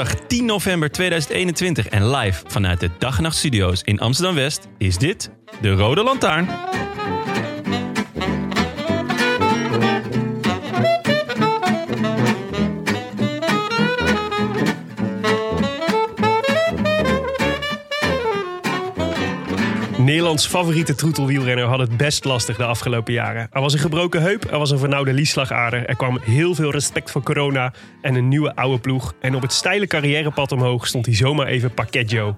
Woensdag 10 november 2021 en live vanuit de Dag en Nacht Studio's in Amsterdam West is dit de Rode Lantaarn. Nederlands favoriete troetelwielrenner had het best lastig de afgelopen jaren. Er was een gebroken heup, er was een vernauwde liesslagader, er kwam heel veel respect voor corona en een nieuwe oude ploeg. En op het steile carrièrepad omhoog stond hij zomaar even pakket Joe.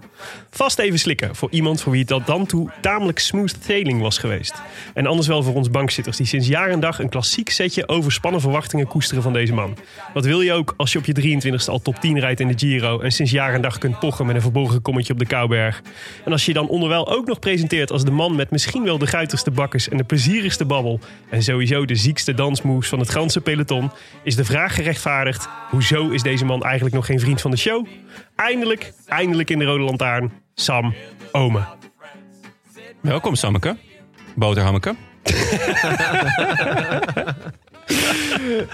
Vast even slikken voor iemand voor wie het tot dan toe tamelijk smooth sailing was geweest. En anders wel voor ons bankzitters die sinds jaar en dag een klassiek setje overspannen verwachtingen koesteren van deze man. Wat wil je ook als je op je 23ste al top 10 rijdt in de Giro en sinds jaar en dag kunt pochen met een verborgen kommetje op de Kouberg. En als je dan onderwijl ook nog presenteert als de man met misschien wel de guitigste bakkers en de plezierigste babbel en sowieso de ziekste dansmoves van het ganse peloton, is de vraag gerechtvaardigd: hoezo is deze man eigenlijk nog geen vriend van de show? Eindelijk, eindelijk in de Rode Lantaarn, Sam Ome. Welkom Sammeke, boterhammeke.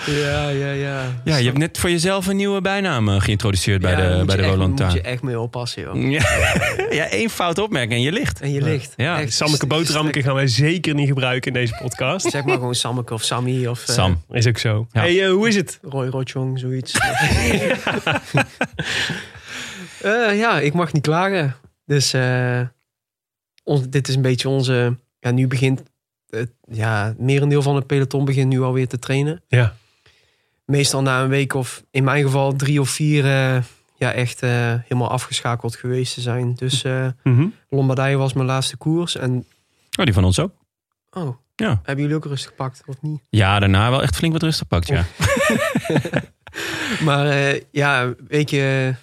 Ja, ja, ja. Ja, je hebt net voor jezelf een nieuwe bijnaam eh, geïntroduceerd bij Ja, daar de, bij de echt- Rode moet je echt mee oppassen, joh. Ja, ja, één fout opmerking en je ligt. En je ligt. Ja, Echt Sammeke boterhammeke gaan wij zeker niet gebruiken in deze podcast. Zeg maar gewoon Sammeke of Sammy of eh, Sam. Is ook zo. Ja. Hey, eh, hoe is het? Roy Rotjong, zoiets. Eh, ja, ik mag niet klagen. Dus eh, ons, dit is een beetje onze... Ja, nu begint... Het, ja, het merendeel van het peloton begint nu alweer te trainen. Ja. Meestal na een week of in mijn geval drie of vier... eh, ja, echt eh, helemaal afgeschakeld geweest te zijn. Dus Mhm. Lombardije was mijn laatste koers. En Oh, die van ons ook. oh, Ja. hebben jullie ook rustig gepakt of niet? Ja, daarna wel echt flink wat rustig pakt, ja. Maar ja, een weekje,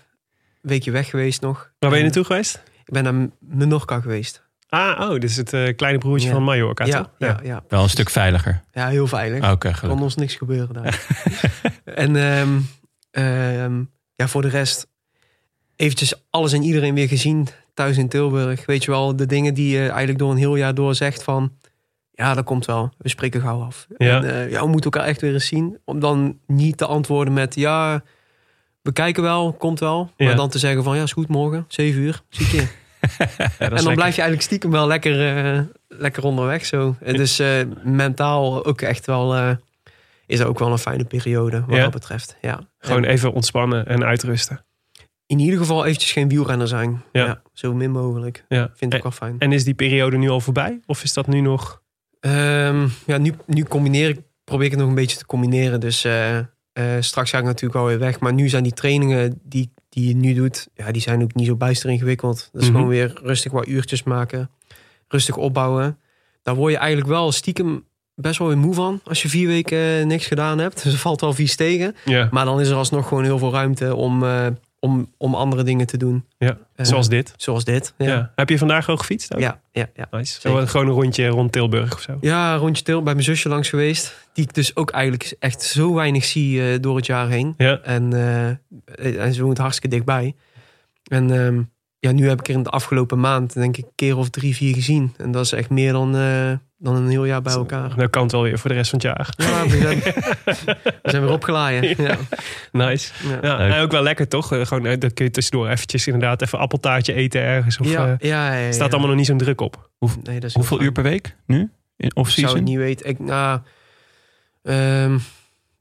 weekje weg geweest nog. Waar ben je naartoe geweest? Ik ben naar Menorca geweest. Ah, oh, dit is het eh, kleine broertje Ja. van Mallorca, Ja, toch? ja, ja. Wel een stuk veiliger. Ja, heel veilig. Oké, kan gelukkig. ons niks gebeuren daar. en ehm, ehm, ja, voor de rest eventjes alles en iedereen weer gezien thuis in Tilburg. Weet je wel, de dingen die je eigenlijk door een heel jaar door zegt van... Ja, dat komt wel. We spreken gauw af. Ja. En, eh, ja, we moeten elkaar echt weer eens zien. Om dan niet te antwoorden met... Ja, we kijken wel, komt wel. Ja. Maar dan te zeggen van... Ja, is goed, morgen, 7 uur, zie ik je. en dan blijf je eigenlijk stiekem wel lekker, eh, lekker onderweg zo. Dus eh, mentaal ook echt wel... eh, is ook wel een fijne periode wat Ja. dat betreft. Ja. Gewoon En even ontspannen en uitrusten. in ieder geval eventjes geen wielrenner zijn. Ja. Ja. zo min mogelijk. Ja. Vind ik En, wel fijn. en is die periode nu al voorbij? Of is dat nu nog... Ehm, ja, nu, nu combineer ik, probeer ik het nog een beetje te combineren. Dus straks ga ik natuurlijk alweer weg. Maar nu zijn die trainingen die, die je nu doet, ja, die zijn ook niet zo bijster ingewikkeld. Dat is Mhm. gewoon weer rustig wat uurtjes maken. Rustig opbouwen. Daar word je eigenlijk wel stiekem best wel weer moe van. Als je vier weken eh, niks gedaan hebt. Dus er valt wel vies tegen. Maar dan is er alsnog gewoon heel veel ruimte om, eh, om, om andere dingen te doen. ja. Eh, zoals dit. Zoals dit. Ja. Heb je vandaag ook gefietst? ook? ja, ja. ja. Nice. Zo gewoon een rondje rond Tilburg of zo. Ja, rondje til bij mijn zusje langs geweest. Die ik dus ook eigenlijk echt zo weinig zie eh, door het jaar heen. Ja. En, eh, en ze woont hartstikke dichtbij. En ehm, ja, nu heb ik er in de afgelopen maand denk ik een keer of drie, vier gezien. En dat is echt meer dan, dan een heel jaar bij elkaar. Nou kan het wel weer voor de rest van het jaar. Ja, we zijn, we zijn weer opgelaaien. Ja. Nice. Ja. En ook wel lekker toch? Eh, Gewoon, eh, dat kun je tussendoor eventjes inderdaad even appeltaartje eten ergens. Of, Ja, eh, ja, ja, ja. staat allemaal nog niet zo'n druk op. Nee, dat is Hoeveel uur per week nu? In Ik zou off-season? het niet weten. Ik, nou, ehm,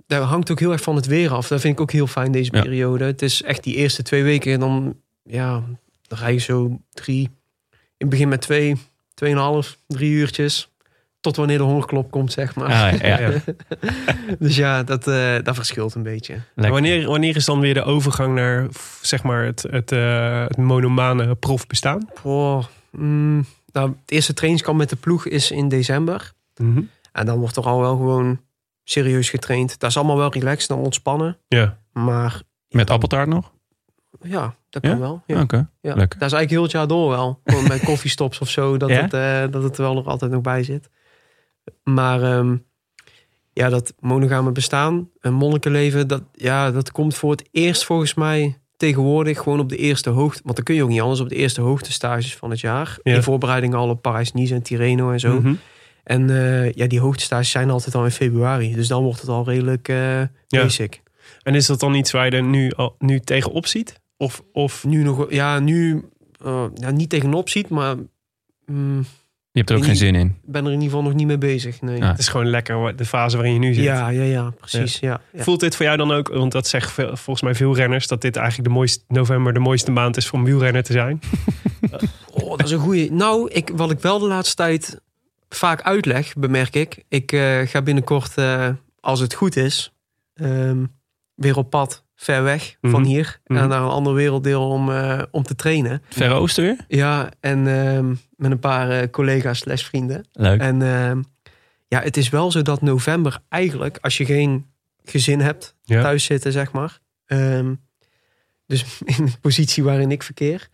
dat hangt ook heel erg van het weer af. Dat vind ik ook heel fijn deze Ja. periode. Het is echt die eerste twee weken. Dan, ja, dan rij je zo drie. In het begin met twee, tweeënhalf, drie uurtjes. Tot wanneer de hongerklop komt, zeg maar. Ah, ja, ja. Dus ja, dat, eh, dat verschilt een beetje. Wanneer, wanneer is dan weer de overgang naar zeg maar het, het, eh, het monomane profbestaan? Oh, mm, nou, het eerste trainingskamp met de ploeg is in december. Mhm. En dan wordt er al wel gewoon serieus getraind. Dat is allemaal wel relaxed en ontspannen. Ja. Maar Met appeltaart nog? ja, dat Ja? kan wel. Ja. Lekker. Dat is eigenlijk heel het jaar door wel. Gewoon met koffiestops of zo, dat, Ja? het, eh, dat het er wel nog altijd nog bij zit. Maar ehm, ja, dat monogame bestaan, een monnikenleven, dat, ja, dat komt voor het eerst volgens mij tegenwoordig gewoon op de eerste hoogte. Want dan kun je ook niet anders op de eerste hoogtestages van het jaar. Ja. In voorbereiding al op Parijs-Nice en Tirreno en zo. Mhm. En eh, ja, die hoogtestages zijn altijd al in februari. Dus dan wordt het al redelijk Ja. basic. En is dat dan iets waar je er nu, al, nu tegenop ziet? Of, of Nu nog, ja, nu eh, ja, niet tegenop ziet, maar mm, Je hebt er ook geen zin in. ik ben er in ieder geval nog niet mee bezig. Nee. Ja. het is gewoon lekker de fase waarin je nu zit? Ja, ja, ja, precies. Ja. Ja. Voelt dit voor jou dan ook, want dat zeggen volgens mij veel renners, dat dit eigenlijk de mooiste, november de mooiste maand is om wielrenner te zijn? Oh, dat is een goeie. Nou, ik, wat ik wel de laatste tijd vaak uitleg, bemerk ik. Ik eh, ga binnenkort, eh, als het goed is, ehm, weer op pad ver weg van Mhm. hier. En naar een ander werelddeel om, eh, om te trainen. Verre Oosten weer? Ja, en ehm, met een paar eh, collega's slash vrienden. Leuk. En ehm, ja, het is wel zo dat november eigenlijk, als je geen gezin hebt, Ja. thuis zitten, zeg maar. ehm, dus in de positie waarin ik verkeer,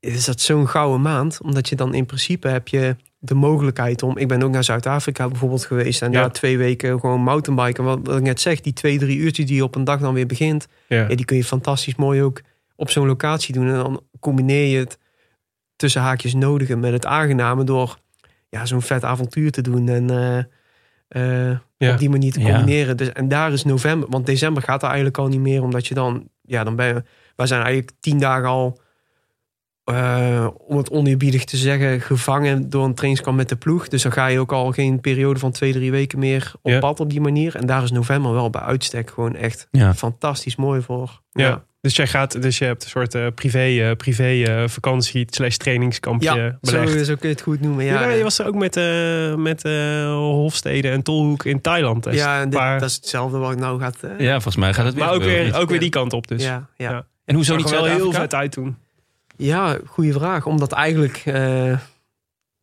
is dat zo'n gouden maand. Omdat je dan in principe heb je de mogelijkheid om... Ik ben ook naar Zuid-Afrika bijvoorbeeld geweest. En Ja. ja, twee weken gewoon mountainbiken. Wat, wat ik net zeg, die twee, drie uurtjes die je op een dag dan weer begint... Ja. Ja, die kun je fantastisch mooi ook op zo'n locatie doen. En dan combineer je het tussen haakjes nodige met het aangename... door ja, zo'n vet avontuur te doen en eh, eh, Ja. op die manier te Ja. combineren. Dus, en daar is november, want december gaat er eigenlijk al niet meer... omdat je dan, ja, dan ben je... Wij zijn eigenlijk tien dagen al, eh, om het oneerbiedig te zeggen... gevangen door een trainingskamp met de ploeg. Dus dan ga je ook al geen periode van twee, drie weken meer op Ja. pad op die manier. En daar is november wel bij uitstek gewoon echt Ja. fantastisch mooi voor. Ja. Dus jij gaat, dus je hebt een soort eh, privé, eh, privé eh, vakantie slash trainingskampje Ja, zo, belegd. zo kun je het goed noemen. Ja, Ja, je was er ook met, eh met eh, Hofstede en Tolhoek in Thailand. Dus ja en een dit- paar- dat is hetzelfde wat ik nou gaat. eh, Ja, volgens mij gaat het weer maar ook weer, ook weer die kant op dus. ja, ja. Ja. En hoezo Zag niet wel heel vet uit toen. Ja, goede vraag. Omdat eigenlijk, eh,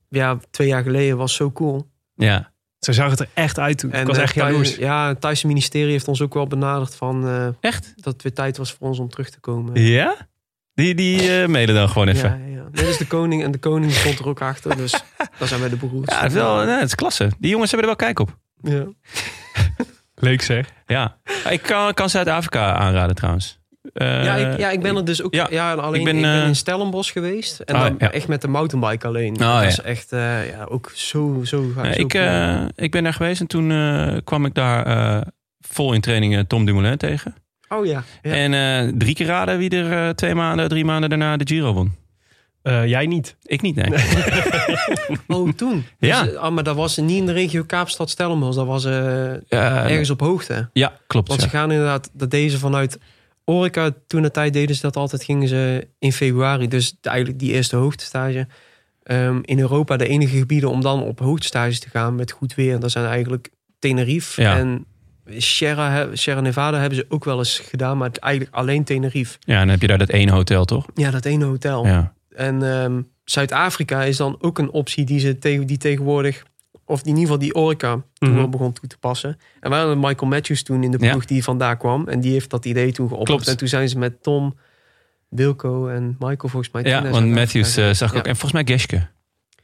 ja, twee jaar geleden was zo cool. Ja. Zo zag het er echt uit toen. ik was eh, echt jaloers. Ja, het Thaise ministerie heeft ons ook wel benaderd van eh, Echt? dat het weer tijd was voor ons om terug te komen. Ja? Die, die eh mailen dan gewoon even. Ja, ja, is de koning en de koning stond er ook achter. Dus daar zijn wij de broers. Ja, het, is wel, nee, het is klasse. Die jongens hebben er wel kijk op. Ja. Leuk zeg. Ja. Ik kan, kan Zuid-Afrika aanraden trouwens. Eh, Ja, ik, ja, ik ben er dus ook. ja. Ja, alleen Ik ik ben, eh, in Stellenbosch geweest. En Ah, dan ja. echt met de mountainbike alleen. Oh, dat ja. is echt eh, ja, ook zo, zo, ik, cool. eh, ik ben daar geweest en toen eh, kwam ik daar eh, vol in training eh, Tom Dumoulin tegen. Oh ja. ja. En eh, drie keer raden wie er eh, twee maanden, drie maanden daarna de Giro won. Eh, jij niet. Ik niet, nee. Oh, toen. Ja. Dus, ah, maar dat was niet in de regio Kaapstad Stellenbosch. Dat was eh, Eh, ergens op hoogte. Ja, klopt. Want ja. ze gaan inderdaad, dat deden ze vanuit Orica. Toen de tijd deden ze dat altijd, gingen ze in februari. Dus eigenlijk die eerste hoogtestage. Ehm, in Europa de enige gebieden om dan op hoogtestages te gaan met goed weer. Dat zijn eigenlijk Tenerife Ja. en Sierra, Sierra Nevada hebben ze ook wel eens gedaan. Maar eigenlijk alleen Tenerife. Ja, dan heb je daar dat ene hotel, toch? Ja, dat ene hotel. Ja. En ehm, Zuid-Afrika is dan ook een optie die ze tegen die tegenwoordig, of in ieder geval die Orica toen Mhm. begon toe te passen. En we hadden Michael Matthews toen in de Ja. ploeg die vandaar kwam. En die heeft dat idee toen. Klopt. En toen zijn ze met Tom, Wilco en Michael volgens mij. Ja, want Matthews eh, zag ik ja. ook. En volgens mij Geske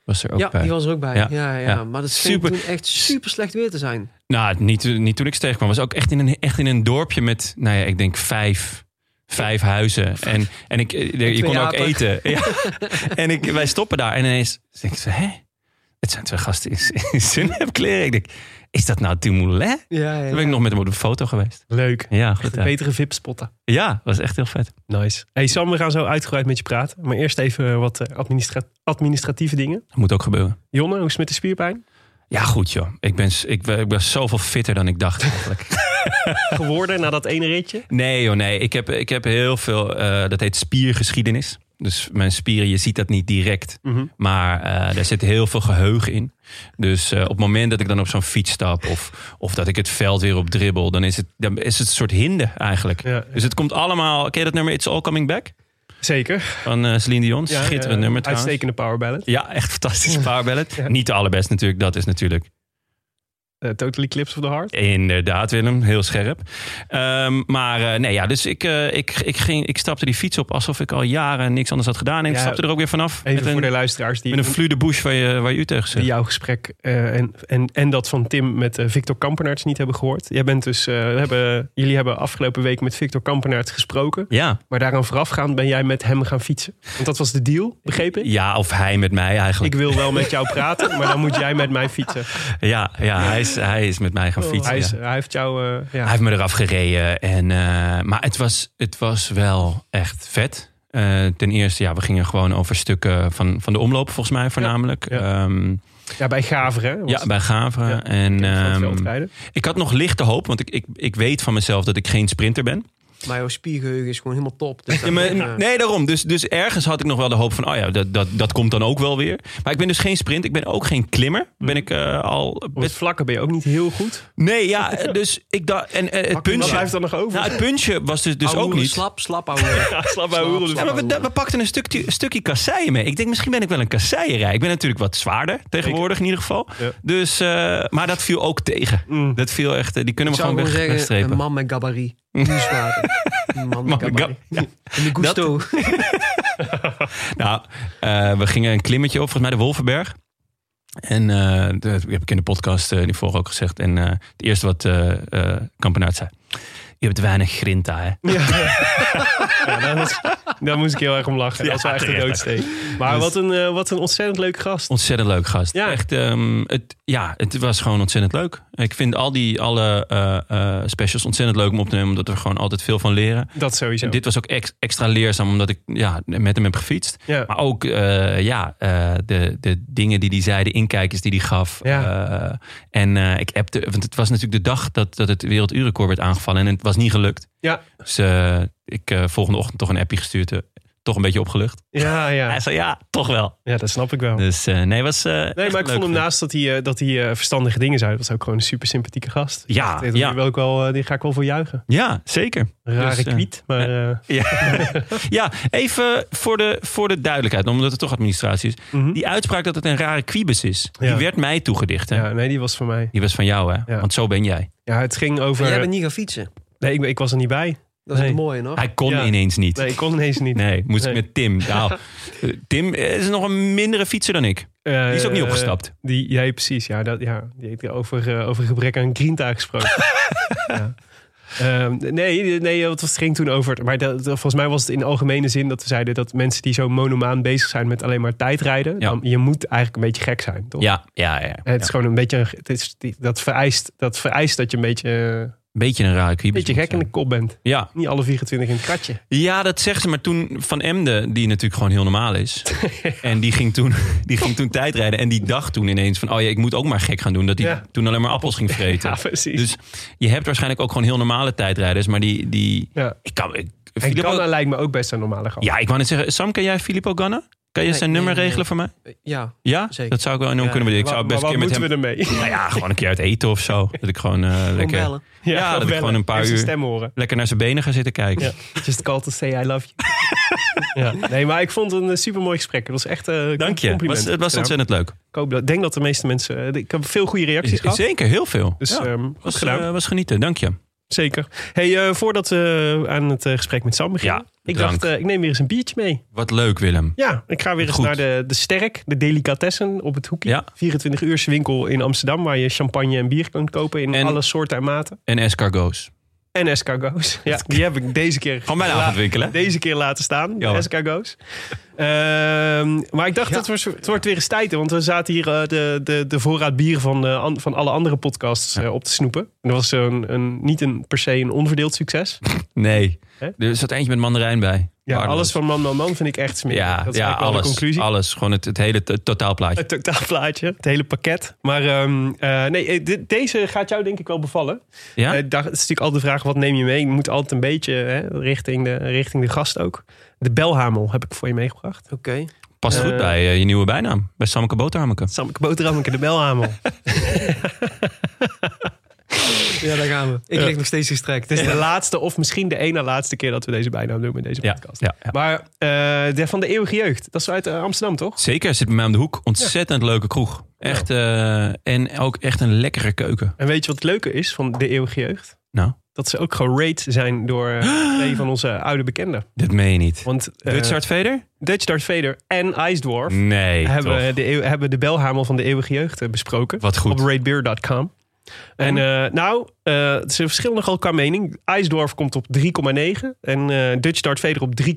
was er ook ja, bij. die was er ook bij. Ja. Ja. Maar dat scheen Super. toen echt super slecht weer te zijn. Nou, niet, niet toen ik tegenkwam. was ook echt in, een, echt in een dorpje met, nou ja, ik denk vijf, vijf huizen. En, en ik, eh, je kon ook apen. eten. Ja. En ik, wij stoppen daar en ineens denk ik hè? Het zijn twee gasten in, in Sunweb-kleren. Ik denk, is dat nou Dumoulin? Ja, ja, Toen ben ik nog met hem op de foto geweest. Leuk. Ja, goed. Hè. betere VIP-spotten. Ja, was echt heel vet. Nice. Hey Sam, we gaan zo uitgebreid met je praten. Maar eerst even wat eh, administra- administratieve dingen. Dat moet ook gebeuren. Jonne, hoe is het met de spierpijn? Ja, goed joh. Ik ben, ik, ik ben zoveel fitter dan ik dacht eigenlijk. Geworden na dat ene ritje? Nee joh, nee. Ik heb, ik heb heel veel, eh, dat heet spiergeschiedenis. Dus mijn spieren, je ziet dat niet direct. Mhm. Maar eh daar zit heel veel geheugen in. Dus eh, op het moment dat ik dan op zo'n fiets stap... Of, of dat ik het veld weer op dribbel... dan is het, dan is het een soort hinde eigenlijk. Ja. Dus het komt allemaal... Ken je dat nummer It's All Coming Back? Zeker. Van eh Celine Dion. Ja, Schitterend ja, nummer trouwens. Uitstekende power ballad. Ja, echt fantastische power ballad. Niet de allerbest natuurlijk. Dat is natuurlijk Eh, totally Clips of the Heart. Inderdaad, Willem. Heel scherp. Ehm, maar eh, nee, ja, dus ik, eh, ik, ik, ging, ik stapte die fiets op alsof ik al jaren niks anders had gedaan. En ik Ja, stapte er ook weer vanaf. Even met voor een, de luisteraars die, met een flux de bouche waar je, waar je u tegen zegt. jouw gesprek en, en, en dat van Tim met Victor Kampenaerts niet hebben gehoord. Jij bent dus, hebben, jullie hebben afgelopen week met Victor Kampenaerts gesproken. Ja. Maar daaraan voorafgaand ben jij met hem gaan fietsen. Want dat was de deal, begreep ik? ja, of hij met mij eigenlijk. Ik wil wel met jou praten, maar dan moet jij met mij fietsen. Ja, ja hij, is, hij is met mij gaan fietsen. Hij, is, ja. hij heeft jou... eh, ja. Hij heeft me eraf gereden. En, eh, maar het was, het was wel echt vet. Eh, ten eerste, ja, we gingen gewoon over stukken van, van de omloop, volgens mij voornamelijk. Ja. Ehm, ja, bij Gaveren. ja, bij Gaveren. Ja, en, ehm, ik had nog lichte hoop, want ik, ik, ik weet van mezelf dat ik geen sprinter ben. Maar jouw spiergeheugen is gewoon helemaal top. Dus Ja, maar- nee, daarom. Dus, dus ergens had ik nog wel de hoop van, oh ja, dat, dat, dat komt dan ook wel weer. Maar ik ben dus geen sprint. Ik ben ook geen klimmer. Ben ik eh, al het best... vlakken ben je ook niet heel goed. Nee, ja, eh, dus ik dacht... En eh, het Wat puntje... blijft nog over? Nou, het puntje was dus, dus ouwe ook niet... Slap, slap, ouwe. Ja, slap bij hoeren. slap. Ja, we, we pakten een stukje, stukje kasseien mee. Ik denk, misschien ben ik wel een kasseierij. Ik ben natuurlijk wat zwaarder tegenwoordig in ieder geval. Dus, maar dat viel ook tegen. Mm. Dat viel echt... Die kunnen we gewoon wegstrepen. een man met gabarit. Nieuwswaarde. Een man met Man met gabarit. ga- ja. En de gusto. Nou, eh, we gingen een klimmetje op, volgens mij de Wolvenberg. En eh, dat heb ik in de podcast uh, vorige ook gezegd. En het eerste wat uh, uh, Kampenaert zei. Je hebt weinig grinta, hè? Ja, was, daar moest ik heel erg om lachen. Dat was wel echt een doodsteek. Maar Dus- wat, een, uh, wat een ontzettend leuk gast. Ontzettend leuk gast. Ja. Echt, um, het, ja, het was gewoon ontzettend leuk. Ik vind al die alle uh, specials ontzettend leuk om op te nemen. Omdat we gewoon altijd veel van leren. Dat sowieso. En dit was ook ex, extra leerzaam omdat ik ja, met hem heb gefietst. Ja. Maar ook uh, ja, de, de dingen die hij zei, de inkijkers die hij gaf. Ja. En ik appte, want het was natuurlijk de dag dat, dat het werelduurrecord werd aangevallen. En het was niet gelukt. Ja. Dus ik volgende ochtend toch een appje gestuurd. toch een beetje opgelucht. Ja, ja. Hij zei ja, toch wel. Ja, dat snap ik wel. Dus nee, was. nee, maar ik vond hem naast dat hij, dat hij verstandige dingen zei, was ook gewoon een super sympathieke gast. Ja, die, ja. Wil ik wel, die ga ik wel voor juichen. Ja, zeker. Rare Dus, kwiet, maar. Uh, ja. ja, even voor de, voor de duidelijkheid, omdat het toch administratie is. mm -hmm. Die uitspraak dat het een rare kwiebus is, Ja. die werd mij toegedicht. Hè? Ja, nee, die was van mij. Die was van jou, hè? Ja. Want zo ben jij. Ja, het ging over. Maar jij bent niet gaan fietsen. Nee, ik, ik was er niet bij. Dat is Nee. het mooie, nog. Hij kon Ja. ineens niet. Nee, ik kon ineens niet. Nee, moest Nee. ik met Tim. Nou, eh, Tim is nog een mindere fietser dan ik. Eh, Die is ook niet opgestapt. Die, ja, precies. Ja, dat, ja, die heeft over, uh, over gebrek aan grinta gesproken. ja. Um, nee, nee, het was, ging toen over. Maar dat, volgens mij was het in algemene zin dat we zeiden dat mensen die zo monomaan bezig zijn met alleen maar tijdrijden, Ja. dan, je moet eigenlijk een beetje gek zijn, toch? Ja, ja, ja. En het is gewoon een beetje, het is, dat, vereist, dat vereist dat je een beetje, Beetje een kwiebus. beetje gek in de kop bent. Ja. Niet alle 24 in het kratje. ja, dat zeggen ze. Maar toen Van Emden, die natuurlijk gewoon heel normaal is. En die ging, toen, die ging toen tijdrijden. En die dacht toen ineens van... Oh ja, ik moet ook maar gek gaan doen. Dat hij Ja. toen alleen maar appels ging vreten. Ja, precies. Dus je hebt waarschijnlijk ook gewoon heel normale tijdrijders. Maar die... die ja. ik kan, ik, Filippo- lijkt me ook best een normale gast. ja, ik wou net zeggen. Sam, kan jij Filippo Ganna? Kan je Nee, zijn nummer nee. regelen voor mij? Ja, Ja? Zeker. Dat zou ik wel enorm Ja, kunnen bedenken. Ik zou best maar een keer wat met moeten hem... we ermee? Nou ja, gewoon een keer uit eten of zo. Dat ik gewoon eh, gewoon lekker, bellen. Ja, dat ik gewoon een paar uur- stem horen. lekker naar zijn benen ga zitten kijken. Ja. Just call to say I love you. ja. Nee, maar ik vond het een super mooi gesprek. Het was echt uh, Dank je. compliment. Was, het was Ja. ontzettend leuk. Ik hoop dat, denk dat de meeste mensen... eh, Ik heb veel goede reacties gehad. Zeker, heel veel. Dus ja, ehm, was, gedaan. eh, was genieten, dank je. Zeker. Hey, eh, voordat we aan het eh, gesprek met Sam beginnen. Ja, ik drank. dacht, eh, ik neem weer eens een biertje mee. Wat leuk, Willem. Ja, ik ga weer eens naar de, de Sterk, de delicatessen op het hoekje. Ja. 24 uur winkel in Amsterdam, waar je champagne en bier kunt kopen in En- alle soorten en maten. En escargots. En escargots. Ja, die heb ik deze keer, Gewoon bijna hè? deze keer laten staan. Hoor. escargots. Ehm, maar ik dacht, Ja. het, wordt, het wordt weer eens tijd. Want we zaten hier eh, de, de, de voorraad bier van, eh, an- van alle andere podcasts eh, op te snoepen. En dat was een, een, niet een, per se een onverdeeld succes. Nee. Er zat eentje met mandarijn bij. Ja, Waardeloos. alles van man, man, man vind ik echt smerig. Ja, dat is ja alles, de conclusie. alles. Gewoon het, het hele totaalplaatje. Het totaalplaatje, het hele pakket. Maar ehm, eh, nee, eh, de- deze gaat jou denk ik wel bevallen. Ja? Eh, daar is natuurlijk altijd de vraag, wat neem je mee? Je moet altijd een beetje hè, richting, de, richting de gast ook. De belhamel heb ik voor je meegebracht. Oké. Past goed bij je nieuwe bijnaam. Bij Samke Boterhammeke. Sammeke boterhammeke, de belhamel. Ja, daar gaan we. Ik Ja. lig nog steeds gestrekt. Het is de laatste of misschien de ene laatste keer dat we deze bijnaam doen in deze Ja, podcast. ja, ja. Maar eh, de, van de eeuwige jeugd, dat is uit eh, Amsterdam toch? Zeker, zit bij mij om de hoek. Ontzettend leuke kroeg. Echt, eh, en ook echt een lekkere keuken. En weet je wat het leuke is van de eeuwige jeugd? Nou, Dat ze ook gerate zijn door twee van onze oude bekenden. dit meen je niet. Want eh, Dutch Darth Vader? Dutch Darth Vader en Ice Dwarf Nee, hebben toch? de, hebben de belhamel van de eeuwige jeugd besproken. Wat goed. Op ratebeer.com. En eh, nou, eh, ze verschillen nogal qua mening. IJsdorf komt op 3,9 en eh, Dutch Darth Vader op 3,1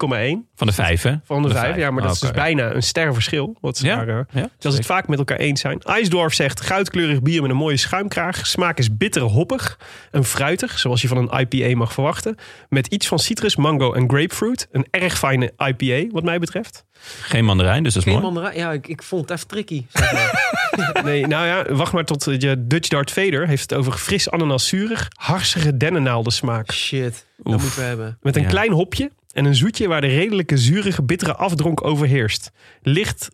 Van de vijf, hè? van de 5. Ja, maar dat is Oké. dus bijna een sterrenverschil. Wat ze Ja, daar, ja, het vaak met elkaar eens zijn. IJsdorf zegt goudkleurig bier met een mooie schuimkraag. Smaak is bitter hoppig en fruitig, zoals je van een IPA mag verwachten. Met iets van citrus, mango en grapefruit. Een erg fijne IPA, wat mij betreft. Geen mandarijn, dus dat is Geen mooi. mandarijn. Ja, ik, ik vond het even tricky. Zeg maar. Nee, nou ja, wacht maar tot eh, je Dutch Darth Vader heeft het over fris ananaszurig, harsige dennennaalden smaak. Shit, dat moeten we hebben. Met een Ja. klein hopje en een zoetje waar de redelijke zurige, bittere afdronk overheerst. Licht,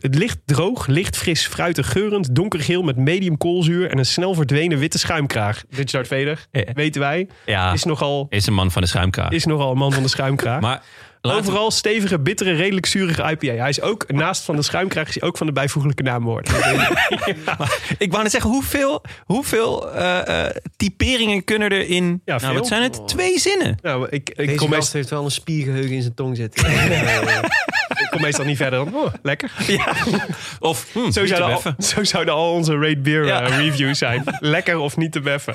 het licht droog, licht fris, fruitig geurend, donkergeel met medium koolzuur en een snel verdwenen witte schuimkraag. Dutch Darth Vader, Ja. weten wij, Ja, is nogal, is een man van de schuimkraag. is nogal een man van de schuimkraag. Maar laten Overal stevige, bittere, redelijk zurige IPA. Hij is ook, naast van de schuimkraag, is hij ook van de bijvoeglijke naamwoorden. Ik wou net zeggen, hoeveel, hoeveel eh, eh, typeringen kunnen er in... Ja, nou, wat zijn het? Twee zinnen. nou, ik, ik, Deze kom gast meestal, heeft wel een spiergeheugen in zijn tong zitten. ik kom meestal niet verder dan, oh, lekker. Of, hm, Zo zouden, al, beffen. zo zouden al onze Rate Beer Ja. eh, reviews zijn. Lekker of niet te beffen.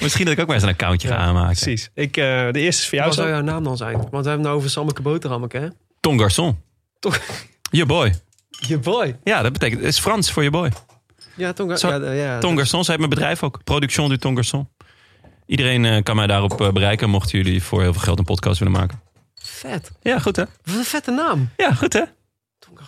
Misschien dat ik ook maar eens een accountje ga aanmaken. Precies. Ik, eh, de eerste is voor jou. Wat zou jouw naam dan zijn? Want we hebben het nou over Sammeke Boterhammeke, hè? Ton Garçon. Toch? Je boy. Je boy. Ja, dat betekent, het is Frans voor je boy. Ja, Tonga. Zo- ja, ja, Ton Garçon, zij heeft mijn bedrijf ook. Production du Ton Garçon. Iedereen eh, kan mij daarop bereiken, mochten jullie voor heel veel geld een podcast willen maken. Vet. Ja, goed hè? Wat een vette naam. Ja, goed hè? Tonga.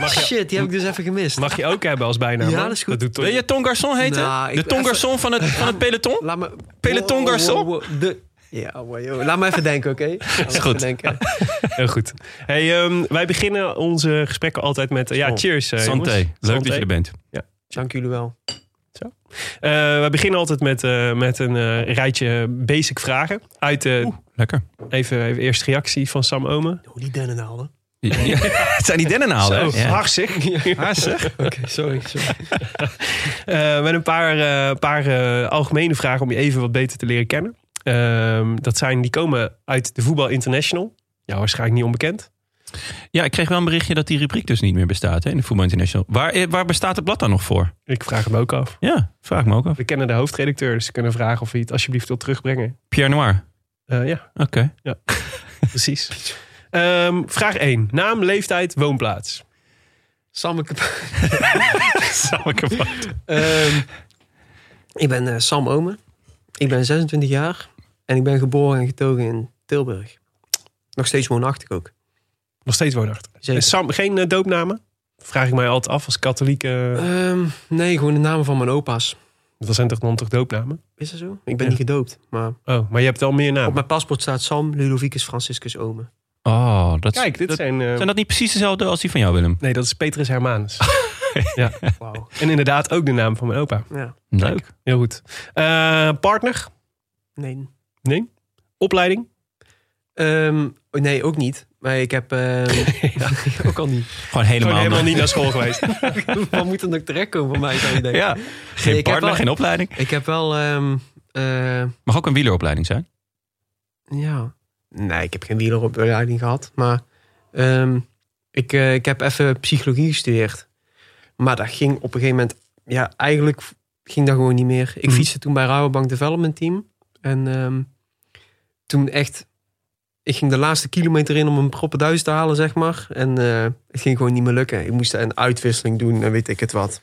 Mag je, Shit, die heb ik dus even gemist. mag je ook hebben als bijnaam. Ja, dat is goed. toch- Wil je Ton Garçon heten? Nou, de Ton even- Garçon van het, van het peloton? Laat me... Peloton Wow, Garçon? wow, wow, De... Ja, wow, joh. laat me even denken, oké? Me even goed. Denken. Heel goed. Hey, ehm, wij beginnen onze gesprekken altijd met... eh, ja, Oh. cheers. eh, Santé. jongens. Leuk Santé. dat je er bent. Dank jullie wel. Eh, wij beginnen altijd met, eh, met een eh, rijtje basic vragen. Uit eh, Lekker. even, even eerst reactie van Sam Omen. Oh, die dennenaalden. Ja, het zijn die? Zo, Ja. Oké, sorry. sorry. Eh, met een paar, eh, paar eh, algemene vragen om je even wat beter te leren kennen. Ehm, dat zijn, die komen uit de Voetbal International. Ja, waarschijnlijk niet onbekend. Ja, ik kreeg wel een berichtje dat die rubriek dus niet meer bestaat hè, in de Voetbal International. Waar, waar bestaat het blad dan nog voor? Ik vraag hem ook af. Ja, vraag me ook af. We kennen de hoofdredacteur, dus we kunnen vragen of hij het alsjeblieft wil terugbrengen. Pierre Noir. Eh, ja, Oké. precies. Ehm, vraag 1. Naam, leeftijd, woonplaats. Sammeke... Sammeke Ehm, ik ben eh, Sam Omen. Ik ben 26 jaar. En ik ben geboren en getogen in Tilburg. Nog steeds woonachtig ook. Nog steeds woonachtig. Zeker. Sam, geen eh, doopnamen? Vraag ik mij altijd af als katholieke. Ehm, nee, gewoon de namen van mijn opa's. Dat zijn toch dan toch doopnamen? Is dat zo? Ik ben Ja. niet gedoopt. Maar Oh, maar je hebt wel meer op namen. mijn paspoort staat Sam Ludovicus Franciscus Omen. Oh, dat, Kijk, dit dat- zijn... eh, zijn dat niet precies dezelfde als die van jou, Willem? Nee, dat is Petrus Hermanus. Wauw. en inderdaad ook de naam van mijn opa. Ja. Leuk. Heel goed. Eh, partner? Nee. Nee. Opleiding? Ehm, oh, nee, ook niet. Maar ik heb... ehm, ook al niet. Gewoon helemaal, Gewoon helemaal niet naar school geweest. Wat moet er nog terechtkomen van mij, zou je denken? Ja, Nee, geen heb partner, wel- geen opleiding. Ik heb wel... ehm, eh, Mag ook een wieleropleiding zijn. Ja. Nee, ik heb geen wieleropleiding gehad. Maar ehm, ik, eh, ik heb even psychologie gestudeerd. Maar dat ging op een gegeven moment... Ja, eigenlijk ging dat gewoon niet meer. Ik Mhm. fietste toen bij Rabobank Development Team. En ehm, toen echt... Ik ging de laatste kilometer in om een proppenduis te halen, zeg maar. En eh, het ging gewoon niet meer lukken. Ik moest een uitwisseling doen en weet ik het wat.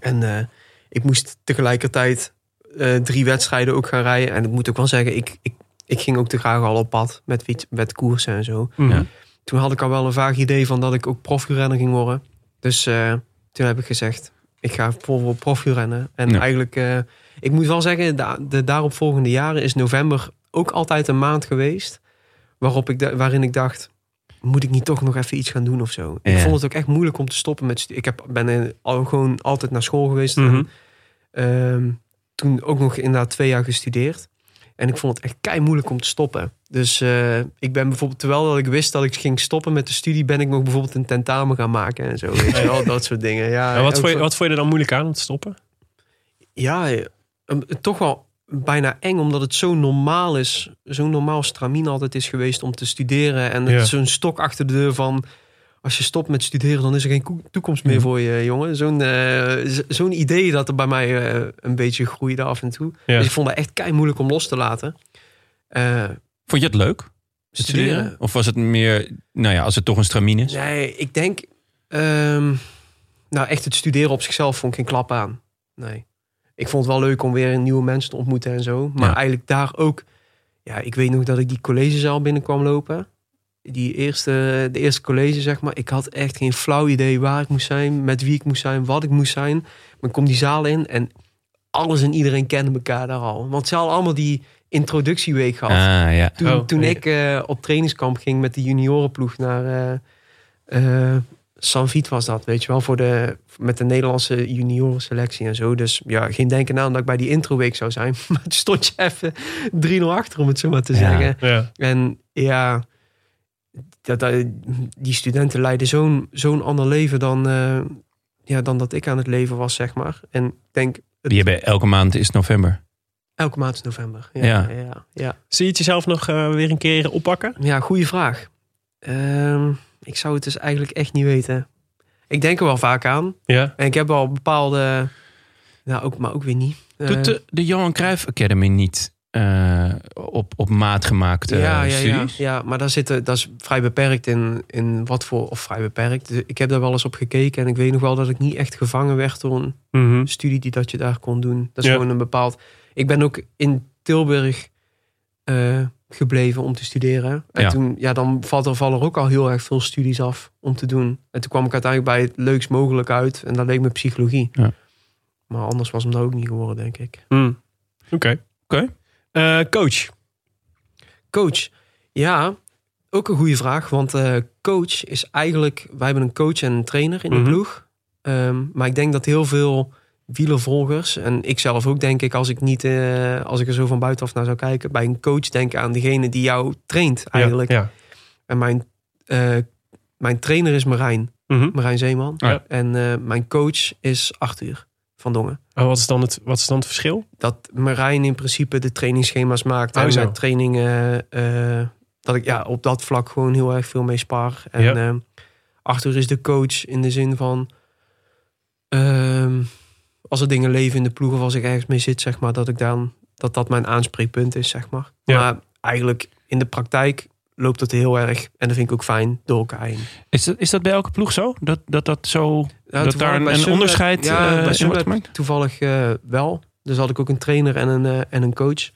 En eh, ik moest tegelijkertijd eh, drie wedstrijden ook gaan rijden. En ik moet ook wel zeggen, ik, ik ik ging ook te graag al op pad met, fiets, met koersen en zo. Mhm. Ja. Toen had ik al wel een vaag idee van dat ik ook profielrenner ging worden. Dus eh, toen heb ik gezegd, ik ga vol voor profielrennen. En Ja. eigenlijk, eh, ik moet wel zeggen, de, de daaropvolgende jaren is november ook altijd een maand geweest. Waarop ik waarin ik dacht, moet ik niet toch nog even iets gaan doen of zo? Ik vond het ook echt moeilijk om te stoppen met Ik heb, ben al gewoon altijd naar school geweest. Mhm. En, ehm, toen ook nog inderdaad twee jaar gestudeerd. En ik vond het echt kei moeilijk om te stoppen. Dus eh, ik ben bijvoorbeeld, terwijl dat ik wist dat ik ging stoppen met de studie, ben ik nog bijvoorbeeld een tentamen gaan maken en zo. Weet je wel, dat soort dingen. Ja, En wat, vond je, voor- wat vond je er dan moeilijk aan om te stoppen? ja, eh, toch wel bijna eng, omdat het zo normaal is. Zo'n normaal stramien altijd is geweest om te studeren. En het Ja. is zo'n stok achter de deur van... Als je stopt met studeren, dan is er geen toekomst meer voor je, jongen. Zo'n eh, zo'n idee dat er bij mij eh, een beetje groeide af en toe. Ja. Dus ik vond het echt kei moeilijk om los te laten. Eh, Vond je het leuk? Studeren? Of was het meer, nou ja, als het toch een stramien is? Nee, ik denk... ehm, nou, echt het studeren op zichzelf vond ik geen klap aan. Nee. Ik vond het wel leuk om weer nieuwe mensen te ontmoeten en zo. Maar Ja. eigenlijk daar ook... Ja, ik weet nog dat ik die collegezaal binnenkwam lopen. Die eerste, de eerste college, zeg maar. Ik had echt geen flauw idee waar ik moest zijn, met wie ik moest zijn, wat ik moest zijn. Maar ik kom die zaal in en alles en iedereen kende elkaar daar al. Want ze hadden allemaal die introductieweek gehad. Ah, ja. Toen, Oh, toen nee. ik eh, op trainingskamp ging met de juniorenploeg naar eh eh Sanvit was dat, weet je wel, voor de, met de Nederlandse juniorenselectie en zo. Dus ja, geen denken aan dat ik bij die introweek zou zijn. Maar toen stond je even 3-0 achter, om het zo maar te Ja. zeggen. Ja. En ja, dat, dat- die studenten leiden zo'n zo'n ander leven dan, eh, ja, dan dat ik aan het leven was, zeg maar. En ik denk, Die hebben elke maand is november. elke maand is november. Ja, Ja. ja. ja, ja. Zie je het jezelf nog eh, weer een keer oppakken? Ja, goede vraag. Ehm, ik zou het dus eigenlijk echt niet weten. Ik denk er wel vaak aan. Ja. En ik heb wel bepaalde... Nou, ook, maar ook weer niet. Eh, Doet de, de Johan Cruijff Academy niet eh, op, op maat gemaakte ja, ja, ja, studies? ja, maar daar zitten, dat is vrij beperkt in, in wat voor... Of vrij beperkt. Dus Ik heb daar wel eens op gekeken. En ik weet nog wel dat ik niet echt gevangen werd door een Mhm. studie die dat je daar kon doen. Dat is Ja. gewoon een bepaald... Ik ben ook in Tilburg eh, gebleven om te studeren. En Ja. toen, ja, dan valt er, vallen er ook al heel erg veel studies af om te doen. En toen kwam ik uiteindelijk bij het leukst mogelijk uit. En dat leek me psychologie. Ja. Maar anders was hem dat ook niet geworden, denk ik. Mm. Oké. Oké. Eh, coach. Coach. Ja, ook een goede vraag. Want eh, coach is eigenlijk... Wij hebben een coach en een trainer in de Mhm. ploeg. Ehm, maar ik denk dat heel veel wielervolgers... en ik zelf ook denk ik... als ik, niet, eh, als ik er zo van buitenaf naar zou kijken... bij een coach denk aan degene die jou traint eigenlijk. Ja. En mijn, eh, mijn trainer is Marijn. Mhm. Marijn Zeeman. Ja. En eh, mijn coach is Arthur van Dongen. Oh, wat, is dan het, wat is dan het verschil? dat Marijn in principe de trainingsschema's maakt. Oh, en zo. met trainingen, dat ik ja, op dat vlak gewoon heel erg veel mee spaar. En Arthur is de coach in de zin van... als er dingen leven in de ploeg of als ik ergens mee zit, zeg maar, dat ik dan dat dat mijn aanspreekpunt is, zeg maar. Ja. Maar eigenlijk in de praktijk loopt het heel erg en dat vind ik ook fijn door elkaar heen. Is, dat, is dat bij elke ploeg zo? Dat dat, dat zo Ja, dat daar een, onderscheid ja, eh, bij in wordt gemaakt? toevallig eh, wel. Dus had ik ook een trainer en een, eh, en een coach.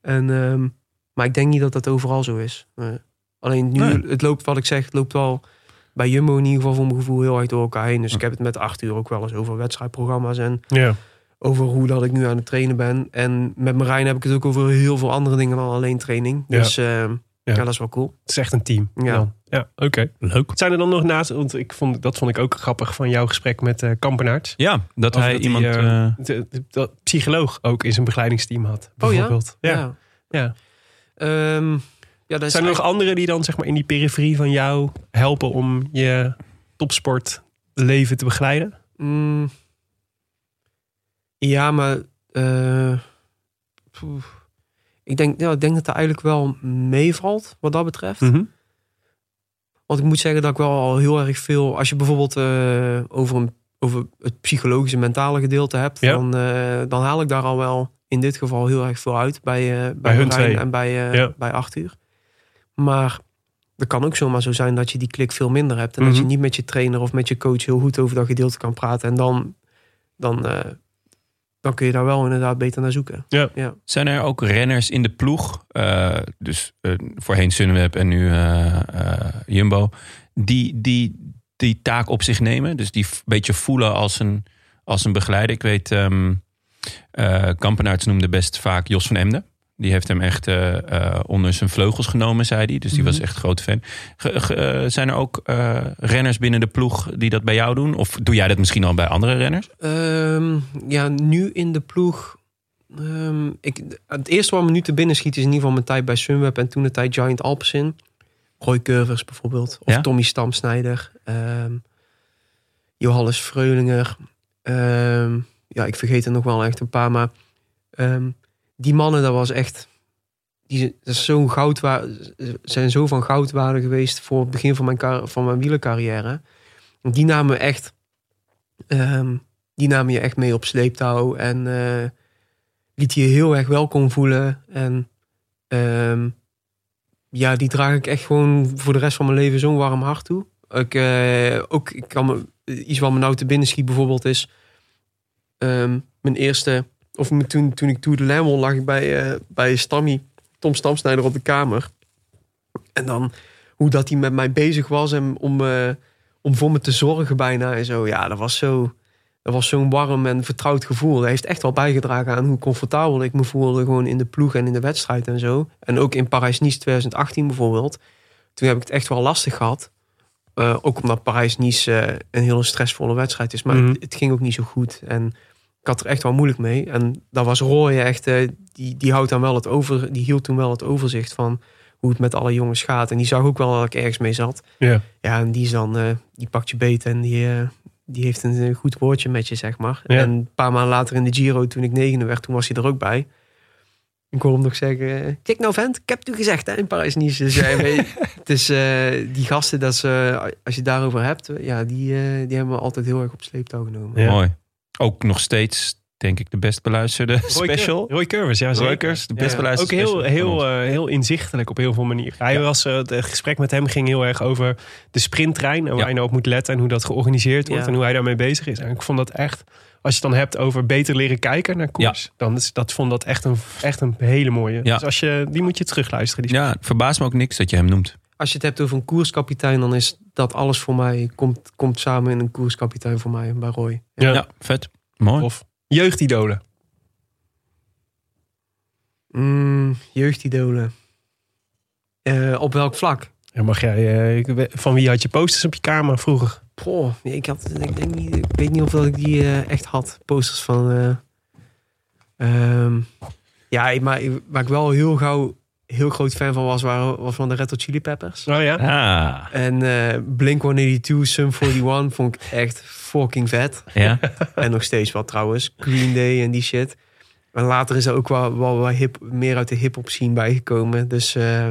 En, ehm, maar ik denk niet dat dat overal zo is. Alleen nu, Nee. het loopt wat ik zeg, het loopt wel bij Jumbo in ieder geval voor mijn gevoel heel erg door elkaar heen. Dus ik heb het met acht uur ook wel eens over wedstrijdprogramma's en Ja. over hoe dat ik nu aan het trainen ben. En met Marijn heb ik het ook over heel veel andere dingen dan alleen training. Dus ehm, ja. dat is wel cool. Het is echt een team. Ja. dan. ja oké. Leuk. Zijn er dan nog naast, want ik vond, dat vond ik ook grappig van jouw gesprek met eh Kampenaerts. Ja, dat Of hij dat iemand... eh, eh, De, psycholoog ook in zijn begeleidingsteam had. Oh ja? Bijvoorbeeld. ja? Ja. Ja. Ja, dat Zijn er nog anderen die dan zeg maar in die periferie van jou helpen om je topsportleven te begeleiden? Mm. Ja, maar eh, ik, denk, ja, ik denk dat het eigenlijk wel meevalt wat dat betreft. Mhm. Want ik moet zeggen dat ik wel al heel erg veel... Als je bijvoorbeeld eh, over, een, over het psychologische mentale gedeelte hebt... Ja. Dan, eh, dan haal ik daar al wel in dit geval heel erg veel uit. Bij, bij, Bij hun twee. en bij, Ja. bij Arthur. Maar het kan ook zomaar zo zijn dat je die klik veel minder hebt. En dat Mhm. je niet met je trainer of met je coach heel goed over dat gedeelte kan praten. En dan, dan, eh, dan kun je daar wel inderdaad beter naar zoeken. Zijn er ook renners in de ploeg, eh, dus eh, voorheen Sunweb en nu eh, eh, Jumbo, die, die die taak op zich nemen? Dus die een beetje voelen als een, als een begeleider. Ik weet, ehm eh, Kampenaerts noemde best vaak Jos van Emden. Die heeft hem echt eh, eh, onder zijn vleugels genomen, zei hij. Dus die was echt een grote fan. Ge- ge- eh, zijn er ook eh, renners binnen de ploeg die dat bij jou doen? Of doe jij dat misschien al bij andere renners? Ehm, ja, nu in de ploeg. ehm, ik, het eerste wat me nu te binnen schiet is in ieder geval mijn tijd bij Sunweb en toen de tijd Giant Alpecin. Roy Curvers bijvoorbeeld. Of Ja? Tommy Stamsnijder. ehm, Johannes Freulinger. ehm, ja, ik vergeet er nog wel echt een paar. Maar ehm, die mannen, dat was echt... Die dat is zo'n goud zijn zo van goudwaarde geweest voor het begin van mijn, van mijn wielercarrière. Die namen me echt... ehm, die namen je echt mee op sleeptouw. En eh, liet je heel erg welkom voelen. En ehm, ja, die draag ik echt gewoon voor de rest van mijn leven zo'n warm hart toe. Ik, eh, ook, ik kan iets wat me nou te binnen schiet bijvoorbeeld is... ehm, mijn eerste... Of toen, toen ik Tour de Lamel lag ik bij, eh, bij Stammy, Tom Stamsnijder op de kamer. En dan hoe dat hij met mij bezig was en om, eh, om voor me te zorgen bijna en zo. Ja, dat was zo... Dat was zo'n warm en vertrouwd gevoel. Dat heeft echt wel bijgedragen aan hoe comfortabel ik me voelde. Gewoon in de ploeg en in de wedstrijd en zo. En ook in Parijs-Nice 2018 bijvoorbeeld. Toen heb ik het echt wel lastig gehad. Eh, ook omdat Parijs-Nice een hele stressvolle wedstrijd is. Maar Mhm. het, het ging ook niet zo goed. En ik had er echt wel moeilijk mee. En daar was Roy echt... eh, die, die, houdt dan wel het over, die hield toen wel het overzicht van... hoe het met alle jongens gaat. En die zag ook wel dat ik ergens mee zat. Ja. Ja, en die is dan, eh, die pakt je beet en die, eh, die heeft een goed woordje met je, zeg maar. Ja. En een paar maanden later in de Giro, toen ik negende werd, toen was hij er ook bij. Ik hoor hem nog zeggen, kijk nou vent, ik heb het u gezegd hè, in Parijs-Nice. Dus, het is, eh, die gasten, dat ze, als je het daarover hebt, ja, die, eh, die hebben we altijd heel erg op sleeptouw genomen. Ja. Mooi. Ook nog steeds, denk ik, de best beluisterde Roy special. Roy Curvers, ja zeker. Roykers, de Ja. best Ook beluisterde heel, special van heel, ons. eh, heel inzichtelijk op heel veel manieren. Hij was, eh, het gesprek met hem ging heel erg over de sprinttrein. En waar Ja. je nou op moet letten en hoe dat georganiseerd wordt. Ja. En hoe hij daarmee bezig is. En ik vond dat echt, als je het dan hebt over beter leren kijken naar koers. Dan is dat, vond dat echt een, echt een hele mooie. Ja. Dus als je, die moet je terugluisteren. Die Ja, verbaast me ook niks dat je hem noemt. Als je het hebt over een koerskapitein, dan is dat alles voor mij, komt, komt samen in een koerskapitein voor mij bij Roy. Ja. Ja, vet. Mooi. Of jeugdidolen. Mm, jeugdidolen. Eh, op welk vlak? Ja, mag jij, eh, van wie had je posters op je kamer vroeger? Goh, ik, had, ik, denk niet, ik weet niet of dat ik die eh, echt had. Posters van. eh, ehm, ja, maar ik- waar ik wel heel gauw heel groot fan van was, waren, was van de Red Hot Chili Peppers. Oh ja? Ah, En eh Blink 182, Sum 41 vond ik echt fucking vet. ja. En nog steeds wel trouwens. Green Day en die shit. En later is er ook wel, wel, wel hip, meer uit de hip-hop scene bijgekomen. Dus eh,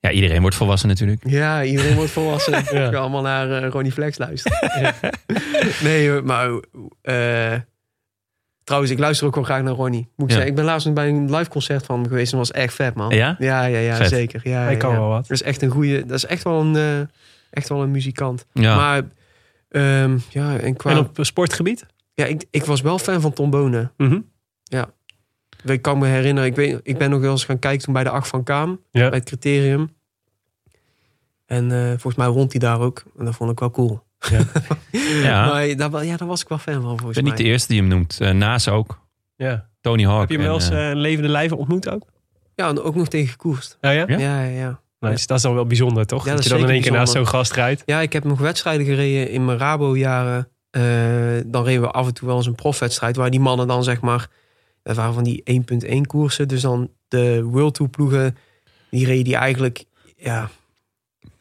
ja, iedereen wordt volwassen natuurlijk. ja, iedereen wordt volwassen. Ja. Ik ga allemaal naar eh, Ronnie Flex luisteren. nee, maar eh, trouwens, ik luister ook wel graag naar Ronnie. Moet ik Ja. zeggen. Ik ben laatst nog bij een live concert van hem geweest en dat was echt vet, man. Ja? Ja, ja, ja, Vet. zeker. Ja, Hij ja, kan ja. wel wat. Dat is echt een goede. Dat is echt wel een, eh, echt wel een muzikant. Ja. Maar ehm, ja, en qua. En op sportgebied? Ja, ik, ik was wel fan van Tom Bonen. Mhm. Ik kan me herinneren, ik, weet, ik ben nog wel eens gaan kijken toen bij de Acht van Kaam, Ja. bij het criterium. En eh, volgens mij rond hij daar ook. En dat vond ik wel cool. ja. Maar daar, ja, daar was ik wel fan van Ik volgens ben mij. niet de eerste die hem noemt. Uh, Naas ook. ja. Tony Hawk. Heb je hem wel en, eens eh, eh, een levende lijven ontmoet ook? Ja, en ook nog tegen gekoerst. Ja, ja? Ja? Ja, ja, ja. Nou, dus dat is dan wel bijzonder, toch? Ja, dat, dat je dan in één keer naast zo'n gast rijdt. Ja, ik heb nog wedstrijden gereden in mijn Rabo-jaren. Eh, dan reden we af en toe wel eens een profwedstrijd... waar die mannen dan zeg maar... Dat waren van die 1.1 koersen. Dus dan de World Tour ploegen... die reden die eigenlijk... Ja,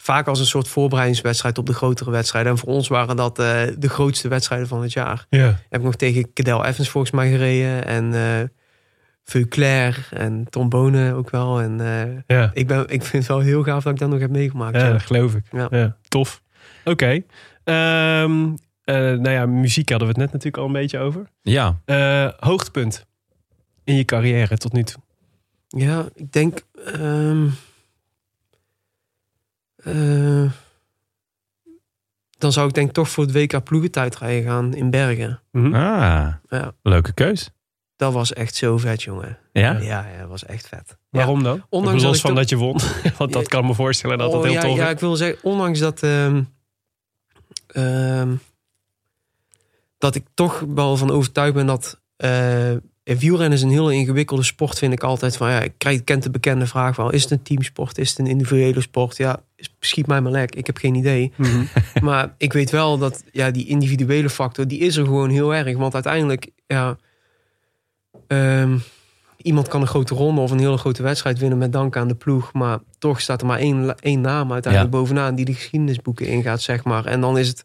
vaak als een soort voorbereidingswedstrijd... op de grotere wedstrijden. En voor ons waren dat eh, de grootste wedstrijden van het jaar. Ja. Heb ik nog tegen Cadel Evans volgens mij gereden. En eh Veuclair en Trombone ook wel. En eh, Ja. ik, ben, ik vind het wel heel gaaf dat ik dat nog heb meegemaakt. ja, ja. dat geloof ik. Ja. Ja. tof. Oké. Ehm, eh, nou ja, muziek hadden we het net natuurlijk al een beetje over. ja, Eh, hoogtepunt in je carrière tot nu toe. Ja, ik denk. ehm, eh, dan zou ik denk ik toch voor het WK ploegentijdrijden gaan in Bergen. Mhm. Ah, Ja, leuke keus. dat was echt zo vet, jongen. Ja? Ja, ja dat was echt vet. Waarom dan? Ondanks Los dat ik van toch- dat je won. Want dat kan me voorstellen dat dat Oh, heel ja, tof ja, is. ik wil zeggen, ondanks dat... ehm, ehm, dat ik toch wel van overtuigd ben dat... eh wielrennen is een heel ingewikkelde sport, vind ik altijd. Van, ja, ik krijg, kent de bekende vraag wel. Is het een teamsport? Is het een individuele sport? Ja, schiet mij maar lek. Ik heb geen idee. Mhm. Maar ik weet wel dat ja, die individuele factor, die is er gewoon heel erg. Want uiteindelijk, ja, ehm, iemand kan een grote ronde of een hele grote wedstrijd winnen met dank aan de ploeg. Maar toch staat er maar één, één naam uiteindelijk bovenaan die de geschiedenisboeken ingaat, zeg maar. En dan is het,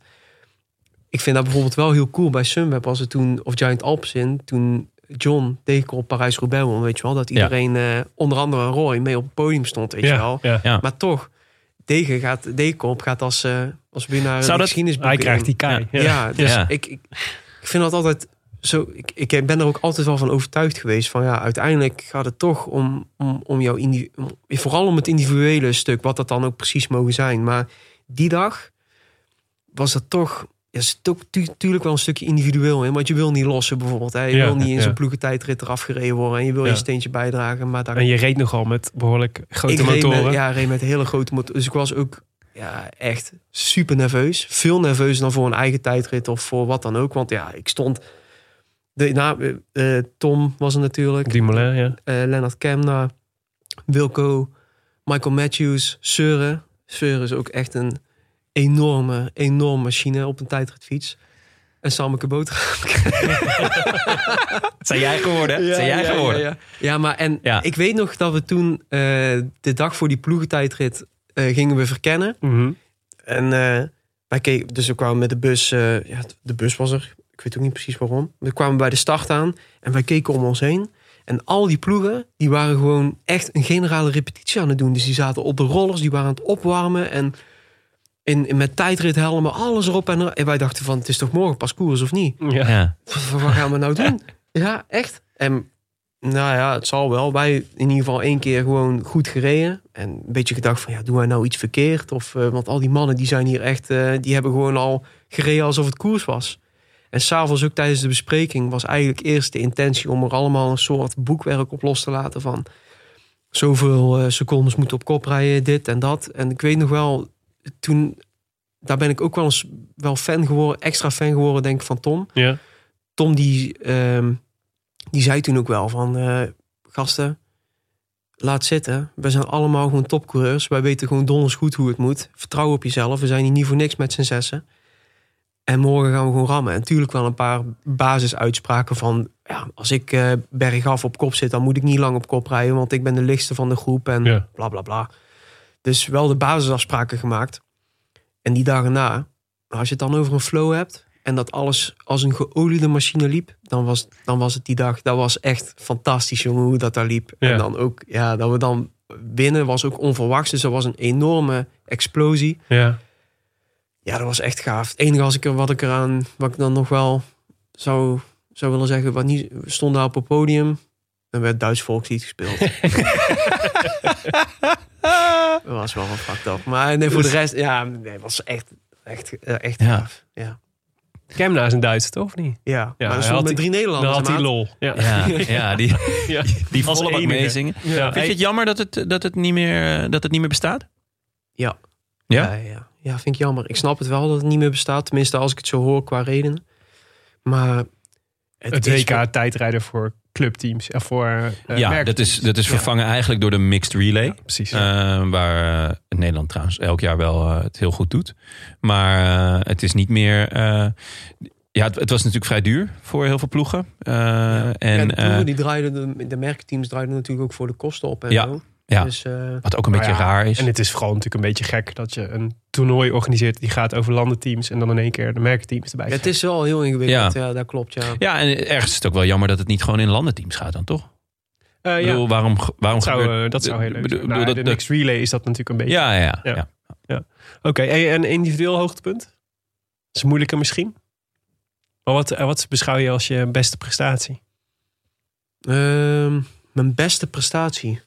ik vind dat bijvoorbeeld wel heel cool bij Sunweb, als het toen, of Giant Alps in, toen John Dekel Parijs-Roubaix won, weet je wel. Dat Ja. iedereen, eh, onder andere Roy, mee op het podium stond, weet je wel. Ja, ja. Maar toch, Degen gaat, Dekelp gaat als, eh als winnaar Zou dat, hij krijgt die kaai. Ja, Ja. dus Ja. Ik, ik, ik vind dat altijd zo. Ik, ik ben er ook altijd wel van overtuigd geweest. Van ja, uiteindelijk gaat het toch om, om, om jouw om- vooral om het individuele stuk, wat dat dan ook precies mogen zijn. Maar die dag was dat toch. Ja, is toch natuurlijk wel een stukje individueel in. Want je wil niet lossen bijvoorbeeld. Hè. Je Ja, wil niet in ja. zo'n ploegentijdrit eraf gereden worden. En je wil Ja. je steentje bijdragen. Maar daar En je reed nogal met behoorlijk grote ik motoren. Met, ja, reed met hele grote motoren. Dus ik was ook ja, echt super nerveus. Veel nerveuzer dan voor een eigen tijdrit of voor wat dan ook. Want ja, ik stond... De, nou, eh, Tom was er natuurlijk. Dumoulin, ja. eh Lennart Kemna. Wilco. Michael Matthews. Seuren. Seuren is ook echt een enorme, enorme machine op een tijdritfiets. En Sameke Boter. zijn jij geworden? zijn jij ja, geworden? Ja, ja. Ja, maar en Ja. ik weet nog dat we toen eh, de dag voor die ploegentijdrit eh, gingen we verkennen. Mhm. En eh, wij keken, dus we kwamen met de bus. ja, de bus was er. Ik weet ook niet precies waarom. We kwamen bij de start aan en wij keken om ons heen. En al die ploegen, die waren gewoon echt een generale repetitie aan het doen. Dus die zaten op de rollers, die waren aan het opwarmen. En in, in, met tijdrithelmen, alles erop en er. En wij dachten van, het is toch morgen pas koers of niet? Ja. Ja. Wat, wat gaan we nou doen? Ja, echt. En nou ja, het zal wel. Wij in ieder geval één keer gewoon goed gereden. En een beetje gedacht van, ja, doen wij nou iets verkeerd? Of, eh, want al die mannen die zijn hier echt, eh, die hebben gewoon al gereden alsof het koers was. En s'avonds ook tijdens de bespreking was eigenlijk eerst de intentie om er allemaal een soort boekwerk op los te laten van zoveel eh, secondes moeten op kop rijden, dit en dat. En ik weet nog wel, toen, daar ben ik ook wel eens wel fan geworden, extra fan geworden, denk ik, van Tom. Ja. Tom die, ehm, die zei toen ook wel van eh, gasten, laat zitten. We zijn allemaal gewoon topcoureurs. Wij weten gewoon donders goed hoe het moet. Vertrouw op jezelf. We zijn hier niet voor niks met z'n zessen. En morgen gaan we gewoon rammen. En natuurlijk wel een paar basisuitspraken van... Ja, als ik eh, bergaf op kop zit, dan moet ik niet lang op kop rijden... want ik ben de lichtste van de groep en Ja. bla bla bla. Dus wel de basisafspraken gemaakt. En die dagen na, als je het dan over een flow hebt... en dat alles als een geoliede machine liep... dan was, dan was het die dag, dat was echt fantastisch, jongen, hoe dat daar liep. Ja. En dan ook, ja, dat we dan winnen was ook onverwachts. Dus dat was een enorme explosie. Ja. Ja, dat was echt gaaf. Het enige als ik er, wat ik eraan, wat ik dan nog wel zou, zou willen zeggen, wat niet, we stonden daar op het podium en werd Duits volkslied gespeeld. dat was wel wat fucked up. Maar nee, voor de rest, ja, nee, het was echt, echt, eh, echt Ja. gaaf. Ja, Kemna is een Duitser, toch? Of niet? ja. Ja, maar hij had stonden met die- drie Dan Nederlanders. had hij lol. Ja. Ja, ja, die, Ja. die volle meezingen. Ja. Vind je het jammer dat het, dat het, niet, meer, eh, dat het niet meer bestaat? Ja. Ja? Ja, ja. ja, vind ik jammer. Ik snap het wel dat het niet meer bestaat. Tenminste, als ik het zo hoor qua redenen. Maar het, Het is WK tijdrijden voor clubteams en voor eh, ja, dat is, dat is vervangen eigenlijk door de mixed relay. Ja, precies. Eh, waar eh, Nederland trouwens elk jaar wel eh, het heel goed doet. Maar eh, het is niet meer. eh, ja, het, het was natuurlijk vrij duur voor heel veel ploegen. Eh. En, En de ploegen eh, die draaiden, de, de merkteams draaiden natuurlijk ook voor de kosten op en Ja. zo. Ja. Dus eh, wat ook een beetje ja, raar is. En het is vooral natuurlijk een beetje gek dat je een toernooi organiseert die gaat over landenteams en dan in één keer de merkteams erbij. ja, het is wel heel ingewikkeld. Ja. Ja, dat klopt. Ja. Ja, en ergens is het ook wel jammer dat het niet gewoon in landenteams gaat dan, toch? Eh, Ik ja, bedoel, waarom, waarom dat zou, gebeurt- eh, dat zou heel leuk bedoel- zijn. bedoel, Nou, dat- de dat- mixed relay is dat natuurlijk een beetje. Ja, ja, ja. Ja. ja. Oké, en individueel hoogtepunt? Dat is moeilijker misschien. Maar wat, wat beschouw je als je beste prestatie? Ehm, mijn beste prestatie.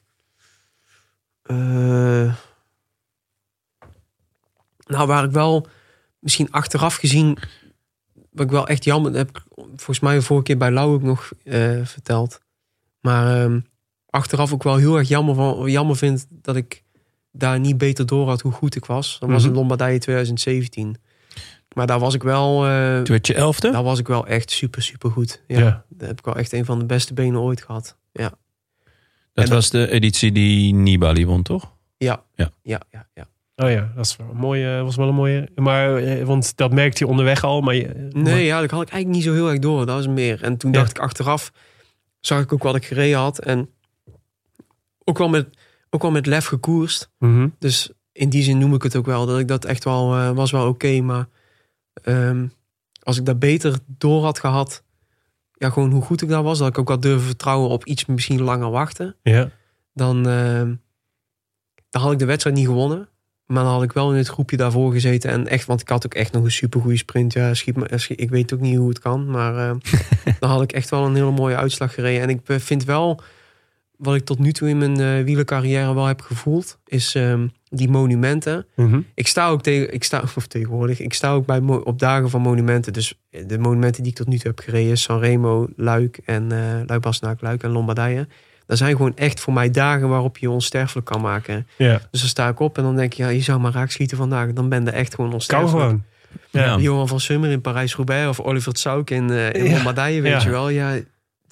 Eh, nou, waar ik wel misschien achteraf gezien, wat ik wel echt jammer heb, volgens mij de vorige keer bij Lau ook nog eh, verteld. Maar ehm, achteraf ook wel heel erg jammer, van, jammer vind dat ik daar niet beter door had hoe goed ik was. Dat was Mhm. in Lombardije 2017. Maar daar was ik wel, eh, Toen werd je elfde? daar was ik wel echt super, super goed. Ja, Ja. Daar heb ik wel echt een van de beste benen ooit gehad. Ja, dat en- was de editie die Nibali won, toch? ja, Ja. ja, ja. ja. Oh ja, dat is wel een mooie, was wel een mooie. Maar, eh, want dat merkte je onderweg al. Maar, je- Nee, ja, dat had ik eigenlijk niet zo heel erg door. Dat was meer. En toen Ja. dacht ik achteraf, zag ik ook wat ik gereden had. En ook wel met, ook wel met lef gekoerst. Mhm. Dus in die zin noem ik het ook wel. Dat ik dat echt wel, eh, was wel oké. maar ehm, als ik dat beter door had gehad. Ja, gewoon hoe goed ik daar was. Dat ik ook wel durven vertrouwen op iets misschien langer wachten. Ja. Dan, ehm, dan had ik de wedstrijd niet gewonnen. Maar dan had ik wel in het groepje daarvoor gezeten. En echt, want ik had ook echt nog een supergoeie sprint. Ja, schiet me, schiet- ik weet ook niet hoe het kan. Maar ehm, dan had ik echt wel een hele mooie uitslag gereden. En ik vind wel, wat ik tot nu toe in mijn eh wielercarrière wel heb gevoeld, is ehm, die monumenten. Mhm. Ik sta ook tegen, ik sta, of tegenwoordig, ik sta ook bij op dagen van monumenten. Dus de monumenten die ik tot nu toe heb gereden, Sanremo, Luik en eh Luik Luik en Lombardije. Dat zijn gewoon echt voor mij dagen waarop je onsterfelijk kan maken. Ja. Dus dan sta ik op en dan denk je, ja, je zou maar raak schieten vandaag. Dan ben je echt gewoon Kan onsterfelijk. gewoon. Ja. Johan van Summer in Parijs-Roubaix of Oliver Tsauk in, eh in Ja. Lombardije, weet Ja. je wel. Ja,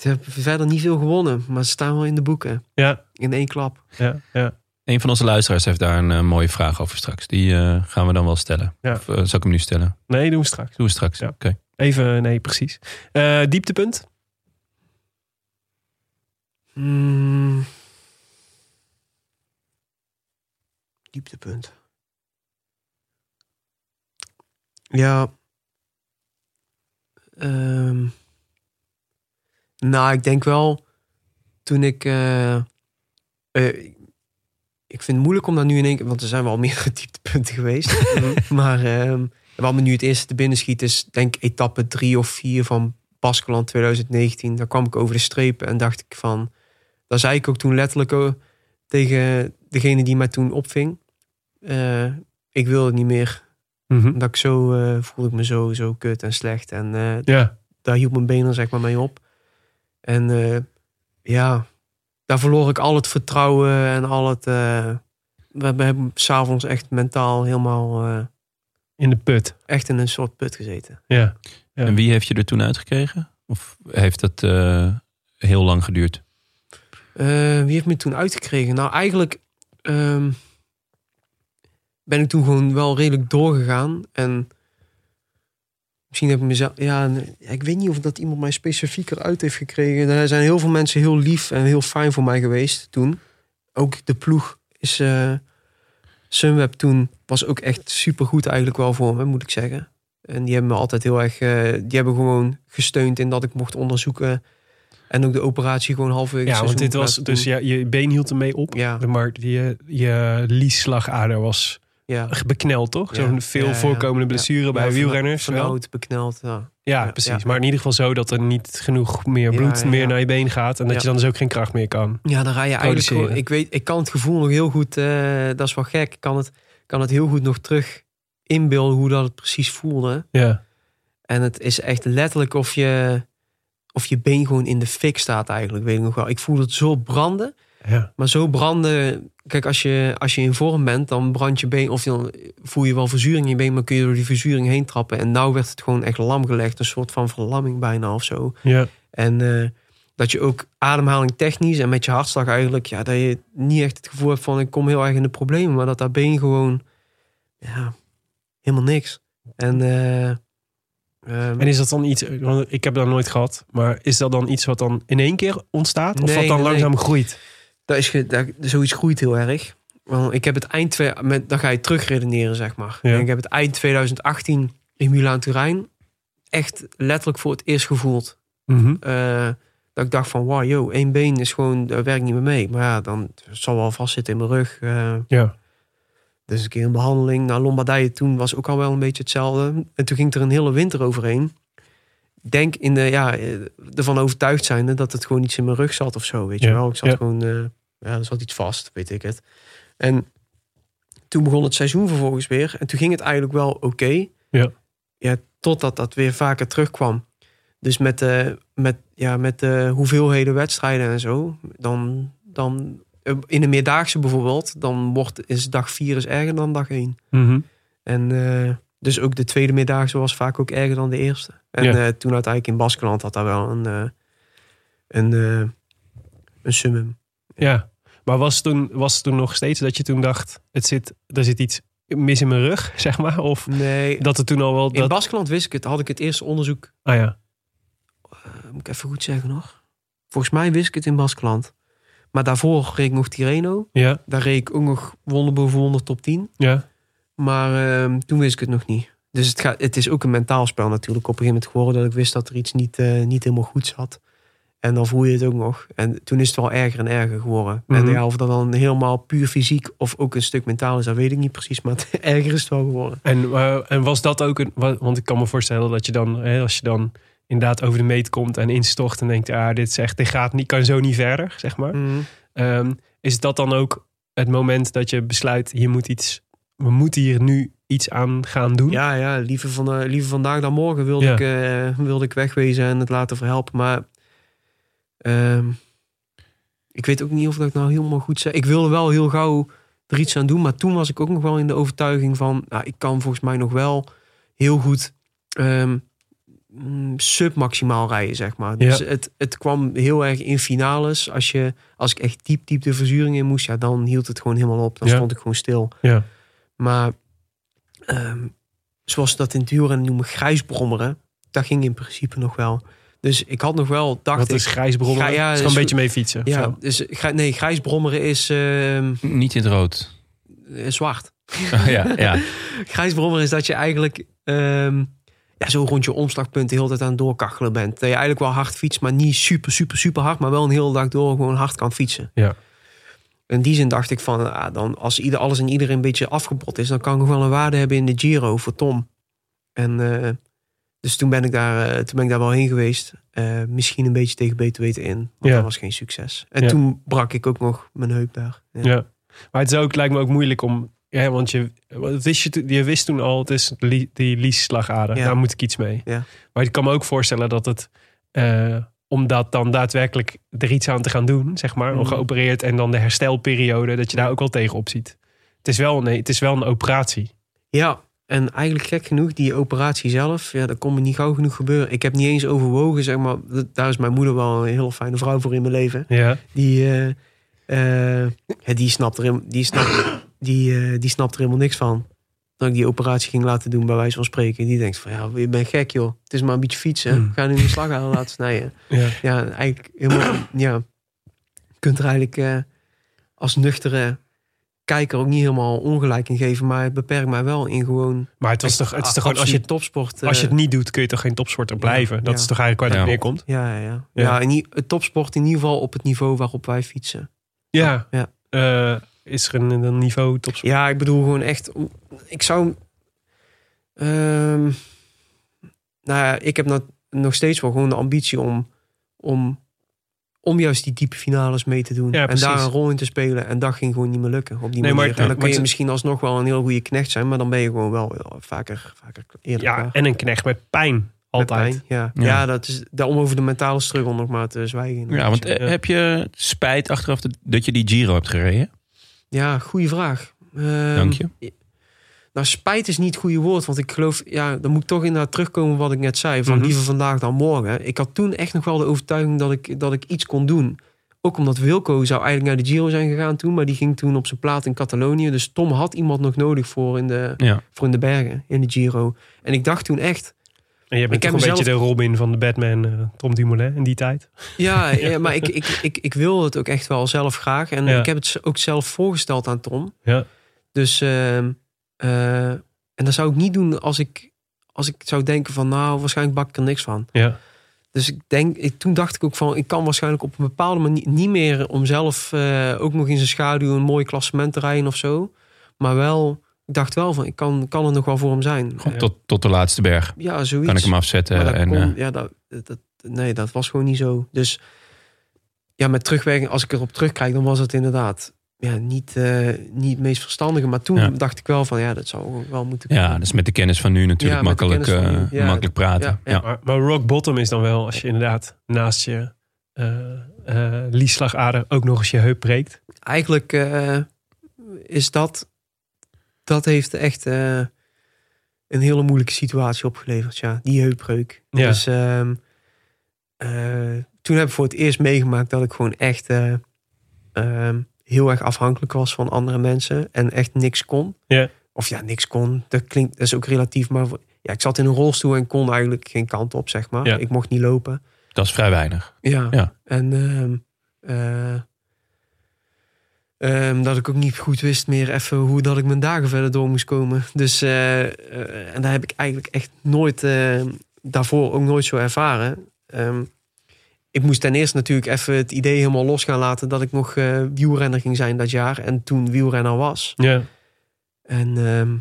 ze hebben verder niet veel gewonnen, maar ze staan wel in de boeken. Ja. In één klap. Ja. Ja. Een van onze luisteraars heeft daar een eh, mooie vraag over straks. Die eh, gaan we dan wel stellen. Ja. Of eh, zal ik hem nu stellen? Nee, doen we straks. Doen we straks. Ja. Oké. Even, nee, precies. Eh, dieptepunt? Hmm. Dieptepunt. Ja. Ehm. Nou, ik denk wel toen ik. eh, eh, ik vind het moeilijk om daar nu in één keer. Want er zijn wel meerdere dieptepunten geweest. maar ehm wat me nu het eerste te binnen schiet is, denk ik, etappe drie of vier van Baskeland 2019. Daar kwam ik over de streep en dacht ik van. Daar zei ik ook toen letterlijk oh, tegen degene die mij toen opving. eh, ik wil het niet meer. Mhm. Omdat ik zo eh, voelde ik me zo, zo kut en slecht. En eh, Ja. daar hield mijn benen zeg maar mee op. En eh, ja, daar verloor ik al het vertrouwen en al het. eh, we hebben s'avonds echt mentaal helemaal eh, In de put. echt in een soort put gezeten. Ja. Ja. En wie heeft je er toen uitgekregen? Of heeft dat eh, heel lang geduurd? Eh, wie heeft me toen uitgekregen? Nou, eigenlijk ehm, ben ik toen gewoon wel redelijk doorgegaan. En misschien heb ik mezelf... Ja, ik weet niet of dat iemand mij specifieker uit heeft gekregen. Er zijn heel veel mensen heel lief en heel fijn voor mij geweest toen. Ook de ploeg is... eh Sunweb toen was ook echt supergoed eigenlijk wel voor me, moet ik zeggen. En die hebben me altijd heel erg... eh, die hebben gewoon gesteund in dat ik mocht onderzoeken... En ook de operatie gewoon halverwege Ja, want dit was dus ja, je been hield ermee op. Ja. Maar je, je liesslagader was Ja. bekneld, toch? Zo'n veel voorkomende blessure bij wielrenners. Vernauwd, bekneld, ja. Precies. Maar in ieder geval zo dat er niet genoeg meer bloed meer naar je been gaat. En dat je dan dus ook geen kracht meer kan. Ja, dan ga je eigenlijk Produceren. Ik, weet, ik kan het gevoel nog heel goed... eh, dat is wel gek. Ik kan het, kan het heel goed nog terug inbeelden hoe dat het precies voelde. Ja. En het is echt letterlijk of je, of je been gewoon in de fik staat eigenlijk. Weet ik nog wel. Ik voel het zo branden. Ja. Maar zo branden... Kijk, als je, als je in vorm bent, dan brandt je been... Of dan voel je wel verzuring in je been, maar kun je door die verzuring heen trappen. En nou werd het gewoon echt lam gelegd. Een soort van verlamming bijna of zo. Ja. En eh, dat je ook ademhaling technisch en met je hartslag eigenlijk... Ja, dat je niet echt het gevoel hebt van ik kom heel erg in de problemen. Maar dat dat been gewoon... Ja, helemaal niks. En... eh, ehm, En is dat dan iets, want ik heb dat nooit gehad, maar is dat dan iets wat dan in één keer ontstaat? Of Nee, wat dan nee, nee. langzaam groeit? Dat is, dat, zoiets groeit heel erg. Want ik heb het eind... Twee, met, dan ga je terug redeneren, zeg maar. Ja. En ik heb het eind 2018 in Milaan-Turijn... echt letterlijk voor het eerst gevoeld. Mhm. Eh, dat ik dacht van, wow, yo, één been is gewoon, dat werkt niet meer mee. Maar ja, dan zal wel vastzitten in mijn rug. eh, Ja. dus een keer een behandeling. Nou, Lombardije toen was ook al wel een beetje hetzelfde. En toen ging er een hele winter overheen. Denk in de, ja, eh, ervan overtuigd zijnde dat het gewoon iets in mijn rug zat of zo, weet je wel. Ik zat ja. gewoon, ja, er zat iets vast, weet ik het. En toen begon het seizoen vervolgens weer. En toen ging het eigenlijk wel oké. Ja. ja totdat dat weer vaker terugkwam. Dus met de, met, ja, met de hoeveelheden wedstrijden en zo, dan, dan in de meerdaagse bijvoorbeeld, dan wordt, is dag 4 is erger dan dag 1. Mhm. En eh, dus ook de tweede meerdaagse was vaak ook erger dan de eerste. En Ja. eh, toen uiteindelijk in Baskeland had daar wel een, eh, een, een summum. Ja, maar was het toen, was het toen nog steeds dat je toen dacht, het zit, er zit iets mis in mijn rug, zeg maar? Of Nee, dat het toen al wel... in Dat, Baskeland wist ik het, had ik het eerste onderzoek, ah ja, eh, moet ik even goed zeggen nog. Volgens mij wist ik het in Baskeland. Maar daarvoor reed ik nog Tireno. ja, Daar reed ik ook nog wonder boven wonder top 10. ja, Maar ehm, toen wist ik het nog niet. Dus het, gaat, het is ook een mentaal spel natuurlijk op een gegeven moment geworden. Dat ik wist dat er iets niet, eh, niet helemaal goed zat. En dan voel je het ook nog. En toen is het wel erger en erger geworden. En Mhm. ja, of dat dan helemaal puur fysiek of ook een stuk mentaal is, dat weet ik niet precies. Maar het erger is het wel geworden. En, eh, en was dat ook een... wa- Want ik kan me voorstellen dat je dan, hè, als je dan inderdaad over de meet komt en instort en denkt, ah, dit, is echt, dit gaat niet, kan zo niet verder, zeg maar. Mhm. Ehm, is dat dan ook het moment dat je besluit, hier moet iets, we moeten hier nu iets aan gaan doen? Ja, ja liever, van, eh, liever vandaag dan morgen wilde, Ja. ik, eh, wilde ik wegwezen en het laten verhelpen. Maar ehm, ik weet ook niet of dat nou helemaal goed zeg. Ik wilde wel heel gauw er iets aan doen. Maar toen was ik ook nog wel in de overtuiging van... Nou, ik kan volgens mij nog wel heel goed ehm, mm, submaximaal rijden, zeg maar. Dus Ja. het, het kwam heel erg in finales. Als, je, als ik echt diep, diep de verzuring in moest... Ja, dan hield het gewoon helemaal op. Dan Ja. stond ik gewoon stil. Ja. Maar ehm, zoals ze dat in het wielrennen noemen, grijsbrommeren, dat ging in principe nog wel. Dus ik had nog wel, dacht Wat ik... is grijs brommeren? Ga- ja, is gewoon een beetje mee fietsen. ja, zo. dus nee, grijsbrommeren is ehm, Niet in het rood. eh, zwart. Oh, ja, ja. Grijsbrommer is dat je eigenlijk ehm, ja, zo rond je omslagpunt de hele tijd aan het doorkachelen bent. Dat je eigenlijk wel hard fietst, maar niet super, super, super hard, maar wel een hele dag door gewoon hard kan fietsen. Ja. In die zin dacht ik van, ah, dan als ieder, alles en iedereen een beetje afgebot is, dan kan ik wel een waarde hebben in de Giro voor Tom. En eh, dus toen ben ik daar, eh, toen ben ik daar wel heen geweest. Eh, misschien een beetje tegen beter weten in, want Ja. dat was geen succes. En Ja. toen brak ik ook nog mijn heup daar. Ja. Ja. Maar het, is ook, lijkt me ook moeilijk om... Ja, want je, wist je, toen- je wist toen al, het is li- die liesslagader. Daar moet ik iets mee. Ja. Maar ik kan me ook voorstellen dat het... eh, om dat dan daadwerkelijk er iets aan te gaan doen, zeg maar. Mhm. Geopereerd en dan de herstelperiode. Dat je daar ook wel tegen op ziet. Het is wel, nee, het is wel een operatie. Ja, en eigenlijk gek genoeg, die operatie zelf, ja, dat kon me niet gauw genoeg gebeuren. Ik heb niet eens overwogen, zeg maar. Daar is mijn moeder wel een heel fijne vrouw voor in mijn leven. Ja. Die, eh, eh, die, snapt er, helemaal- die, snapt, die, eh, die snapt er helemaal niks van. Dat ik die operatie ging laten doen, bij wijze van spreken. Die denkt van, ja, je bent gek joh. Het is maar een beetje fietsen. Hmm. Ga nu een slagader laten snijden. ja. Ja, eigenlijk helemaal, ja. Je kunt er eigenlijk als nuchtere kijker ook niet helemaal ongelijk in geven. Maar het beperkt mij wel in gewoon Maar het, was toch, het is toch gewoon, als je, topsport. eh, als je het niet doet, kun je toch geen topsporter blijven? dat ja. is toch eigenlijk waar het Ja. neerkomt? Ja, ja, ja. Ja. ja in, het topsport in ieder geval op het niveau waarop wij fietsen. Ja. Ja. Eh, is er een, een niveau topsport? Ja, ik bedoel gewoon echt. Ik zou. ehm, nou ja, ik heb nou nog steeds wel gewoon de ambitie om. om om juist die diepe finales mee te doen. Ja, en daar een rol in te spelen. En dat ging gewoon niet meer lukken op die Nee, maar- manier. en dan maar kun je misschien alsnog wel een heel goede knecht zijn. Maar dan ben je gewoon wel vaker, vaker eerder Ja, klaar. en een knecht met pijn. Met Altijd. pijn, Ja. Ja. Ja. dat is om over de mentale struggle nog maar te zwijgen. ja, want eh, heb je spijt achteraf dat- dat je die Giro hebt gereden? Ja, goede vraag. Ehm, Dank je. Nou, spijt is niet het goede woord. Want ik geloof, ja, dan moet ik toch inderdaad terugkomen wat ik net zei. Van Mhm. liever vandaag dan morgen. Ik had toen echt nog wel de overtuiging dat ik, dat ik iets kon doen. Ook omdat Wilco zou eigenlijk naar de Giro zijn gegaan toen. Maar die ging toen op zijn plaat in Catalonië. Dus Tom had iemand nog nodig voor in de, Ja. voor in de bergen, in de Giro. En ik dacht toen echt... En je bent Ik toch een beetje de Robin van de Batman, eh, Tom Dumoulin, in die tijd. Ja, ja maar ik, ik, ik, ik wil het ook echt wel zelf graag. En Ja. ik heb het ook zelf voorgesteld aan Tom. Ja. Dus, ehm, eh, en dat zou ik niet doen als ik, als ik zou denken van, nou, waarschijnlijk bak ik er niks van. Ja. Dus ik denk, ik, toen dacht ik ook van, ik kan waarschijnlijk op een bepaalde manier niet meer om zelf eh, ook nog in zijn schaduw een mooi klassement te rijden of zo. Maar wel, ik dacht wel van, ik kan, kan er nog wel voor hem zijn. Gewoon tot, tot de laatste berg. Ja, zoiets. Kan ik hem afzetten. En, kon- eh, ja, dat, dat, nee, dat was gewoon niet zo. Dus ja, met terugwerking, als ik erop terugkijk, dan was het inderdaad ja, niet, eh, niet het meest verstandige. Maar toen Ja. dacht ik wel van ja, dat zou ook wel moeten kunnen. Ja, dus met de kennis van nu natuurlijk Ja, makkelijk, eh, nu. Ja, makkelijk praten. ja, Ja, Maar, maar rock bottom is dan wel als je inderdaad naast je eh eh, liesslagader ook nog eens je heup breekt. Eigenlijk eh, is dat, dat heeft echt eh, een hele moeilijke situatie opgeleverd. Ja, die heupbreuk. Ja. Dus ehm, eh, toen heb ik voor het eerst meegemaakt dat ik gewoon echt eh, ehm, heel erg afhankelijk was van andere mensen en echt niks kon. Ja. Of ja, niks kon. Dat klinkt, dat is ook relatief, maar voor- ja, ik zat in een rolstoel en kon eigenlijk geen kant op, zeg maar. Ik mocht niet lopen. Dat is vrij weinig. Ja. Ja. En ehm, eh, ehm, dat ik ook niet goed wist meer even hoe dat ik mijn dagen verder door moest komen. Dus eh, eh, en daar heb ik eigenlijk echt nooit eh, daarvoor ook nooit zo ervaren. Ehm, ik moest ten eerste natuurlijk even het idee helemaal los gaan laten dat ik nog eh, wielrenner ging zijn dat jaar. En toen wielrenner was. Ja. En ehm,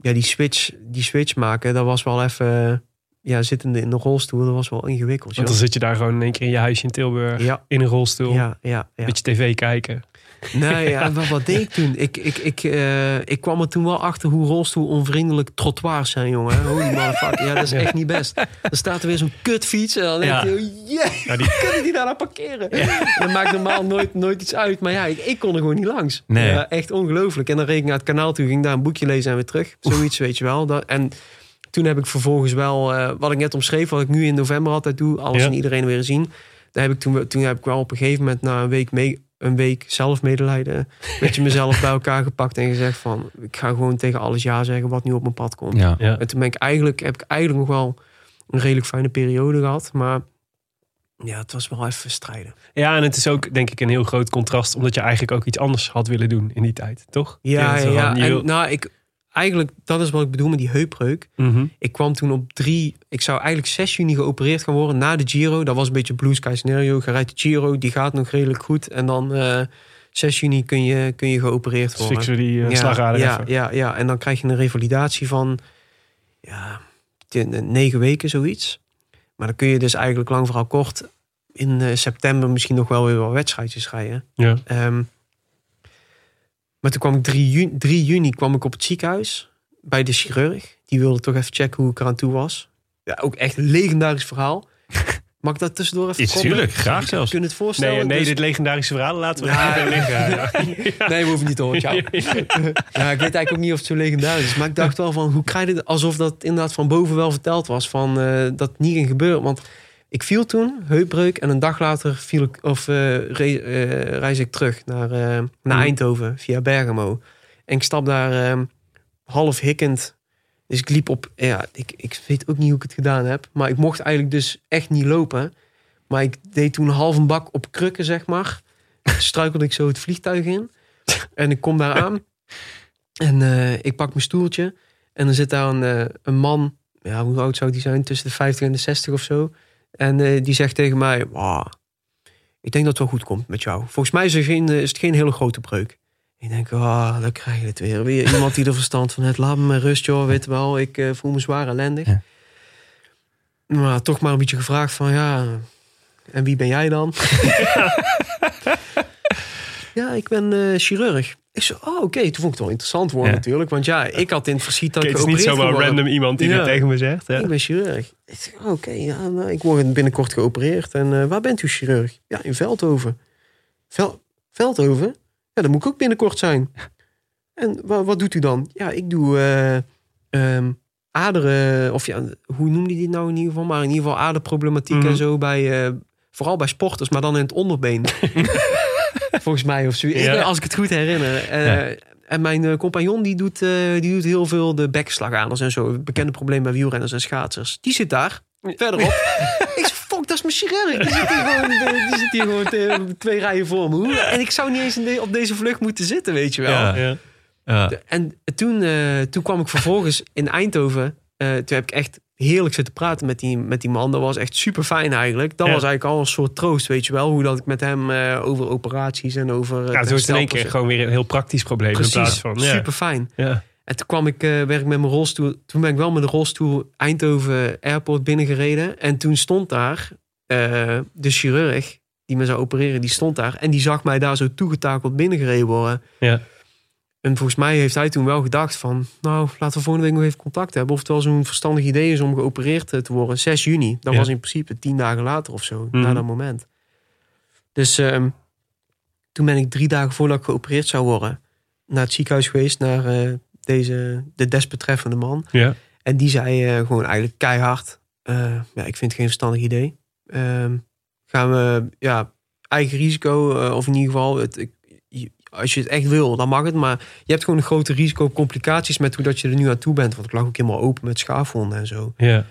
ja, die switch, die switch maken, dat was wel even. Ja, zittende in de rolstoel, dat was wel ingewikkeld. Want dan joh. zit je daar gewoon in één keer in je huisje in Tilburg. Ja, In een rolstoel. ja, ja. ja. Beetje tv kijken. Nee, ja, wat, wat deed ik toen? Ik, ik, ik, eh, ik kwam er toen wel achter hoe rolstoelonvriendelijk trottoirs zijn, jongen. Holy motherfucker. Ja, dat is echt niet best. Dan staat er weer zo'n kutfiets en dan denk Ja. je, oh, yeah, Ja, die- kunnen die daar nou parkeren? Dat maakt normaal nooit, nooit iets uit. Maar ja, ik, ik kon er gewoon niet langs. Nee. Ja, echt ongelooflijk. En dan reed ik naar het kanaal toe, ging daar een boekje lezen en weer terug. Zoiets, weet je wel. Dat, en toen heb ik vervolgens wel, eh, wat ik net omschreef, wat ik nu in november altijd doe, alles Ja. en iedereen weer zien. Daar heb ik toen, toen heb ik wel op een gegeven moment na een week mee, een week zelfmedelijden, een beetje mezelf bij elkaar gepakt en gezegd van, ik ga gewoon tegen alles ja zeggen wat nu op mijn pad komt. Ja. Ja. En toen ben ik eigenlijk, heb ik eigenlijk nog wel een redelijk fijne periode gehad, maar ja, het was wel even strijden. ja, en het is ook denk ik een heel groot contrast. Omdat je eigenlijk ook iets anders had willen doen in die tijd. Toch? Ja, ja, van, ja. je wil- En, nou, ik, eigenlijk, dat is wat ik bedoel met die heupbreuk. Mhm. Ik kwam toen op drie... Ik zou eigenlijk 6 juni geopereerd gaan worden na de Giro. Dat was een beetje blue sky scenario. Je rijdt de Giro, die gaat nog redelijk goed. En dan eh 6 juni kun je, kun je geopereerd worden. fixen die eh, ja, slagader ja, even. ja, ja, en dan krijg je een revalidatie van... Ja, tien- negen weken zoiets. Maar dan kun je dus eigenlijk lang vooral kort... in eh, september misschien nog wel weer wat wedstrijdjes rijden. Ja. Ehm, maar toen kwam ik 3 juni, 3 juni kwam ik op het ziekenhuis bij de chirurg. Die wilde toch even checken hoe ik eraan toe was. Ja, ook echt een legendarisch verhaal. Mag ik dat tussendoor even proppen? tuurlijk, graag zelfs. Kun je het voorstellen? Nee, nee Dus- dit legendarische verhaal laten we Ja, liggen. Ja. Nee, we hoeven niet te horen. Ja, ik weet eigenlijk ook niet of het zo legendarisch is. Maar ik dacht wel van, hoe krijg je het? Alsof dat inderdaad van boven wel verteld was. Van, eh, dat niet ging gebeuren. Want ik viel toen, heupbreuk. En een dag later viel ik, of, eh, re- eh, reis ik terug naar, eh, naar Mhm. Eindhoven via Bergamo. En ik stap daar eh, half hikkend. Dus ik liep op, ja, ik, ik weet ook niet hoe ik het gedaan heb. Maar ik mocht eigenlijk dus echt niet lopen. Maar ik deed toen half een bak op krukken, zeg maar. Struikelde ik zo het vliegtuig in. En ik kom daar aan. En ik pak mijn stoeltje. En dan zit daar een, een man. Ja, hoe oud zou die zijn? Tussen de 50 en de 60 of zo. En eh, die zegt tegen mij: "Wauw, Ik denk dat het wel goed komt met jou. Volgens mij is, er geen, eh, is het geen hele grote breuk. Ik denk, ah, dan krijg je het weer. Weer iemand die er verstand van heeft. Laat me rust, joh. Weet wel, ik eh, voel me zwaar ellendig. Ja. Maar toch maar een beetje gevraagd van, ja... En wie ben jij dan? ja, ik ben eh, chirurg. Ik zei, oh, oké. Toen vond ik het wel interessant worden Ja. natuurlijk. Want ja, ik had in het verschiet dat ik het is niet zomaar random iemand die Ja. dit tegen me zegt. Ja. Ik ben chirurg. Ik zeg, oké, ja, nou, ik word binnenkort geopereerd. En eh, waar bent u chirurg? Ja, in Veldhoven. Vel Veldhoven? Ja, dat moet ik ook binnenkort zijn. En wa- wat doet u dan? Ja, ik doe eh, ehm, aderen, of ja, hoe noemde hij dit nou in ieder geval? Maar in ieder geval aderproblematiek Mhm. en zo bij, eh, vooral bij sporters, maar dan in het onderbeen. Volgens mij of zo. Ja. Als ik het goed herinner. Eh, Ja. En mijn eh, compagnon die doet, eh, die doet heel veel de bekkenslagaders en zo. Bekende probleem bij wielrenners en schaatsers. Die zit daar, verderop. ik zeg, fuck, dat is mijn chirurg. Die zit hier gewoon, die zit hier gewoon te- twee rijen voor me. En ik zou niet eens de- op deze vlucht moeten zitten, weet je wel. Ja. Ja. Ja. De- En toen, toen kwam ik vervolgens in Eindhoven. Eh, toen heb ik echt heerlijk zitten praten met die, met die man. Dat was echt super fijn eigenlijk. Dat Ja. was eigenlijk al een soort troost, weet je wel. Hoe dat ik met hem eh, over operaties en over... Ja, zo is in één keer gewoon weer een heel praktisch probleem Precies, in plaats van. Ja. super fijn. Ja. En toen kwam ik, eh werd ik met mijn rolstoel. Toen ben ik wel met de rolstoel Eindhoven Airport binnengereden. En toen stond daar eh, de chirurg die me zou opereren, die stond daar. En die zag mij daar zo toegetakeld binnengereden worden. Ja. En volgens mij heeft hij toen wel gedacht van... nou, laten we volgende week nog even contact hebben. Of het wel zo'n verstandig idee is om geopereerd eh, te worden. 6 juni. Dat Ja. was in principe tien dagen later of zo. Mhm. Na dat moment. Dus ehm, toen ben ik drie dagen voordat ik geopereerd zou worden... naar het ziekenhuis geweest. Naar eh, deze, de desbetreffende man. Ja. En die zei eh, gewoon eigenlijk keihard... ja, ik vind het geen verstandig idee. Ehm, gaan we, ja, eigen risico... of in ieder geval... Het, ik, als je het echt wil, dan mag het. Maar je hebt gewoon een grote risico op complicaties... met hoe dat je er nu aan toe bent. Want ik lag ook helemaal open met schaafwonden en zo. Ja.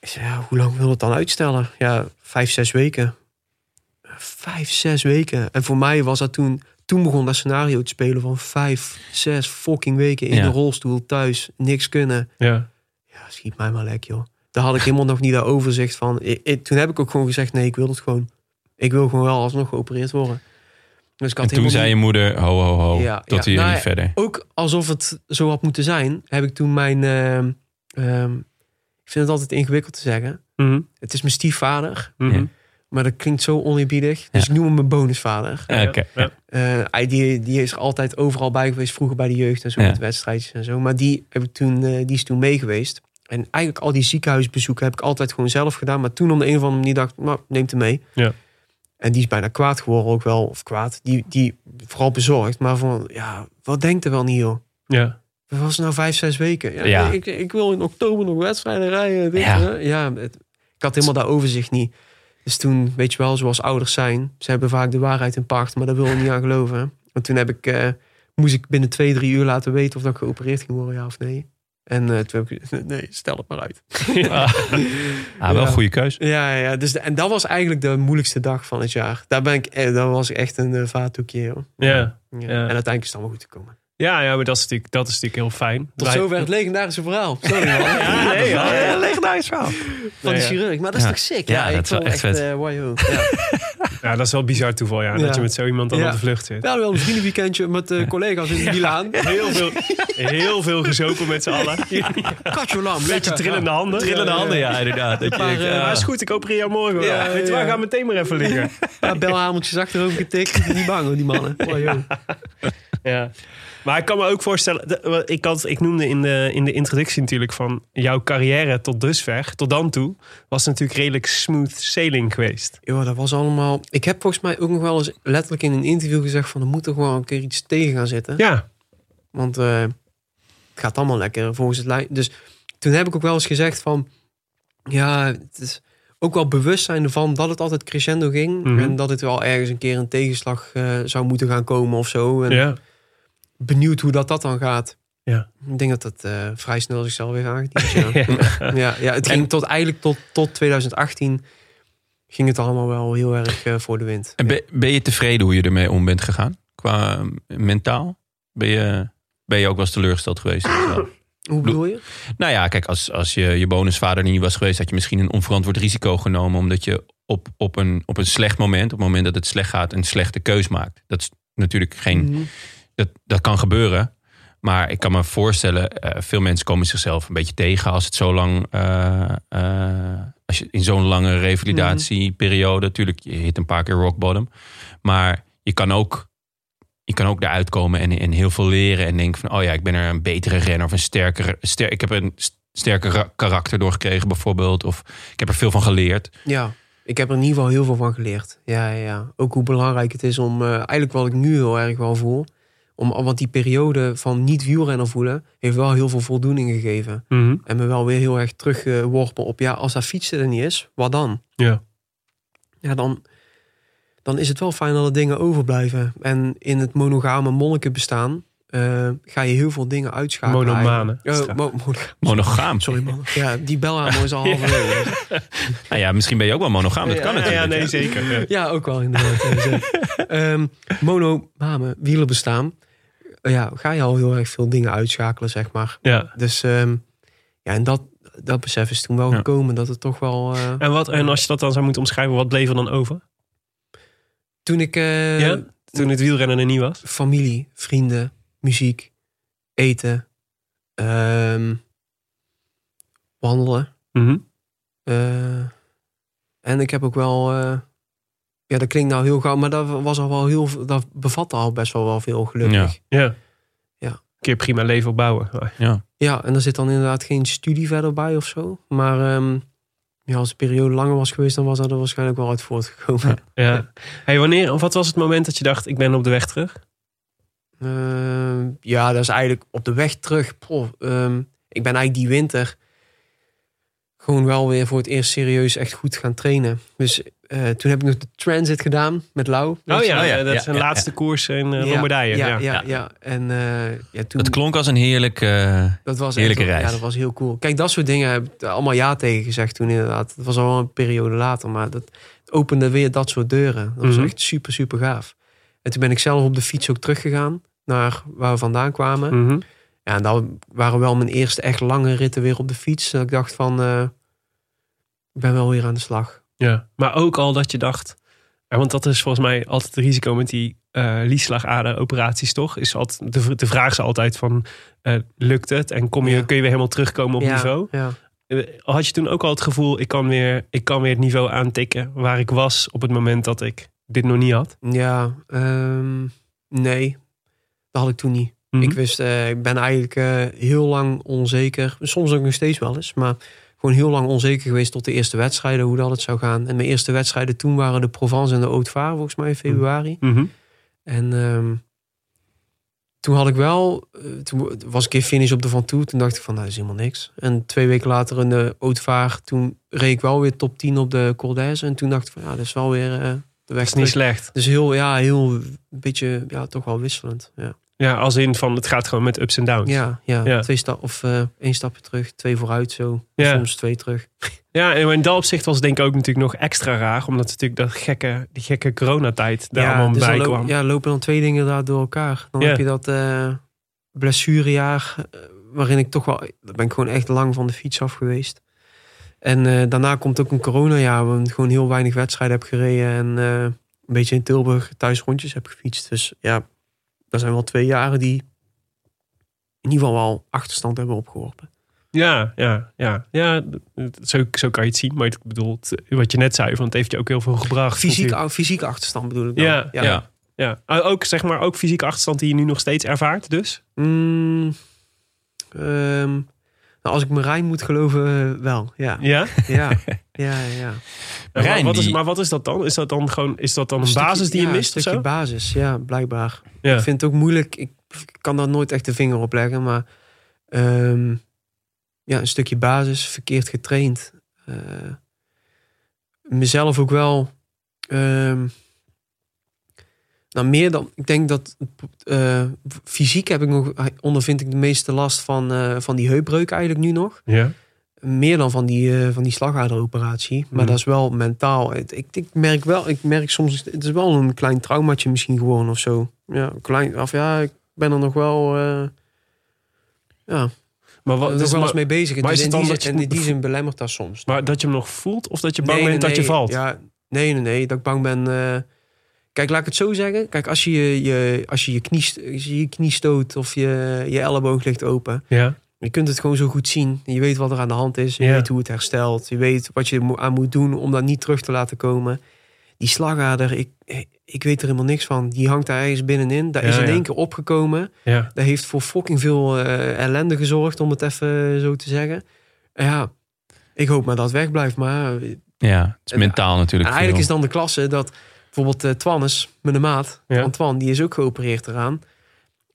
Ik zei, ja, hoe lang wil het dan uitstellen? Ja, vijf, zes weken. Vijf, zes weken. En voor mij was dat toen... Toen begon dat scenario te spelen van vijf, zes fucking weken in Ja. de rolstoel thuis. Niks kunnen. Ja. Ja, schiet mij maar lek, joh. Daar had ik helemaal nog niet dat overzicht van. Ik, ik- toen heb ik ook gewoon gezegd, nee, ik wil het gewoon. Ik wil gewoon wel alsnog geopereerd worden. Dus ik had En toen zei je moeder, ho, ho, ho, Ja, tot ja. hier Nou niet ja, verder. Ook alsof het zo had moeten zijn, heb ik toen mijn... ehm, ehm, ik vind het altijd ingewikkeld te zeggen. Mhm. Het is mijn stiefvader, Mhm. Maar dat klinkt zo oneerbiedig. Dus Ja. ik noem hem mijn bonusvader. Ja. Eh, hij, die, die is er altijd overal bij geweest, vroeger bij de jeugd en zo, Ja. met wedstrijdjes en zo. Maar die, heb ik toen, eh, die is toen mee geweest. En eigenlijk al die ziekenhuisbezoeken heb ik altijd gewoon zelf gedaan. Maar toen om de een of andere manier dacht ik, nou, neemt hem mee. Ja. En die is bijna kwaad geworden ook wel, of kwaad. Die, die vooral bezorgd, maar van, ja, wat denkt er wel niet, joh? Ja. Dat was nou vijf, zes weken. Ja, Ja. Ik, ik wil in oktober nog wedstrijden rijden. Dit, Ja. ja, het- ik had helemaal dat overzicht niet. Dus toen, weet je wel, zoals ouders zijn. Ze hebben vaak de waarheid in pacht, maar daar wil ik niet aan geloven. En toen heb ik, eh, moest ik binnen twee, drie uur laten weten of dat ik geopereerd ging worden, ja of nee. En eh, toen heb ik, nee, stel het maar uit. Ah, wel Ja. een goede keus. Ja, ja dus de- en dat was eigenlijk de moeilijkste dag van het jaar. Daar ben ik, eh, dat was echt een uh, vaatdoekje. joh. Ja. Ja. Ja. En uiteindelijk is het allemaal goed gekomen. Ja, ja, maar dat is natuurlijk, dat is natuurlijk heel fijn. Tot Wij- zover het legendarische verhaal. Sorry man. Ja, nee, ja, ja, legendarisch verhaal. Van de Ja. chirurg. Maar dat is Ja. toch sick? Ja, ik dat is wel echt vet. eh. Ja. Ja, dat is wel bizar toeval, ja. Ja. Dat je met zo iemand dan Ja. op de vlucht zit. We hadden wel een vriendenweekendje met eh, collega's in Milaan. Heel veel, heel veel gezopen met z'n allen. Katjolam, Beetje trillende handen. Trillende handen, ja, inderdaad. Dat Maar, eh. Maar is goed, ik opereer jou morgen wel. Ja, Weet je waar, ja. ga meteen maar even liggen. Een paar belhameltjes achterover getikt. Niet bang hoor, die mannen. Ja. Maar ik kan me ook voorstellen, ik, had, ik noemde in de, in de introductie natuurlijk van jouw carrière tot dusver, tot dan toe, was natuurlijk redelijk smooth sailing geweest. Ja, dat was allemaal... Ik heb volgens mij ook nog wel eens letterlijk in een interview gezegd van... er moet er gewoon een keer iets tegen gaan zitten. Ja, Want eh, het gaat allemaal lekker volgens het lijn. Dus toen heb ik ook wel eens gezegd van... Ja, het is ook wel bewust zijn ervan dat het altijd crescendo ging. Mhm. En dat het wel ergens een keer een tegenslag eh, zou moeten gaan komen of zo. En ja. Benieuwd hoe dat, dat dan gaat. Ja. Ik denk dat dat eh, vrij snel zichzelf weer aangediend. Ja. ja, ja, het ging tot eigenlijk tot, tot 2018 ging het allemaal wel heel erg eh, voor de wind. En ben, ben je tevreden hoe je ermee om bent gegaan? Qua eh, mentaal? Ben je, ben je ook wel eens teleurgesteld geweest? Hoe bedoel je? nou ja, kijk, als, als je, je bonusvader niet was geweest... had je misschien een onverantwoord risico genomen... omdat je op, op, een, op een slecht moment, op het moment dat het slecht gaat... een slechte keus maakt. Dat is natuurlijk geen... Mhm. Dat, dat kan gebeuren. Maar ik kan me voorstellen, eh, veel mensen komen zichzelf een beetje tegen als het zo lang. eh, eh, als je in zo'n lange revalidatieperiode. Natuurlijk, je hit een paar keer rock bottom. Maar je kan ook. Je kan ook eruit komen en, en heel veel leren. En denken van, oh ja, ik ben er een betere renner of een sterkere. Ster, ik heb een st- sterker ra- karakter door gekregen, bijvoorbeeld. Of ik heb er veel van geleerd. Ja, ik heb er in ieder geval heel veel van geleerd. Ja, ja, ja. Ook hoe belangrijk het is om, eigenlijk wat ik nu heel erg wel voel, om, want die periode van niet wielrenner voelen, heeft wel heel veel voldoening gegeven. Mhm. En me wel weer heel erg teruggeworpen op, ja, als dat fietsen er niet is, wat dan? Ja. Ja, dan, dan is het wel fijn dat er dingen overblijven. En in het monogame monnikenbestaan eh, ga je heel veel dingen uitschakelen. Monomane. mo- mono- Monogaam. Sorry man. Ja, die belhamer is al halverwege. Nou ja, misschien ben je ook wel monogaam. Dat kan Ja, natuurlijk. Ja, nee, zeker. Ja. Ook wel inderdaad. zeker. Ehm monogame wielerbestaan. Eh, ja, ga je al heel erg veel dingen uitschakelen, zeg maar. Ja. Dus ehm, ja, en dat, dat besef is toen wel Ja. gekomen dat het toch wel. eh, En, wat, en als je dat dan zou moeten omschrijven, wat bleef er dan over? toen ik eh, ja? Toen het wielrennen er niet was? familie, vrienden, muziek, eten, ehm, wandelen. Mhm. eh, en ik heb ook wel. Ja, dat klinkt nou heel gauw, maar dat was al wel heel, dat bevatte al best wel wel veel gelukkig. Ja. Ja. Kun je prima leven opbouwen. Ja. Ja, en er zit dan inderdaad geen studie verder bij of zo. Maar ehm, ja, als de periode langer was geweest, dan was dat er waarschijnlijk wel uit voortgekomen. Ja. Hey, wanneer, of wat was het moment dat je dacht, ik ben op de weg terug? Ehm, ja, dat is eigenlijk op de weg terug. Poh, ehm, ik ben eigenlijk die winter gewoon wel weer voor het eerst serieus echt goed gaan trainen. Dus eh, toen heb ik nog de transit gedaan met Lau. Oh ja, Oh ja, ja, dat ja, is een ja, laatste koers in eh, Ja, Lombardije. Ja, Ja, ja, ja, En eh, ja, toen, Het klonk als een heerlijk... eh, dat was heerlijke echt, reis. Ja, dat was heel cool. Kijk, dat soort dingen heb ik allemaal ja tegen gezegd toen inderdaad. Dat was al een periode later, maar dat opende weer dat soort deuren. Dat was Mhm. echt super, super gaaf. En toen ben ik zelf op de fiets ook teruggegaan naar waar we vandaan kwamen. Mhm. Ja, en dat waren wel mijn eerste echt lange ritten weer op de fiets. Dat ik dacht van, eh, ik ben wel weer aan de slag. Ja. Maar ook al dat je dacht... ja, want dat is volgens mij altijd het risico met die eh liesslagaderoperaties, toch? Is altijd, de, de vraag is altijd van, eh, lukt het? En kom je, Ja. kun je weer helemaal terugkomen op ja, niveau? Ja. Eh, Had je toen ook al het gevoel, ik kan, weer, ik kan weer het niveau aantikken waar ik was op het moment dat ik dit nog niet had? Ja, ehm, nee, dat had ik toen niet. Mhm. Ik wist, eh, ik ben eigenlijk eh, heel lang onzeker. Soms ook nog steeds wel eens, maar gewoon heel lang onzeker geweest tot de eerste wedstrijden, hoe dat het zou gaan. En mijn eerste wedstrijden toen waren de Provence en de Haute-Var, volgens mij in februari. Mhm. En ehm, toen had ik wel, eh, toen was ik een keer finish op de Van Toe. Toen dacht ik van, nou, dat is helemaal niks. En twee weken later in de Haute-Var, toen reed ik wel weer top 10 op de Col. En toen dacht ik van, ja, dat is wel weer eh, de weg Dat is niet slecht. Dus heel, ja, heel, een beetje, ja, toch wel wisselend. Ja, Ja, als in van, het gaat gewoon met ups en downs. ja, ja. Ja. twee stap of eh, één stapje terug, twee vooruit zo. Ja. Soms twee terug. Ja, en in dat opzicht was het denk ik ook natuurlijk nog extra raar. Omdat natuurlijk dat gekke, die gekke coronatijd daar allemaal dus bij kwam. ja, lopen dan twee dingen daar door elkaar. Dan Ja. heb je dat eh, blessurejaar, eh, waarin ik toch wel, daar ben ik gewoon echt lang van de fiets af geweest. En daarna komt ook een coronajaar, waarin ik gewoon heel weinig wedstrijden heb gereden en een beetje in Tilburg thuis rondjes heb gefietst. Dus ja, dat zijn wel twee jaren die in ieder geval wel achterstand hebben opgeworpen. Ja, ja, ja. ja zo, zo kan je het zien. Maar ik bedoel, wat je net zei, van het heeft je ook heel veel gebracht. Fysiek, fysieke achterstand bedoel ik dan. Ja, ja. Ja, Ah, ook zeg maar ook fysieke achterstand die je nu nog steeds ervaart, dus. Mm, ehm, nou, als ik Marijn moet geloven, eh, wel. Ja, Ja. ja, ja, ja. Maar Rijn, wat is, die- maar wat is dat dan? Is dat dan gewoon is dat dan een, stukje- basis die je mist Een of stukje zo? basis, ja, blijkbaar. Ja. Ik vind het ook moeilijk. Ik kan daar nooit echt de vinger op leggen, maar ehm, ja, een stukje basis, verkeerd getraind. Eh, mezelf ook wel. ehm, nou, meer dan. Ik denk dat eh, fysiek heb ik nog, ondervind ik de meeste last van, eh, van die heupbreuk eigenlijk nu nog. Ja. Meer dan van die, eh, van die slagaderoperatie. Maar Mhm. dat is wel mentaal. Ik, ik merk wel, ik merk soms, het is wel een klein traumaatje misschien gewoon of zo. Ja, klein, of ja, ik ben er nog wel, ja, Maar wat nog dus wel eens mee bezig. maar Dus is in het die, dan zin- dat je en in die zin belemmert dat soms. maar dat je hem nog voelt of dat je bang Nee, bent nee, dat je valt? Ja, nee, nee, nee, dat ik bang ben. Kijk, laat ik het zo zeggen. Kijk, als je je, je, als je, je, knie, je je knie stoot of je, je elleboog ligt open. Ja. Je kunt het gewoon zo goed zien. Je weet wat er aan de hand is. Je Ja. weet hoe het herstelt. Je weet wat je aan moet doen om dat niet terug te laten komen. Die slagader, ik, ik weet er helemaal niks van. Die hangt daar ergens binnenin. Daar is in ja. één keer opgekomen. Ja. Dat heeft voor fucking veel eh, ellende gezorgd, om het even zo te zeggen. En ja, ik hoop maar dat het wegblijft. Maar eh, Ja, het is En- mentaal natuurlijk. en eigenlijk is dan de klasse dat bijvoorbeeld eh Twannes, mijn maat, Ja. Antoine, die is ook geopereerd eraan.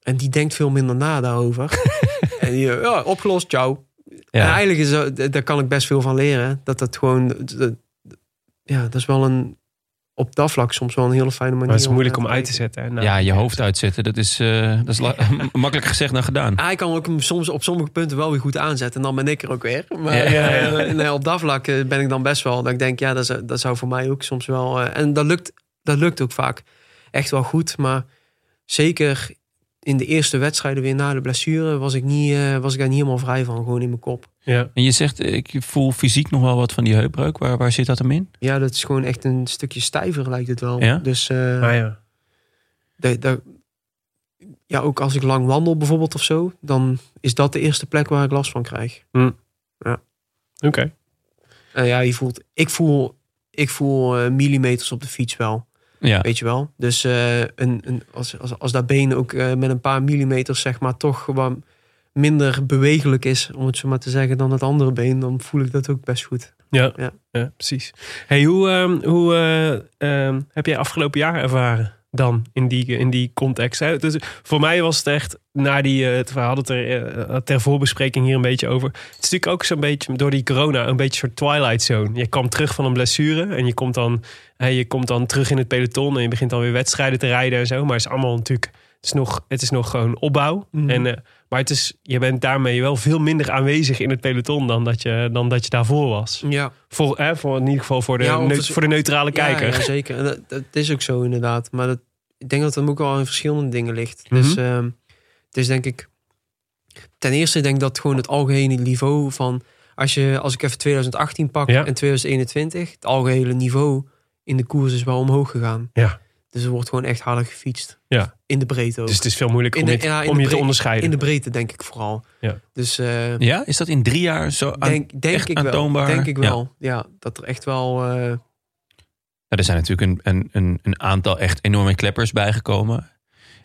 En die denkt veel minder na daarover. en die, eh, ja, opgelost, ciao. En eigenlijk is dat, daar kan ik best veel van leren. Dat dat gewoon, dat- ja, dat is wel een, op dat vlak soms wel een hele fijne manier. Maar het is moeilijk om uit te zetten. En, nou, ja, je hoofd uitzetten, dat is, eh, dat is makkelijk gezegd dan gedaan. Hij kan ook hem soms op sommige punten wel weer goed aanzetten. En dan ben ik er ook weer. Maar Ja, eh, nee, op dat vlak eh, ben ik dan best wel. Dat ik denk, ja, dat, zou- dat zou voor mij ook soms wel. eh, en dat lukt, dat lukt ook vaak echt wel goed. Maar zeker in de eerste wedstrijden weer na de blessure was ik, niet, eh, was ik daar niet helemaal vrij van. Gewoon in mijn kop. Ja. En je zegt, eh, ik voel fysiek nog wel wat van die heupbreuk. Waar, waar zit dat hem in? Ja, dat is gewoon echt een stukje stijver lijkt het wel. Ja? Dus eh, Ah, ja. de- de- ja, ook als ik lang wandel bijvoorbeeld of zo. Dan is dat de eerste plek waar ik last van krijg. Oké. En ja, je voelt, ik voel ik voel millimeters op de fiets wel. Ja. Weet je wel? Dus eh, een, een, als, als, als dat been ook eh, met een paar millimeters, zeg maar, toch gewoon minder bewegelijk is, om het zo maar te zeggen, dan het andere been, dan voel ik dat ook best goed. Ja, ja. Ja. precies. Hey, hoe ehm, hoe eh, ehm, heb jij afgelopen jaar ervaren dan in die, in die context? Hè? Dus voor mij was het echt, na die, eh, we hadden het er eh, ter voorbespreking hier een beetje over. Het is natuurlijk ook zo'n beetje door die corona een beetje soort twilight zone. Je kwam terug van een blessure en je komt dan, hè, je komt dan terug in het peloton en je begint dan weer wedstrijden te rijden en zo. Maar het is allemaal natuurlijk, het is nog, het is nog gewoon opbouw. Mhm. En, eh, maar het is, je bent daarmee wel veel minder aanwezig in het peloton dan dat je, dan dat je daarvoor was. Ja, Voor, hè, voor in ieder geval voor de, Ja, voor de neutrale kijker. Ja, zeker. En dat, dat is ook zo inderdaad. Maar dat, ik denk dat het ook wel in verschillende dingen ligt. Dus Mhm. ehm, het is denk ik... Ten eerste denk ik dat gewoon het algehele niveau van... Als, je, als ik even 2018 pak Ja. en 2021... Het algehele niveau in de koers is wel omhoog gegaan. Ja. Dus er wordt gewoon echt harder gefietst. Ja. In de breedte ook. Dus het is veel moeilijker om de- je, te- ja, in om de je te onderscheiden. in de breedte denk ik vooral. Ja. Dus eh, ja, is dat in drie jaar zo aan- denk, denk echt ik wel. aantoonbaar? Denk ik wel. Ja. dat er echt wel... eh, er zijn natuurlijk een, een, een, een aantal echt enorme kleppers bijgekomen.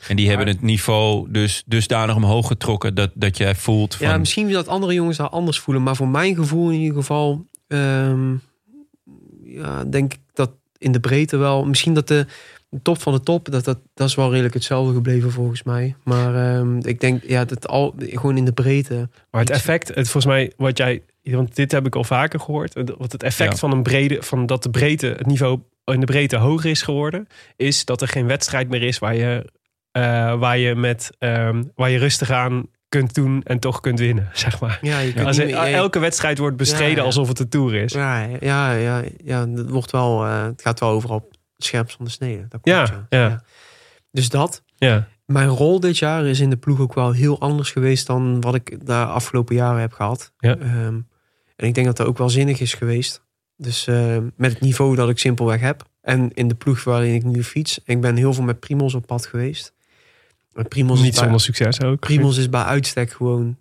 En die hebben het niveau dus dusdanig omhoog getrokken dat, dat jij voelt van... Ja, misschien dat andere jongens dat anders voelen. Maar voor mijn gevoel in ieder geval... ehm, ja, denk ik dat in de breedte wel... Misschien dat de top van de top... Dat, dat, dat is wel redelijk hetzelfde gebleven volgens mij. Maar ehm, ik denk ja, dat al, gewoon in de breedte... Maar het effect, het, volgens mij, wat jij, want dit heb ik al vaker gehoord. Wat het effect Ja. van een brede, van dat de breedte, het niveau in de breedte hoger is geworden, is dat er geen wedstrijd meer is waar je, eh, waar je met, ehm, waar je rustig aan kunt doen en toch kunt winnen, zeg maar. Ja, je kunt Als niet er- meer- ja, elke wedstrijd wordt bestreden Ja, ja. alsof het een tour is. Ja, ja, ja, ja, het wordt wel... eh, het gaat wel overal scherpst van de snede. Dat Ja, klopt, ja. Dus dat. Ja, Mijn rol dit jaar is in de ploeg ook wel heel anders geweest dan wat ik de afgelopen jaren heb gehad. Ja. Ehm, en ik denk dat dat ook wel zinnig is geweest. Dus ehm, met het niveau dat ik simpelweg heb. En in de ploeg waarin ik nu fiets. Ik ben heel veel met Primos op pad geweest. Primos, niet zonder succes ook. Primos is bij uitstek gewoon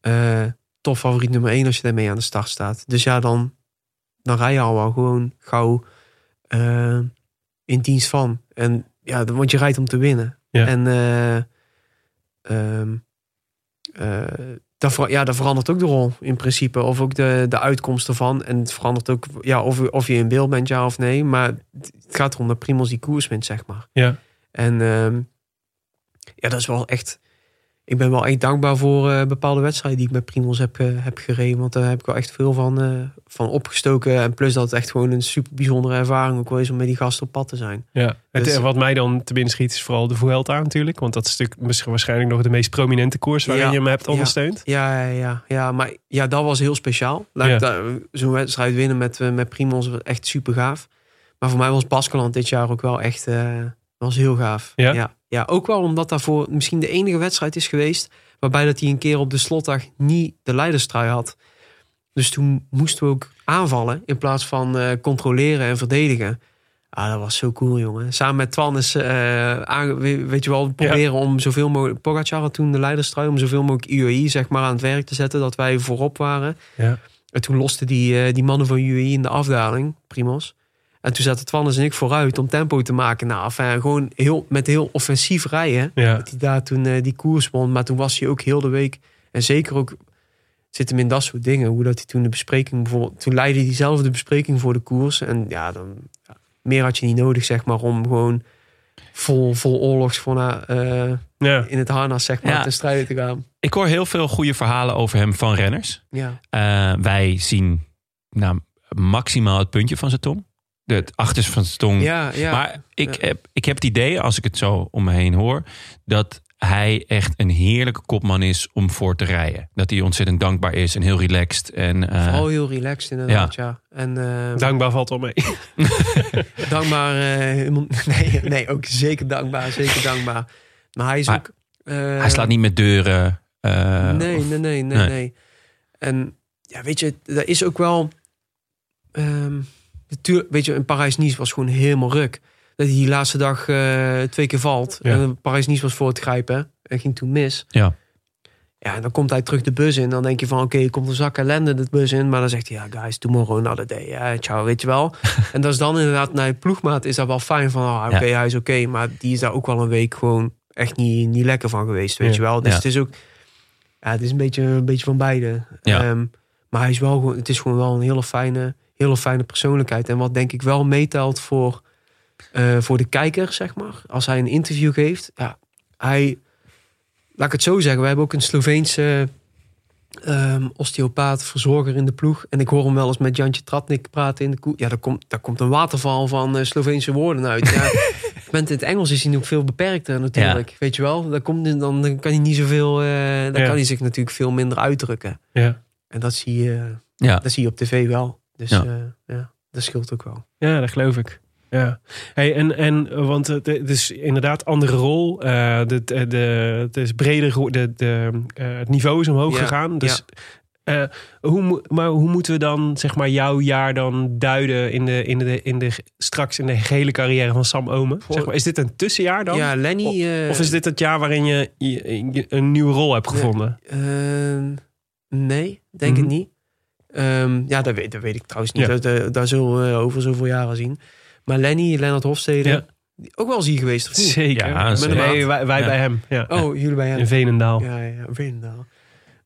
eh top favoriet nummer één als je daarmee aan de start staat. Dus ja, dan, dan rij je al wel gewoon gauw eh, in dienst van. En ja, want je rijdt om te winnen. Ja. En dat, ver- ja, dat verandert ook de rol in principe. Of ook de, de uitkomst ervan. En het verandert ook ja, of, of je in beeld bent, ja of nee. Maar het gaat erom dat Primos die koers wint, zeg maar. Ja. En ehm, ja, dat is wel echt... Ik ben wel echt dankbaar voor eh, bepaalde wedstrijden die ik met Primos heb, eh, heb gereden. Want daar heb ik wel echt veel van, eh, van opgestoken. En plus dat het echt gewoon een super bijzondere ervaring ook wel is om met die gasten op pad te zijn. Ja, het, Dus- en wat mij dan te binnen schiet is vooral de Vuelta natuurlijk. Want dat is natuurlijk misschien waarschijnlijk nog de meest prominente koers waarin Ja, je hem hebt ondersteund. Ja, ja, ja, ja, maar ja, dat was heel speciaal. Ja. Zo'n wedstrijd winnen met, met Primos was echt super gaaf. Maar voor mij was Baskeland dit jaar ook wel echt was heel gaaf. Ja? ja? Ja, ook wel omdat daarvoor misschien de enige wedstrijd is geweest... waarbij dat hij een keer op de slotdag niet de leiderstrui had. Dus toen moesten we ook aanvallen in plaats van eh, controleren en verdedigen. Ah, dat was zo cool, jongen. Samen met Twan is, we- weet je wel, proberen om zoveel mogelijk... Pogacar had toen de leiderstrui, om zoveel mogelijk UAE zeg maar, aan het werk te zetten. Dat wij voorop waren. Ja. En toen losten die, eh, die mannen van UAE in de afdaling, Primos. En toen zaten Twannes en ik vooruit om tempo te maken. Nou, enfin, gewoon heel, met heel offensief rijden. Ja. Dat hij daar toen eh, die koers won. Maar toen was hij ook heel de week. En zeker ook zit hem in dat soort dingen. Hoe dat hij toen de bespreking bijvoorbeeld. Toen leidde hij zelf de bespreking voor de koers. En ja, dan ja, meer had je niet nodig, zeg maar, om gewoon vol, vol oorlogsvorna eh Ja. in het harnas, zeg maar, Ja. ten strijde te gaan. Ik hoor heel veel goede verhalen over hem van renners. Ja, Eh, wij zien nou, maximaal het puntje van zijn tong. De, het achterste van zijn tong. ja, ja. maar ik, Ja. heb, ik heb het idee, als ik het zo om me heen hoor, dat hij echt een heerlijke kopman is om voor te rijden. Dat hij ontzettend dankbaar is en heel relaxed. En, eh, Vooral heel relaxed inderdaad, ja. En, eh, Dankbaar valt al mee. dankbaar. eh, helemaal- nee, nee, ook zeker dankbaar. Zeker dankbaar. Maar hij is Maar ook. eh, hij slaat niet met deuren. eh, nee, of- nee, nee, nee, nee. nee. En ja, weet je, dat is ook wel. ehm natuurlijk, weet je, in Parijs-Nice was gewoon helemaal ruk. Dat hij die laatste dag eh, twee keer valt. Ja. En Parijs-Nice was voor het grijpen. En ging toen mis. Ja. Ja, en dan komt hij terug de bus in. Dan denk je van, oké, komt een zak ellende de bus in. Maar dan zegt hij, ja, guys, tomorrow another day. Ja, ciao, weet je wel. en dat is dan inderdaad, naar je ploegmaat is dat wel fijn van, ah, oké, Ja. hij is oké. maar die is daar ook wel een week gewoon echt niet, niet lekker van geweest, weet Ja. je wel. Dus Ja. het is ook, ja, het is een beetje, een beetje van beide. Ja. Ehm, maar hij is wel gewoon, het is gewoon wel een hele fijne, hele fijne persoonlijkheid. En wat denk ik wel meetelt voor, eh, voor de kijker, zeg maar. Als hij een interview geeft, ja, hij, laat ik het zo zeggen, we hebben ook een Sloveense ehm, osteopaat, verzorger in de ploeg. En ik hoor hem wel eens met Jantje Tratnik praten in de koe. Ja, daar komt, daar komt een waterval van eh, Sloveense woorden uit. Ja, bent in het Engels is hij nog veel beperkter natuurlijk. Weet je wel, daar komt, dan, dan kan hij niet zoveel, eh dan Ja. kan hij zich natuurlijk veel minder uitdrukken. Ja. En dat zie je, Ja. dat zie je op tv wel. Dus Ja. ja, ja dat scheelt ook wel. Ja, dat geloof ik. Ja, hey, en, en eh, want het, is inderdaad andere rol. eh de, de, de, het is breder, de, de, eh, het niveau is omhoog Ja, gegaan. Dus, eh, hoe, maar hoe moeten we dan zeg maar jouw jaar dan duiden in de, in de, in de, straks in de gehele carrière van Sam Omen? Zeg maar, is dit een tussenjaar dan? Ja, Lenny... eh, Of is dit het jaar waarin je, je- je een nieuwe rol hebt gevonden? Ehm, nee, denk Mhm. ik niet. Ehm, ja, dat weet, dat weet ik trouwens niet. Ja. Dat zullen we over zoveel jaren zien. Maar Lenny, Lennart Hofstede, Ja. ook wel eens hier geweest. Of niet? Zeker. Ja, zeker. nee, wij, wij Ja. bij hem. Ja. Oh, jullie bij In hem. Veenendaal. Ja, ja, Veenendaal.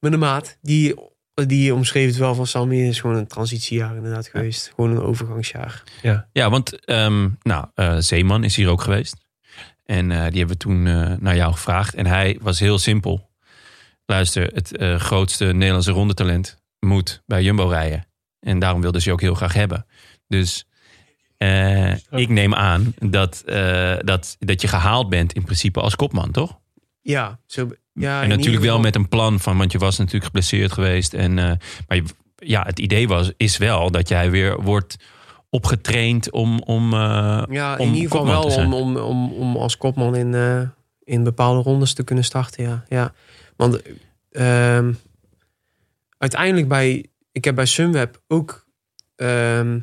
Met een maat, die, die omschreef het wel van Sammy. is gewoon een transitiejaar inderdaad geweest. Gewoon een overgangsjaar. Ja, want ehm, nou, eh, Zeeman is hier ook geweest. En eh, die hebben we toen eh, naar jou gevraagd. En hij was heel simpel. Luister, het eh, grootste Nederlandse rondetalent moet bij Jumbo rijden. En daarom wilden ze je ook heel graag hebben. Dus eh, ik neem aan dat, eh, dat, dat je gehaald bent in principe als kopman, toch? Ja, zo, ja en natuurlijk wel met een plan van, want je was natuurlijk geblesseerd geweest. En, eh, maar je- ja, het idee was, is wel dat jij weer wordt opgetraind om, om, Ja, om in ieder geval wel om, om, om, om als kopman in, in bepaalde rondes te kunnen starten. Ja, ja. Want ehm, uiteindelijk bij, ik heb bij Sunweb ook, ehm,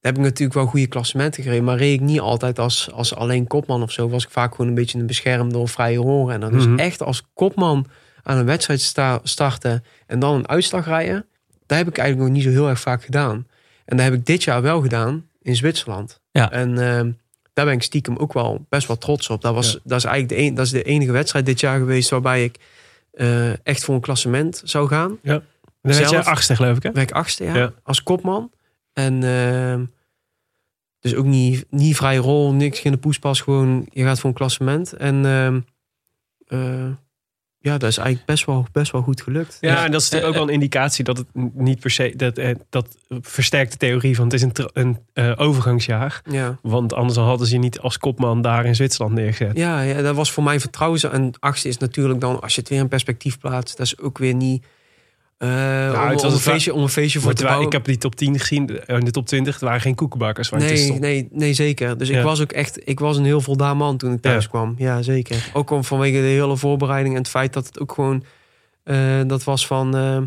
heb ik natuurlijk wel goede klassementen gereden, maar reed ik niet altijd als, als alleen kopman of zo. Was ik vaak gewoon een beetje een beschermde of vrije rolrenner. Dus Mhm. echt als kopman aan een wedstrijd sta- starten en dan een uitslag rijden, daar heb ik eigenlijk nog niet zo heel erg vaak gedaan. En dat heb ik dit jaar wel gedaan in Zwitserland. Ja. En ehm, daar ben ik stiekem ook wel best wel trots op. Dat, was, Ja. dat is eigenlijk de, een, dat is de enige wedstrijd dit jaar geweest waarbij ik eh, echt voor een klassement zou gaan. Dan werd jij achtste, geloof ik, hè? Ik achtste, ja, Ja. als kopman. En ehm, dus ook niet, niet vrije rol, niks in de poespas. Gewoon, je gaat voor een klassement. En ehm, eh, ja, dat is eigenlijk best wel, best wel goed gelukt. Ja, en dat is natuurlijk ook wel een indicatie dat het niet per se... Dat, eh, dat versterkt de theorie van het is een, een eh, overgangsjaar. Ja. Want anders hadden ze je niet als kopman daar in Zwitserland neergezet. Ja, ja, dat was voor mij vertrouwen. En achtste is natuurlijk dan, als je het weer in perspectief plaatst, dat is ook weer niet. Eh, om, het was om, een feestje, om een feestje voor te bouwen. ik heb die top 10 gezien, eh, in de top 20, het waren geen koekenbakkers. waar het tussen Nee, nee, nee, zeker. Dus Ja. ik was ook echt, ik was een heel voldaan man toen ik thuis Ja. kwam. Ja, zeker. Ook om, vanwege de hele voorbereiding en het feit dat het ook gewoon, eh, dat was van, eh,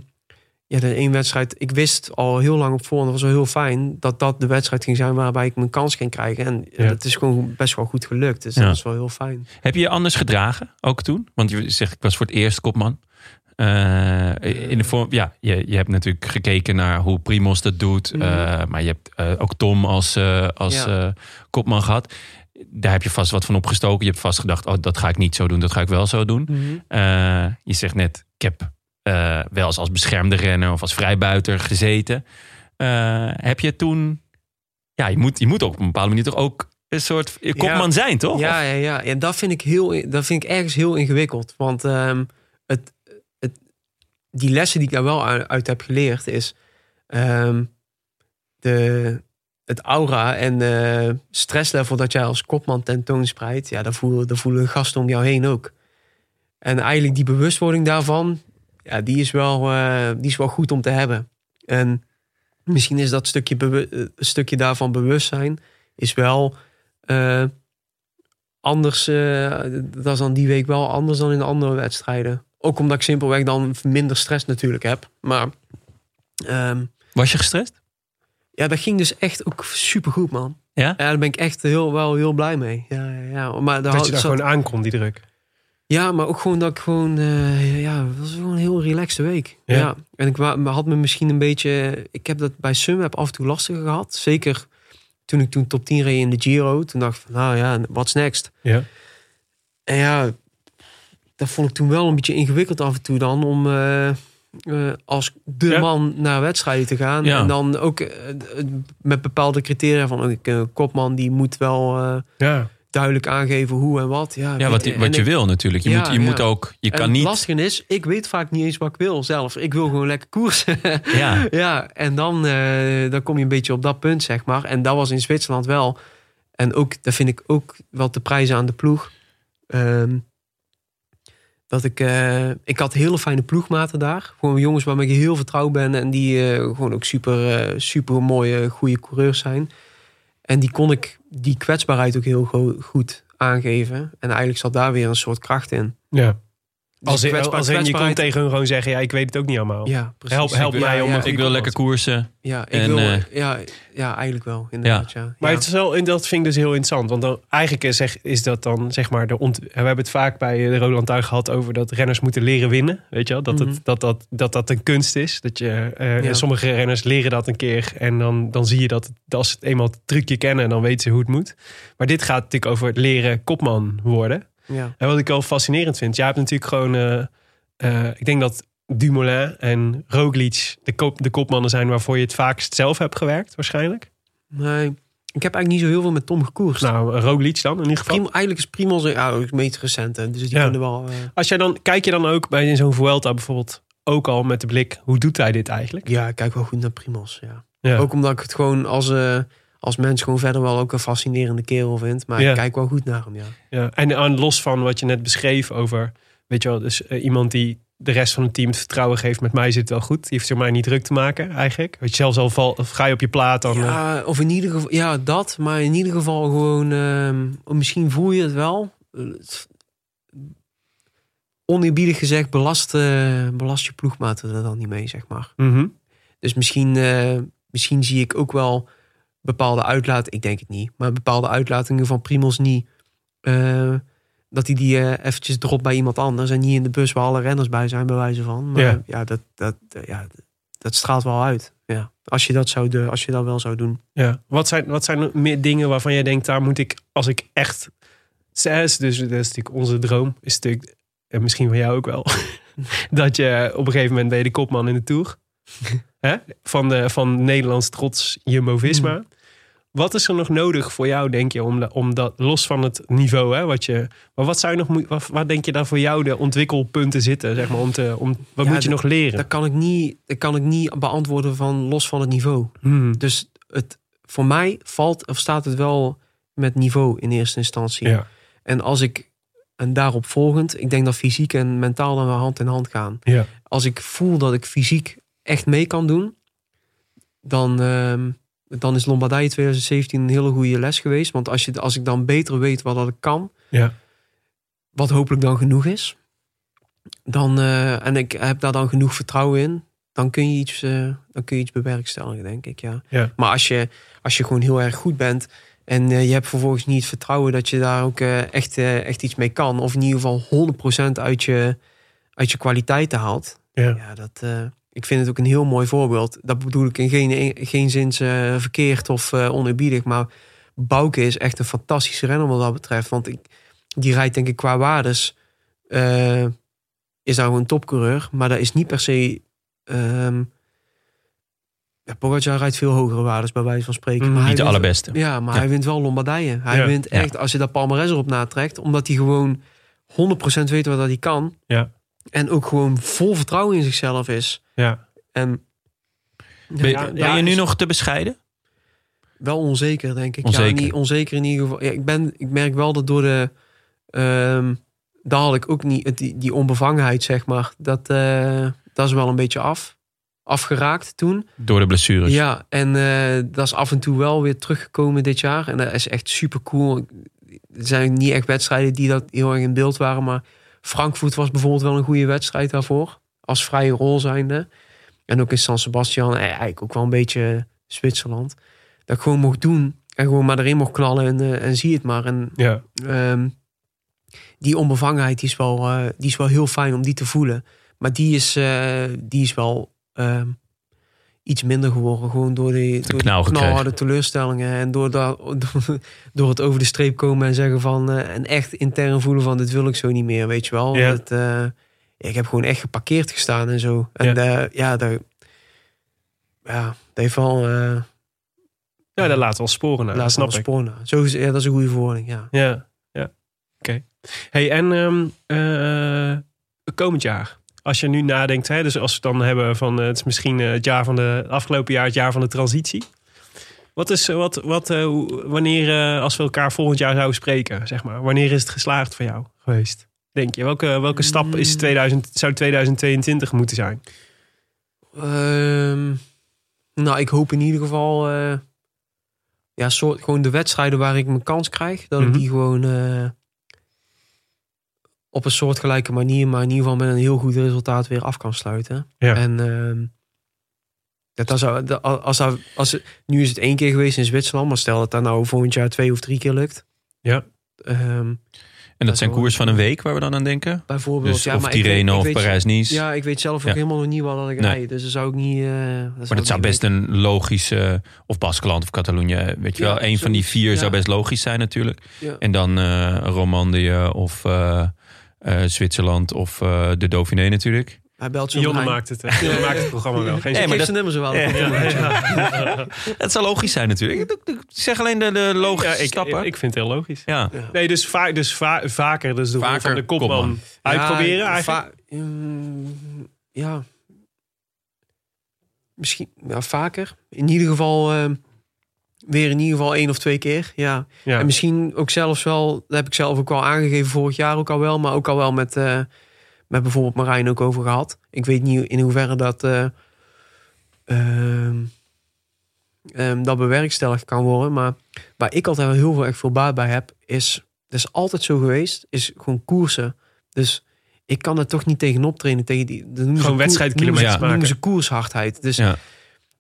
ja, de één wedstrijd. Ik wist al heel lang op voorhand, dat was wel heel fijn, dat dat de wedstrijd ging zijn waarbij ik mijn kans ging krijgen. En Ja. het is gewoon best wel goed gelukt. Dus Ja. dat is wel heel fijn. Heb je je anders gedragen, ook toen? Want je zegt, ik was voor het eerst kopman. Eh, in de vorm, ja, je, je hebt natuurlijk gekeken naar hoe Primos dat doet. Mhm. eh, maar je hebt eh, ook Tom als, als Ja. kopman gehad. Daar heb je vast wat van opgestoken. Je hebt vast gedacht, oh, dat ga ik niet zo doen, dat ga ik wel zo doen. Eh, je zegt net, ik heb wel eens als beschermde renner of als vrijbuiter gezeten. Heb je toen... Ja, je moet, je moet ook op een bepaalde manier toch ook een soort kopman zijn, toch? Ja, ja, ja. En dat vind ik, heel, dat vind ik ergens heel ingewikkeld. Want ehm, die lessen die ik daar wel uit, heb geleerd is... ehm, de, het aura en de stresslevel dat jij als kopman tentoonspreidt... ja, daar voelen, daar voelen gasten om jou heen ook. En eigenlijk die bewustwording daarvan... ja, die is wel, eh, die is wel goed om te hebben. En misschien is dat stukje, eh, stukje daarvan bewustzijn... is wel... eh, anders, dat is dan die week wel anders dan in de andere wedstrijden. Ook omdat ik simpelweg dan minder stress natuurlijk heb. Maar ehm, Was je gestrest? ja, dat ging dus echt ook supergoed, man. Ja? Ja, daar ben ik echt heel, wel heel blij mee. Ja, ja, ja. Maar daar Dat had- je daar zat- gewoon aankomt, die druk. Ja, maar ook gewoon dat ik gewoon... eh, ja, het was gewoon een heel relaxte week. Ja. Ja. En ik had me misschien een beetje... Ik heb dat bij Sunweb af en toe lastiger gehad. Zeker toen ik toen top 10 reed in de Giro. Toen dacht ik van, nou ja, what's next? Ja. En ja, dat vond ik toen wel een beetje ingewikkeld af en toe dan... om eh, eh, als de Ja. man naar wedstrijden te gaan. Ja. En dan ook eh, met bepaalde criteria van... Een kopman die moet wel Ja. duidelijk aangeven hoe en wat. Ja, Ja, wat, wat je ik- wil natuurlijk. Je, moet, je moet ook, je en kan het niet. lastige is, ik weet vaak niet eens wat ik wil zelf. Ik wil gewoon lekker koersen. Ja, ja, en dan, dan kom je een beetje op dat punt, zeg maar. En dat was in Zwitserland wel. En ook, daar vind ik ook wel te prijzen aan de ploeg. Ehm, dat ik, eh, ik had hele fijne ploegmaten daar. Gewoon jongens waarmee ik heel vertrouwd ben. En die eh, gewoon ook super, eh, super mooie, goede coureurs zijn. En die kon ik die kwetsbaarheid ook heel go- goed aangeven. En eigenlijk zat daar weer een soort kracht in. ja. Als, in, kwetsbaar- als in, je kon tegen hun gewoon zeggen, ja, ik weet het ook niet allemaal. Ja, precies. Help- help Ja, mij om ja, een ik wil lekker koersen. Ja, ik En, wil, eh, ja, ja, eigenlijk wel. Inderdaad, ja. Maar ja. het is wel, en dat vind ik dus heel interessant. Want dan, eigenlijk is, zeg- is dat dan, zeg maar, de ont, we hebben het vaak bij de Roland Tuig gehad over dat renners moeten leren winnen. Weet je wel? Dat, Mhm. het, dat, dat, dat dat een kunst is. Dat je, eh, Ja. Sommige renners leren dat een keer en dan, dan zie je dat het- als ze het eenmaal het trucje kennen, dan weten ze hoe het moet. Maar dit gaat natuurlijk over het leren kopman worden. Ja. En wat ik wel fascinerend vind, jij hebt natuurlijk gewoon, eh, eh, ik denk dat Dumoulin en Roglic de, kop, de kopmannen zijn waarvoor je het vaakst zelf hebt gewerkt, waarschijnlijk. Nee, ik heb eigenlijk niet zo heel veel met Tom gekoerst. Nou, Roglic dan in ieder geval. Primo, eigenlijk is Primoz ja, het meest recente. Dus die Ja. kunnen wel... eh, Als jij dan, kijk je dan ook bij in zo'n Vuelta bijvoorbeeld ook al met de blik, hoe doet hij dit eigenlijk? ja, ik kijk wel goed naar Primoz, ja. Ja. Ook omdat ik het gewoon als, als mens gewoon verder wel ook een fascinerende kerel vind. Maar Ja. ik kijk wel goed naar hem, ja. Ja. En aan los van wat je net beschreef over, weet je wel, dus eh, iemand die de rest van het team het vertrouwen geeft, met mij zit het wel goed. Die heeft zich mij niet druk te maken eigenlijk. Weet je, zelfs al val, of ga je op je plaat dan. eh, of in ieder geval, ja, dat. Maar in ieder geval gewoon, ehm, misschien voel je het wel. Eh, Oneerbiedig gezegd, belast, eh, belast je ploegmaten er dan niet mee, zeg maar. mhm. Dus misschien, misschien zie ik ook wel bepaalde uitlatingen, ik denk het niet, maar bepaalde uitlatingen van Primos niet. eh, dat hij die eh, eventjes dropt bij iemand anders en niet in de bus waar alle renners bij zijn, bij wijze van. Maar Ja. ja, dat, dat, eh, ja, dat straalt wel uit. Ja. Als, je dat zou de, als je dat wel zou doen. Ja. Wat zijn, wat zijn meer dingen waarvan jij denkt, daar moet ik, als ik echt zes, dus dat is natuurlijk onze droom, is natuurlijk, en misschien van jou ook wel, dat je op een gegeven moment ben je de kopman in de Tour. Hè? Van, de, van Nederlands trots Jumbo-Visma. Wat is er nog nodig voor jou, denk je, om, da- om dat, los van het niveau, hè, wat je, maar wat zou je nog, moet- wat, wat denk je daar voor jou de ontwikkelpunten zitten, zeg maar, om te, om, wat Ja, moet je nog leren? Dat kan ik niet, dat kan ik niet beantwoorden van los van het niveau. Hmm. Dus het, voor mij valt of staat het wel met niveau in eerste instantie. Ja, En als ik, en daarop volgend, ik denk dat fysiek en mentaal dan wel hand in hand gaan. ja, Als ik voel dat ik fysiek echt mee kan doen, dan, ehm, dan is Lombardije 2017 een hele goede les geweest. Want als, je, als ik dan beter weet wat dat ik kan, ja, wat hopelijk dan genoeg is, dan, eh, en ik heb daar dan genoeg vertrouwen in, dan kun je iets, eh, dan kun je iets bewerkstelligen, denk ik. Ja. Ja. Maar als je, als je gewoon heel erg goed bent en eh, je hebt vervolgens niet het vertrouwen dat je daar ook echt, echt iets mee kan, of in ieder geval 100% uit je, uit je kwaliteiten haalt, ja. ja, dat, ik vind het ook een heel mooi voorbeeld. Dat bedoel ik in geen, geen zin eh, verkeerd of eh oneerbiedig. Maar Bouke is echt een fantastische renner wat dat betreft. Want ik, die rijdt denk ik qua waardes... eh, is nou een topcoureur. Maar dat is niet per se... ehm ja, Pogacar rijdt veel hogere waardes bij wijze van spreken. Mm, maar Niet de wint- allerbeste. Ja, maar Ja. hij wint wel Lombardije. Hij Ja. wint echt, als je dat palmares erop natrekt... omdat hij gewoon 100% weet wat dat hij kan... Ja. En ook gewoon vol vertrouwen in zichzelf is. Ja. En Ben, ja, ben ja, je nu is nog te bescheiden? wel onzeker, denk ik. Onzeker. Ja, niet onzeker in ieder geval. Ja, ik, ben, ik merk wel dat door de. ehm daar had ik ook niet. Die, die onbevangenheid, zeg maar. Dat, eh, dat is wel een beetje af. Afgeraakt toen. Door de blessures. Ja, en eh, dat is af en toe wel weer teruggekomen dit jaar. En dat is echt super cool. Er zijn niet echt wedstrijden die dat heel erg in beeld waren. Maar Frankfurt was bijvoorbeeld wel een goede wedstrijd daarvoor. Als vrije rol zijnde. En ook in San Sebastian. En eigenlijk ook wel een beetje Zwitserland. Dat ik gewoon mocht doen. En gewoon maar erin mocht knallen. En, eh, en zie het maar. En ja. Ehm, die onbevangenheid die is, wel, eh, die is wel heel fijn om die te voelen. Maar die is, eh, die is wel ehm, iets minder geworden. Gewoon door die, door die knauw gekregen. knalharde teleurstellingen. En door, dat, door, door het over de streep komen en zeggen van... eh, en echt intern voelen van dit wil ik zo niet meer, weet je wel. Ja. Eh, ik heb gewoon echt geparkeerd gestaan en zo. En Ja. ja, ja, dat, ja, dat heeft wel... eh Ja, dat laat wel sporen na. laat dat snap wel ik. sporen na. Zo ja, dat is een goede verwoording, ja. Ja, ja. Oké. Hey, en ehm, eh, komend jaar. Als je nu nadenkt, hè, dus als we het dan hebben van eh, het is misschien eh, het jaar van de afgelopen jaar, het jaar van de transitie. Wat is eh, wat, wat eh, wanneer eh, als we elkaar volgend jaar zouden spreken, zeg maar, wanneer is het geslaagd voor jou geweest? Denk je welke welke stap is 2000 zou 2022 moeten zijn? Ehm, nou, ik hoop in ieder geval... eh, ja, soort, gewoon de wedstrijden waar ik mijn kans krijg. Dat Mhm. ik die gewoon... eh, op een soortgelijke manier, maar in ieder geval met een heel goed resultaat weer af kan sluiten. Ja. En ehm, dat, als, als het, nu is het één keer geweest in Zwitserland, maar stel dat dat nou volgend jaar twee of drie keer lukt. Ja. Ehm, En dat zijn koers van een week waar we dan aan denken? bijvoorbeeld. Dus ja, of maar ik Tirreno of Parijs-Nice. Ja, ik weet zelf ook Ja. helemaal nog niet wat dat ik Nee. rijd. Dus dat zou ik niet... eh, Maar dat zou best een logische, of Baskeland of Catalonië, weet je Ja, wel. Een van die vier zou best logisch zijn natuurlijk. En dan eh Romandie of eh, eh, Zwitserland of eh, de Dauphiné natuurlijk. Hij belt zo Jonne maakt het, Jonne maakt het programma wel. Geen Ik maar dat- nummer zo wel. Ja. Het zou logisch zijn natuurlijk. Ik- zeg alleen de, de logische Ja, ik, stappen. ik vind het heel logisch. ja. Ja. Nee, dus, va dus va vaker dus de Vaker van de kopman, kopman. uitproberen Ja, eigenlijk. mm, ja. Misschien ja, vaker. In ieder geval eh, weer in ieder geval één of twee keer. Ja. Ja. En misschien ook zelfs wel, dat heb ik zelf ook al aangegeven vorig jaar ook al wel, maar ook al wel met, eh, met bijvoorbeeld Marijn ook over gehad. Ik weet niet in hoeverre dat, eh, ehm, ehm, dat bewerkstelligd kan worden, maar waar ik altijd wel heel veel, echt veel baat bij heb, is, dat is altijd zo geweest, is gewoon koersen. Dus ik kan er toch niet tegenop trainen tegen die. dat noemen ze Gewoon wedstrijdkilometers maken. noemen ze koershardheid. Dus Ja.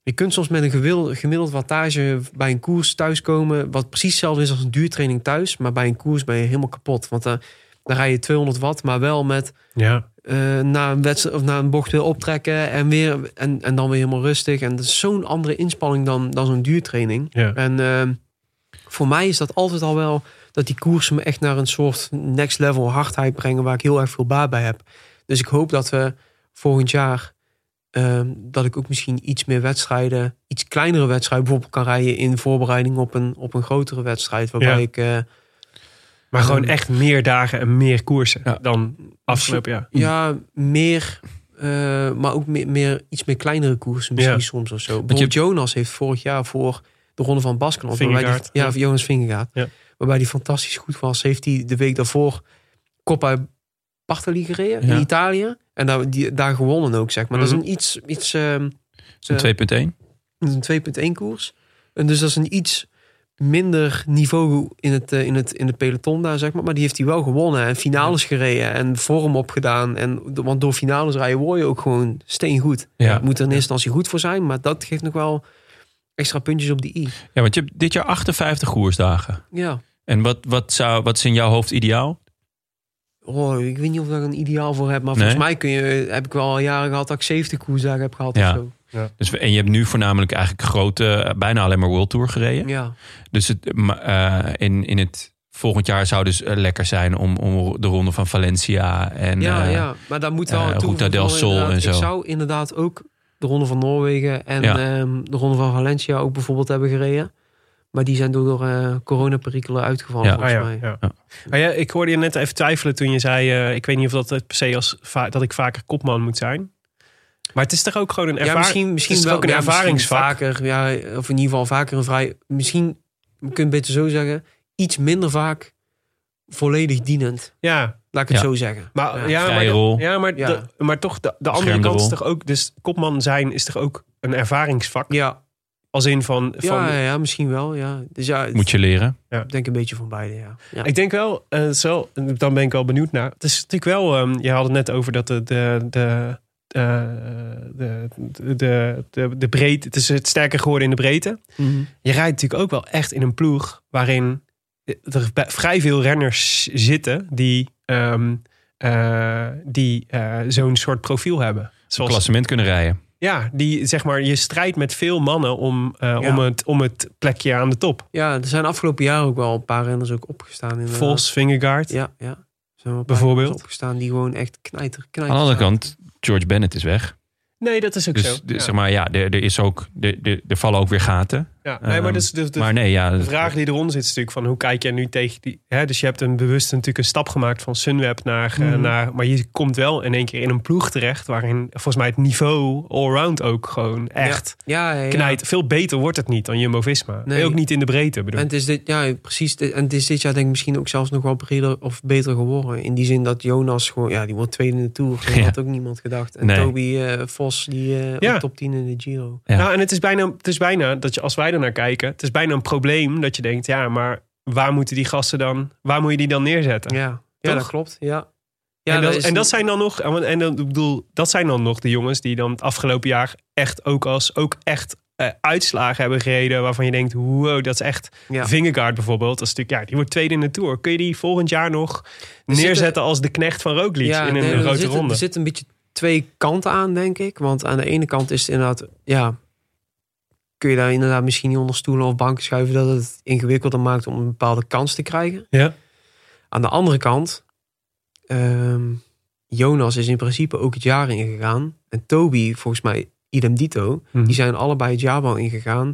je kunt soms met een gemiddeld, gemiddeld wattage bij een koers thuiskomen. Wat precies hetzelfde is als een duurtraining thuis. Maar bij een koers ben je helemaal kapot. Want dan dan rij je 200 watt, maar wel met Ja. eh, na, een wedstrijd, of na een bocht weer optrekken. En, weer, en, en dan weer helemaal rustig. En dat is zo'n andere inspanning dan, dan zo'n duurtraining. Ja. En ehm, voor mij is dat altijd al wel dat die koersen me echt naar een soort next level hardheid brengen waar ik heel erg veel baat bij heb. Dus ik hoop dat we volgend jaar ehm, dat ik ook misschien iets meer wedstrijden, iets kleinere wedstrijden bijvoorbeeld kan rijden in voorbereiding op een, op een grotere wedstrijd. Waarbij Ja. ik eh, Maar gewoon echt meer dagen en meer koersen Ja. dan afgelopen jaar. ja, meer, eh, maar ook meer, meer, iets meer kleinere koersen misschien Ja. soms of zo. je- Bijvoorbeeld Jonas heeft vorig jaar voor de Ronde van Baskeland, waarbij die, ja, ja. Jonas Vingegaard, Ja. waarbij die fantastisch goed was, heeft hij de week daarvoor Coppa Bartali gereden Ja. in Italië en daar, die, daar gewonnen ook zeg maar. Dat is Mhm. een iets, iets ehm, Zo'n eh, 2.1. een 2.1 koers. En dus dat is een iets minder niveau in het, eh, in het, in het peloton daar, zeg maar. Maar die heeft hij wel gewonnen en finales gereden en vorm opgedaan. En, want door finales rijden word je ook gewoon steengoed. Ja. Moet er in eerste instantie goed voor zijn, maar dat geeft nog wel extra puntjes op die i. ja, want je hebt dit jaar 58 koersdagen. Ja. En wat, wat, zou, wat is in jouw hoofd ideaal? Oh, ik weet niet of ik daar een ideaal voor heb, maar Nee? volgens mij kun je, heb ik wel al jaren gehad dat ik 70 koersdagen heb gehad Ja. of zo. Dus, we- en je hebt nu voornamelijk eigenlijk grote, eh, bijna alleen maar World Tour gereden. Ja. Dus het, eh, in, in het volgend jaar zou dus eh, lekker zijn om, om de ronde van Valencia en Ja, eh, ja, maar daar moet wel een Ruta del Sol en zo. Ik zou inderdaad ook de Ronde van Noorwegen en Ja. ehm, de Ronde van Valencia ook bijvoorbeeld hebben gereden. Maar die zijn door eh coronaperikelen uitgevallen Ja. Ah, volgens ja, mij. ja. Ja. Maar ja, ik hoorde je net even twijfelen toen je zei... eh, ik weet niet of dat het per se als dat ik vaker kopman moet zijn. Maar het is toch ook gewoon een Ja, ervaring? misschien, misschien het is wel ook een ja, ervaringsvak? Vaker, ja, of in ieder geval vaker een vrij. Misschien, je kunt het beter zo zeggen, iets minder vaak volledig dienend. Ja, Laat ik het Ja. zo zeggen. maar, Ja. ja, maar, de- ja, maar, Ja. De, maar toch, de, de andere kant is toch ook... Dus kopman zijn is toch ook een ervaringsvak? Ja, Als in van... van ja, ja, misschien wel. Ja. Dus ja, moet je leren. ik denk een beetje van beide. Ja. Ja. Ik denk wel, eh, zo, dan ben ik wel benieuwd naar. Het is natuurlijk wel, ehm, je had het net over dat de, de, de, eh, de, de, de, de, de breedte, het is het sterker geworden in de breedte. Mhm. Je rijdt natuurlijk ook wel echt in een ploeg waarin er vrij veel renners zitten die, ehm, eh, die eh, zo'n soort profiel hebben. Zoals, klassement kunnen rijden. ja, die zeg maar, je strijdt met veel mannen om, eh, Ja. om, het, om het plekje aan de top. Ja, er zijn afgelopen jaar ook wel een paar renners ook opgestaan. inderdaad. Vos, Vingegaard. Ja, ja. Zijn wel een paar Bijvoorbeeld? opgestaan die gewoon echt knijter, knijter Aan de andere kant, George Bennett is weg. Nee, dat is ook Dus zo. de- ja. zeg maar, ja, er, er, is ook, er, er, er vallen ook weer gaten. Ja. Nee, maar Ehm, dus, dus, de, maar nee, ja. de vraag die eronder zit is natuurlijk van hoe kijk jij nu tegen die... Hè, dus je hebt een bewust natuurlijk een stap gemaakt van Sunweb naar, eh, Mhm. naar... Maar je komt wel in één keer in een ploeg terecht waarin volgens mij het niveau allround ook gewoon echt... Ja, ja, ja. knijt. Veel beter wordt het niet dan Jumbo-Visma. Nee. Ook niet in de breedte bedoel En het is dit, ja, precies. dit- En het is dit jaar denk ik misschien ook zelfs nog wel breder of beter geworden. In die zin dat Jonas gewoon, ja, die wordt tweede in de Tour. Dat had ook niemand gedacht. En Nee. Toby eh, Vos, die Ja. ook top 10 in de Giro. Ja. Nou, en het is, bijna, het is bijna dat je, als wij er naar kijken, het is bijna een probleem dat je denkt, ja, maar waar moeten die gasten dan, waar moet je die dan neerzetten? Ja, ja dat klopt. Ja. Ja, en, dat, is en dat zijn dan nog, en dan, ik bedoel, dat zijn dan nog de jongens die dan het afgelopen jaar echt ook als ook echt eh, uitslagen hebben gereden waarvan je denkt, wow, dat is echt ja. Vingegaard bijvoorbeeld. Dat is natuurlijk, ja, die wordt tweede in de Tour. Kun je die volgend jaar nog Er neerzetten als de knecht van Roglic Ja, in een nee, er grote zitten- ronde? Er zitten een beetje twee kanten aan, denk ik. Want aan de ene kant is het inderdaad, ja, kun je daar inderdaad misschien niet onder stoelen of banken schuiven dat het ingewikkelder maakt om een bepaalde kans te krijgen. Ja. Aan de andere kant, ehm, Jonas is in principe ook het jaar ingegaan. En Toby, volgens mij, idem dito. Mhm. Die zijn allebei het jaar wel ingegaan.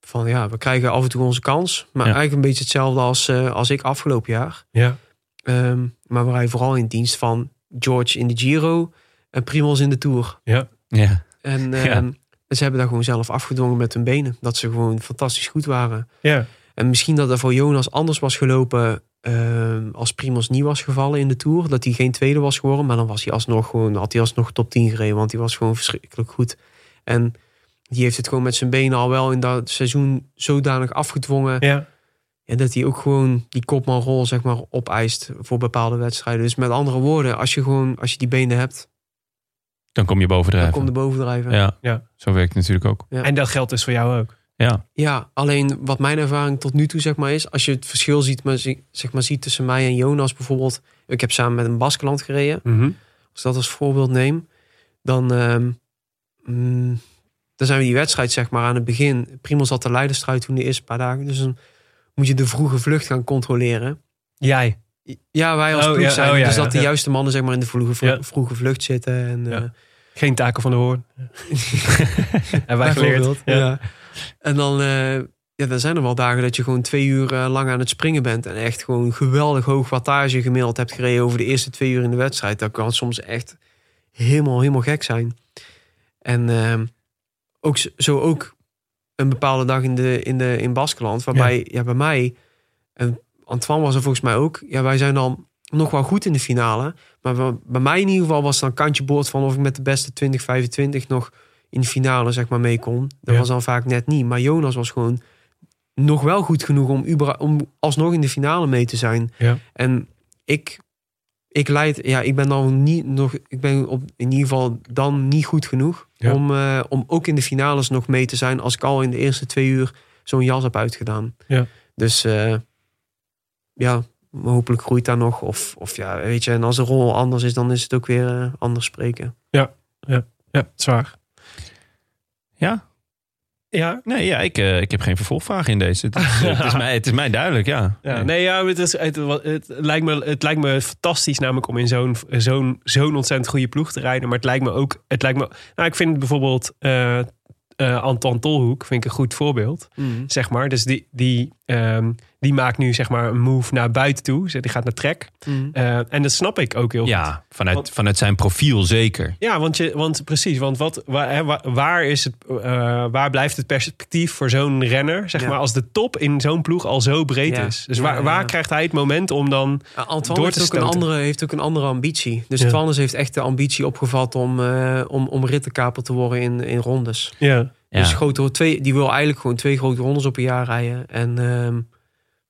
Van ja, we krijgen af en toe onze kans. Maar Ja. eigenlijk een beetje hetzelfde als, eh, als ik afgelopen jaar. Ja. Ehm, maar waar hij vooral in dienst van George in de Giro en Primoz in de Tour. Ja. En Ja. Ehm, ze hebben daar gewoon zelf afgedwongen met hun benen. Dat ze gewoon fantastisch goed waren. Ja. En misschien dat er voor Jonas anders was gelopen ehm, als Primoz niet was gevallen in de Tour. Dat hij geen tweede was geworden. Maar dan was hij alsnog gewoon, had hij alsnog top 10 gereden. Want hij was gewoon verschrikkelijk goed. En die heeft het gewoon met zijn benen al wel in dat seizoen zodanig afgedwongen. Ja. En dat hij ook gewoon die kopmanrol zeg maar opeist voor bepaalde wedstrijden. Dus met andere woorden, als je gewoon als je die benen hebt, Dan kom je dan bovendrijven. komt de bovendrijven. Ja. Ja. zo werkt het natuurlijk ook. Ja. En dat geldt dus voor jou ook. Ja, Ja, alleen wat mijn ervaring tot nu toe zeg maar is, als je het verschil ziet, maar, zie- zeg maar, ziet tussen mij en Jonas bijvoorbeeld. Ik heb samen met een Baskeland gereden. Als ik dat als voorbeeld neem, dan, ehm, mm, dan zijn we die wedstrijd zeg maar aan het begin. Primoz had de leiderstruit toen de eerste paar dagen. Dus dan moet je de vroege vlucht gaan controleren. Jij. Ja, wij als Oh, ploeg ja, zijn. oh, ja, dus ja, dat de juiste mannen zeg maar in de vroege, vroege vlucht zitten. En, Ja. Geen taken van de hoorn. Hebben wij geleerd. Ja. ja. En dan, eh, ja, dan zijn er wel dagen dat je gewoon twee uur eh, lang aan het springen bent. En echt gewoon geweldig hoog wattage gemiddeld hebt gereden over de eerste twee uur in de wedstrijd. Dat kan soms echt helemaal, helemaal gek zijn. En ehm, ook zo ook een bepaalde dag in, de, in, de, in Baskeland. Waarbij, ja. bij mij, en Antoine was er volgens mij ook. Ja, wij zijn dan nog wel goed in de finale. Maar bij- mij in ieder geval was dan kantje boord van of ik met de beste 2025 nog in de finale zeg maar mee kon. Dat Ja. was dan vaak net niet. Maar Jonas was gewoon nog wel goed genoeg om, om alsnog in de finale mee te zijn. Ja. En ik, ik leid, ja, ik ben dan niet nog, ik ben op, in ieder geval dan niet goed genoeg Ja. om, eh, om ook in de finales nog mee te zijn als ik al in de eerste twee uur zo'n jas heb uitgedaan. Ja. Dus eh, ja, hopelijk groeit daar nog. Of, of ja, weet je, en als de rol anders is, dan is het ook weer eh, anders spreken. Ja, zwaar. Ja? Ja. Nee, ja, ik, eh, ik heb geen vervolgvraag in deze. Het is, het, is mij, het is mij duidelijk, ja. Ja, nee, ja, het, is, het, het, lijkt me, het lijkt me fantastisch namelijk om in zo'n zo'n zo'n ontzettend goede ploeg te rijden. Maar het lijkt me ook, het lijkt me, nou, ik vind bijvoorbeeld eh eh, Anton Tolhoek vind ik een goed voorbeeld, zeg maar. Dus die, die, ehm, die maakt nu zeg maar een move naar buiten toe. Zeg, Die gaat naar trek. Mhm. Eh, en dat snap ik ook heel goed. Ja, vanuit, Want- vanuit zijn profiel zeker. Ja, want, je, want precies, want wat, waar, waar, is het, eh, waar blijft het perspectief voor zo'n renner, zeg Ja. maar, als de top in zo'n ploeg al zo breed Ja. is? Dus Ja, waar, ja, waar ja. krijgt hij het moment om dan Uh, Antoine door te heeft ook, een andere, heeft ook een andere ambitie. Dus Ja. Twannes heeft echt de ambitie opgevat om, eh om, om rittenkaper te worden in, in rondes. Ja. Ja. Dus grote, twee, die wil eigenlijk gewoon twee grote rondes op een jaar rijden. En ehm,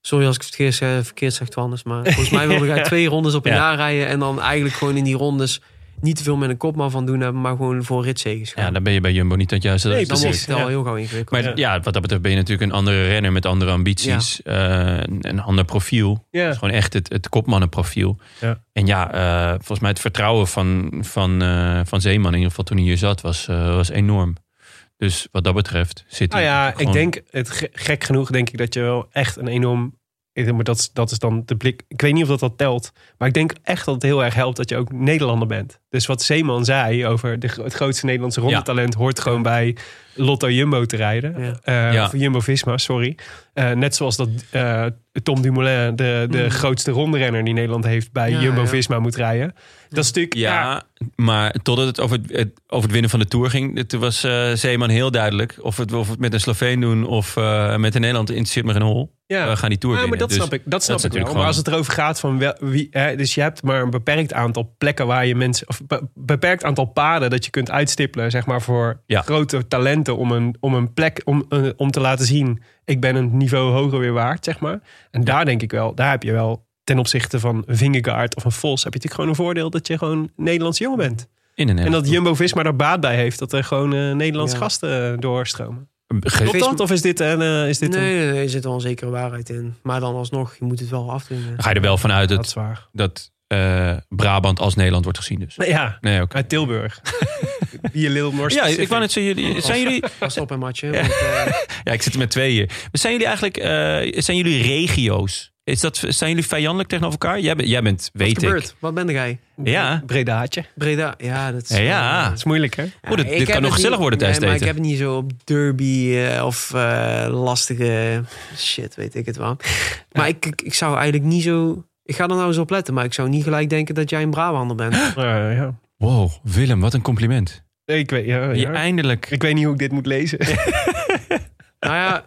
sorry als ik het verkeerd, zeg- verkeerd zeg, Twannes. Maar volgens mij wilde hij twee rondes op een Ja. jaar rijden. En dan eigenlijk gewoon in die rondes niet te veel met een kopman van doen hebben, maar gewoon voor ritzegens gaan. Ja, dan ben je bij Jumbo niet dat juiste. Nee, dat dan is- wordt het al heel gauw ingewikkeld. Maar ja. wat dat betreft ben je natuurlijk een andere renner met andere ambities. eh, een, een ander profiel. Het Ja. is gewoon echt het, het kopmannenprofiel. Ja. En ja, eh, volgens mij het vertrouwen van, van, eh, van Zeeman, in ieder geval toen hij hier zat, was, eh, was enorm. Dus wat dat betreft zit Nou hij ja, gewoon- ik denk, het, ge- gek genoeg denk ik dat je wel echt een enorm... Maar dat, is- dat is dan de blik. Ik weet niet of dat dat telt. Maar ik denk echt dat het heel erg helpt dat je ook Nederlander bent. Dus wat Zeeman zei over de, het grootste Nederlandse rondetalent... hoort gewoon bij Lotto Jumbo te rijden. Ja. Eh, Ja. Of Jumbo-Visma, sorry. Eh, net zoals dat eh, Tom Dumoulin, de, de Mm. grootste rondrenner die Nederland heeft... bij Ja, Jumbo-Visma moet rijden. Dat is natuurlijk... Ja, Ja, maar totdat het over het, over het winnen van de Tour ging... toen was eh, Zeeman heel duidelijk. Of we het, of het met een Sloveen doen of eh, met een Nederland... interesseert me geen hol. ja. We gaan die Tour Ja, maar winnen. dat Dus snap ik. Dat snap ik wel. Maar als het erover gaat van wel, wie, hè, dus je hebt maar een beperkt aantal plekken waar je mensen, of beperkt aantal paden dat je kunt uitstippelen, zeg maar voor Ja. grote talenten om een, om een plek om, eh, om te laten zien, ik ben een niveau hoger weer waard, zeg maar. En daar denk ik wel, daar heb je wel ten opzichte van Vingegaard of een Vos, heb je natuurlijk gewoon een voordeel dat je gewoon Nederlands jongen bent. in een En dat Jumbo-Visma er baat bij heeft dat er gewoon eh, Nederlandse Ja. gasten eh, doorstromen. Klopt dat? Of is dit een... is dit een... nee, nee, nee, er zit wel een zekere waarheid in. Maar dan alsnog, je moet het wel afdwingen. ga je er wel vanuit Dat dat, dat eh, Brabant als Nederland wordt gezien dus. Ja, Nee, oké. uit Tilburg. Be a little more Ja, ik wou net zeggen, jullie, zijn jullie... Pas op een matje. Want, eh, Ja, ik zit er met twee hier. Maar zijn jullie eigenlijk, eh, zijn jullie regio's? Is dat, zijn jullie vijandelijk tegenover elkaar? Jij, bent- jij bent, wat weet ik. Wat ben jij? Ja. Bredaatje. Breda? Ja, dat is... Ja. Dat is moeilijk, hè? ja, Oh, dit- kan nog gezellig niet- worden tijdens nee, maar ik heb het niet zo op derby of eh, lastige shit, weet ik het wel. Maar ik, ik, ik zou eigenlijk niet zo... Ik ga er nou eens op letten, maar ik zou niet gelijk denken dat jij een Brabander bent. Ja, ja. Wow, Willem, wat een compliment. Nee, Ik weet, ja, Je ja. eindelijk... Ik weet niet hoe ik dit moet lezen. nou ja,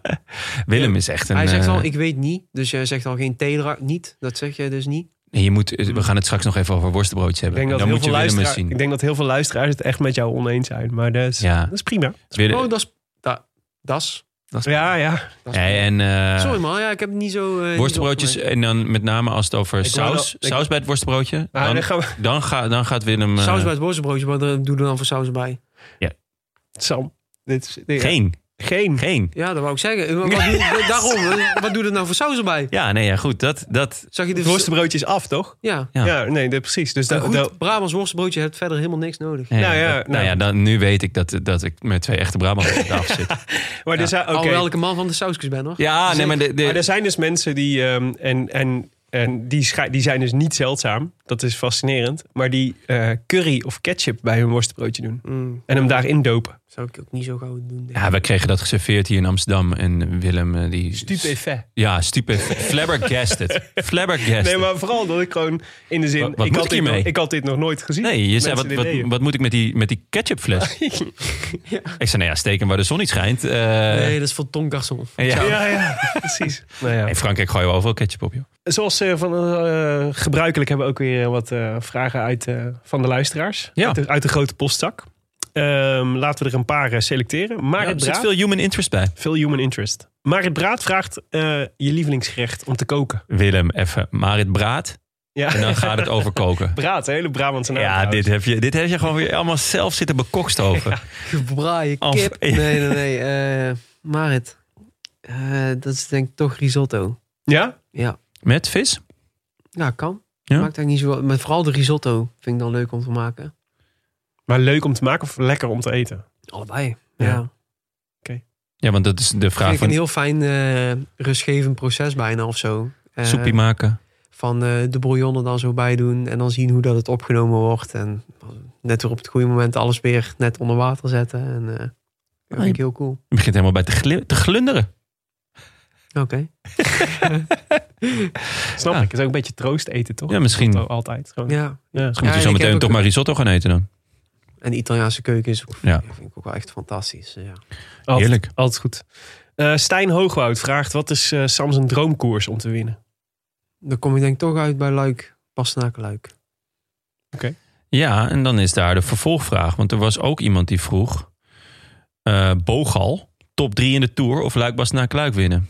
Willem is echt een... hij zegt eh, al, ik weet niet. Dus jij zegt al geen Tedra, niet. Dat zeg jij dus niet. nee, je moet, we gaan het straks nog even over worstenbroodjes ik, hebben. denk dat Dan heel moet je veel Willem eens luisteraars, zien. ik denk dat heel veel luisteraars het echt met jou oneens zijn. Maar dat is, Ja. dat is prima. Willem- Oh, dat is... Ja, ja. dat is- Nee, en eh, Sorry man, ja, ik heb het niet zo... eh, worstenbroodjes opgemerkt. en dan met name als het over Ik saus, wel- ik- saus bij het worstenbroodje. Maar Dan, dan we... dan, ga, dan gaat Willem... eh, Saus bij het worstenbroodje, wat eh, doe er dan voor saus bij? Sam, dit is... dit- Geen, Geen. geen. Ja, dat wou ik zeggen. Wat doe, daarom, wat doe er nou voor saus erbij? Ja, nee, ja, goed. Dat, dat, Zag je de Het worstenbroodje is af, toch? Ja. Ja. Ja, nee, dat, precies. Dus dat, goed dat- Brabants worstenbroodje hebt verder helemaal niks nodig. Ja, Nou ja, dat- nou. nou ja, dan, nu weet ik dat, dat ik met twee echte Brabanters op tafel zit. maar er zijn, oké. Alhoewel ik een man van de sausjes ben, hoor. Ja, nee, maar, de, de- Maar er zijn dus mensen die, ehm, en, en, en die, die zijn dus niet zeldzaam. Dat is fascinerend. Maar die eh, curry of ketchup bij hun worstenbroodje doen. Mm, En hem daarin dopen. Zou ik ook niet zo gauw doen. denk ik. ja, we kregen dat geserveerd hier in Amsterdam. En Willem, eh, die... Stupefait. Ja, stupefait. Flabbergasted. Flabbergasted. Nee, maar vooral dat ik gewoon in de zin... Wat- wat ik, had ik dit nog, ik had dit nog nooit gezien. Nee, je zei, wat, wat, wat moet ik met die, met die ketchupfles? Ik zei, nou ja, steken waar de zon niet schijnt. Eh, nee, dat is voor Ton Garçon. ja. Ja, ja, precies. Nou ja. In Frankrijk gooien we overal ketchup op, joh. Zoals eh, van, eh, gebruikelijk hebben we ook weer wat eh, vragen uit, eh, van de luisteraars. Ja. Uit, de, uit de grote postzak. Ehm, laten we er een paar eh, selecteren. Marit Ja, er zit veel human interest bij. veel human interest. Marit Braat vraagt eh, je lievelingsgerecht om te koken. Willem, even Marit Braat. Ja, En dan gaat het over koken. Braat, een hele Brabantse naam. Ja, trouwens. dit heb, je, dit heb je gewoon weer allemaal zelf zitten bekokst over. Gebraaien Of- kip. Nee, nee, nee. eh Marit. Eh, dat is denk ik toch risotto. Ja? Ja. Met vis? Ja, kan. Ja? Maakt eigenlijk niet zo... Maar vooral de risotto vind ik dan leuk om te maken. Maar leuk om te maken of lekker om te eten? Allebei. Ja. Ja. Ja, want dat is de vraag Vind ik een heel fijn eh, rustgevend proces bijna of zo. Eh, soepie maken. Van eh, de bouillon er dan zo bij doen. En dan zien hoe dat het opgenomen wordt. En net weer op het goede moment alles weer net onder water zetten. En eh, dat vind ik heel cool. Je begint helemaal bij te, glunderen. Oké. Snap Ja. ik. Het is ook een beetje troost eten, toch? Ja, misschien. Altijd. Gewoon. Ja. Ja. Moet je zo meteen toch maar risotto gaan eten dan? En de Italiaanse keuken is Ja. vind ik ook wel echt fantastisch. Ja. Altijd, Heerlijk. Altijd goed. Eh, Stijn Hoogwoud vraagt: wat is eh Sam zijn droomkoers om te winnen? Dan kom ik denk ik toch uit bij Luik. Luik. Ja, en dan is daar de vervolgvraag. Want er was ook iemand die vroeg... eh, Bogal, top 3 in de Tour of Luik Bastenaak Luik winnen?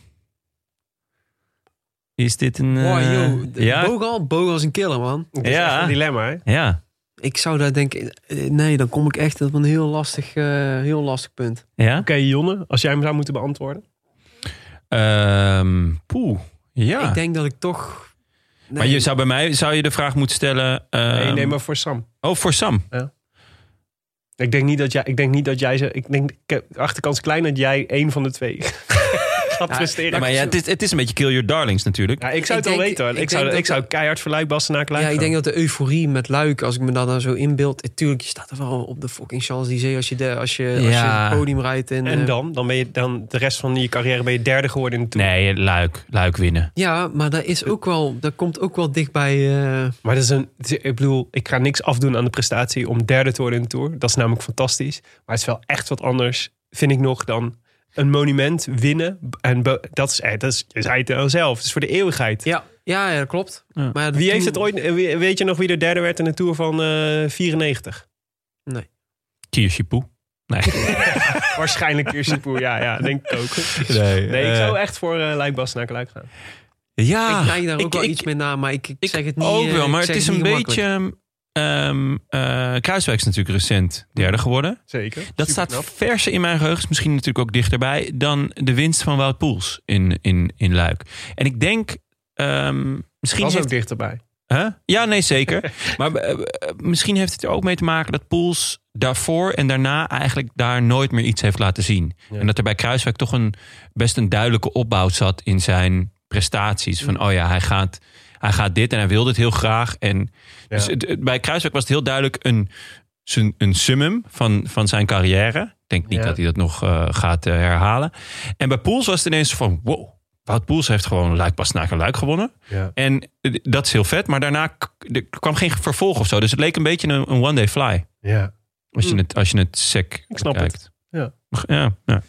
Is dit een... Wow, eh, yo. ja, Bogal? Bogal is een killer, man. Dat is Ja. echt een dilemma, hè? ja. Ik zou daar denken, eh, nee, dan kom ik echt op een heel lastig, eh, heel lastig punt. Ja? Oké, Jonne, als jij hem zou moeten beantwoorden. Ehm, poeh. Ja. Ik denk dat ik toch... Nee, Maar je zou bij mij zou je de vraag moeten stellen. ehm, nee, nee, maar voor Sam. Oh, voor Sam. Ik denk niet dat jij, ik denk niet dat jij ze. Ik denk, ik heb- de achterkans klein dat jij één van de twee gaat presteren. maar ja, het, is, het is een beetje kill your darlings natuurlijk. Ja, ik zou Ik het wel denk- weten hoor. Ik, ik zou, ik zou keihard voor Luik Bastenaak ja, ik denk dat de euforie met Luik, als ik me dat dan zo inbeeld... Natuurlijk, je staat er wel op de fucking Champs-Élysées als je, de, als je, als je Ja. het podium rijdt. En, En eh, dan? Dan ben je dan de rest van je carrière ben je derde geworden in de Tour. Nee, Luik, Luik winnen. Ja, maar dat is ook wel, dat komt ook wel dichtbij. eh Maar dat is een, ik bedoel, ik ga niks afdoen aan de prestatie om derde te worden in de Tour. Dat is namelijk fantastisch. Maar het is wel echt wat anders, vind ik nog, dan een monument winnen. En dat is, eh, dat is, je zei het al zelf, het is voor de eeuwigheid. ja, ja, ja, dat klopt. Ja. Maar Wie heeft het ooit, eh, weet je nog wie er derde werd in de Tour van eh 94? Kiershipoe. Nee. Waarschijnlijk Kirsipoe, ja, ja, denk ik ook. Nee, Nee, ik eh, zou echt voor uh, Luik Bastenaak Luik gaan. Ja, ik neig daar ook ik- wel ik- iets mee na, maar ik, ik, zeg het niet. ook eh, wel, maar het is een beetje... eh, Kruiswijk is natuurlijk recent derde geworden. Zeker. Dat staat verser in mijn geheugen, is misschien natuurlijk ook dichterbij... dan de winst van Wout Poels in, in, in Luik. En ik denk... ehm, misschien Was heeft ook dichterbij. Huh? Ja, nee, zeker. maar eh, eh, misschien heeft het er ook mee te maken dat Poels daarvoor en daarna eigenlijk daar nooit meer iets heeft laten zien. Ja. En dat er bij Kruiswijk toch een best een duidelijke opbouw zat in zijn prestaties. Van oh ja, hij gaat, hij gaat dit en hij wil dit heel graag. En dus het- het- bij Kruiswijk was het heel duidelijk een, een summum van, van zijn carrière. Ik denk niet Ja. dat hij dat nog eh, gaat eh, herhalen. En bij Poels was het ineens van wow. Wout Poels heeft gewoon Luik pas naar Luik gewonnen. Ja. En eh, dat is heel vet, maar daarna er kwam geen vervolg of zo. Dus het leek een beetje een, een one-day fly. Ja. Als je Mm. het, als je het sec Ik snap. Ja. Ja, ja.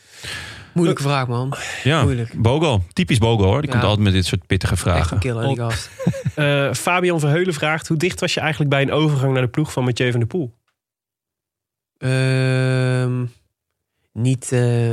Moeilijke vraag, man. ja. Moeilijk. Bogo, typisch Bogo hoor. Die Ja. komt altijd met dit soort pittige Echt vragen. een killer, die gast. Eh, Fabian Verheulen vraagt: hoe dicht was je eigenlijk bij een overgang naar de ploeg van Mathieu van der Poel? Ehm, niet, eh,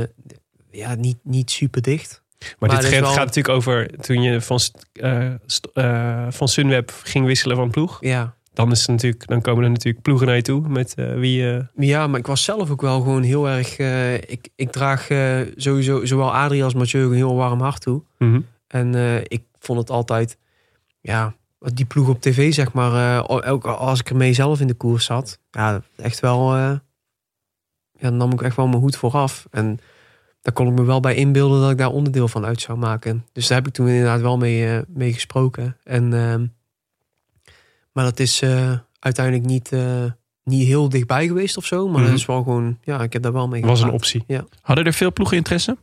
ja, niet, niet super dicht. Maar, Maar dit gaat, wel- gaat natuurlijk over toen je van, eh, eh, van Sunweb ging wisselen van ploeg. Ja. Dan, is natuurlijk, dan komen er natuurlijk ploegen naar je toe met eh, wie. eh, ja, maar ik was zelf ook wel gewoon heel erg... eh, ik, ik draag sowieso zowel Adrie als Mathieu een heel warm hart toe. mhm. En ik vond het altijd, ja, die ploeg op tv, zeg maar, ook als ik ermee zelf in de koers zat, ja, echt wel, ja, dan nam ik echt wel mijn hoed vooraf. En daar kon ik me wel bij inbeelden dat ik daar onderdeel van uit zou maken. Dus daar heb ik toen inderdaad wel mee, mee gesproken. En, ehm, maar dat is eh, uiteindelijk niet, eh, niet heel dichtbij geweest of zo. Maar Mhm. dat is wel gewoon, ja, ik heb daar wel mee was een optie. Hadden er veel ploegen interesse?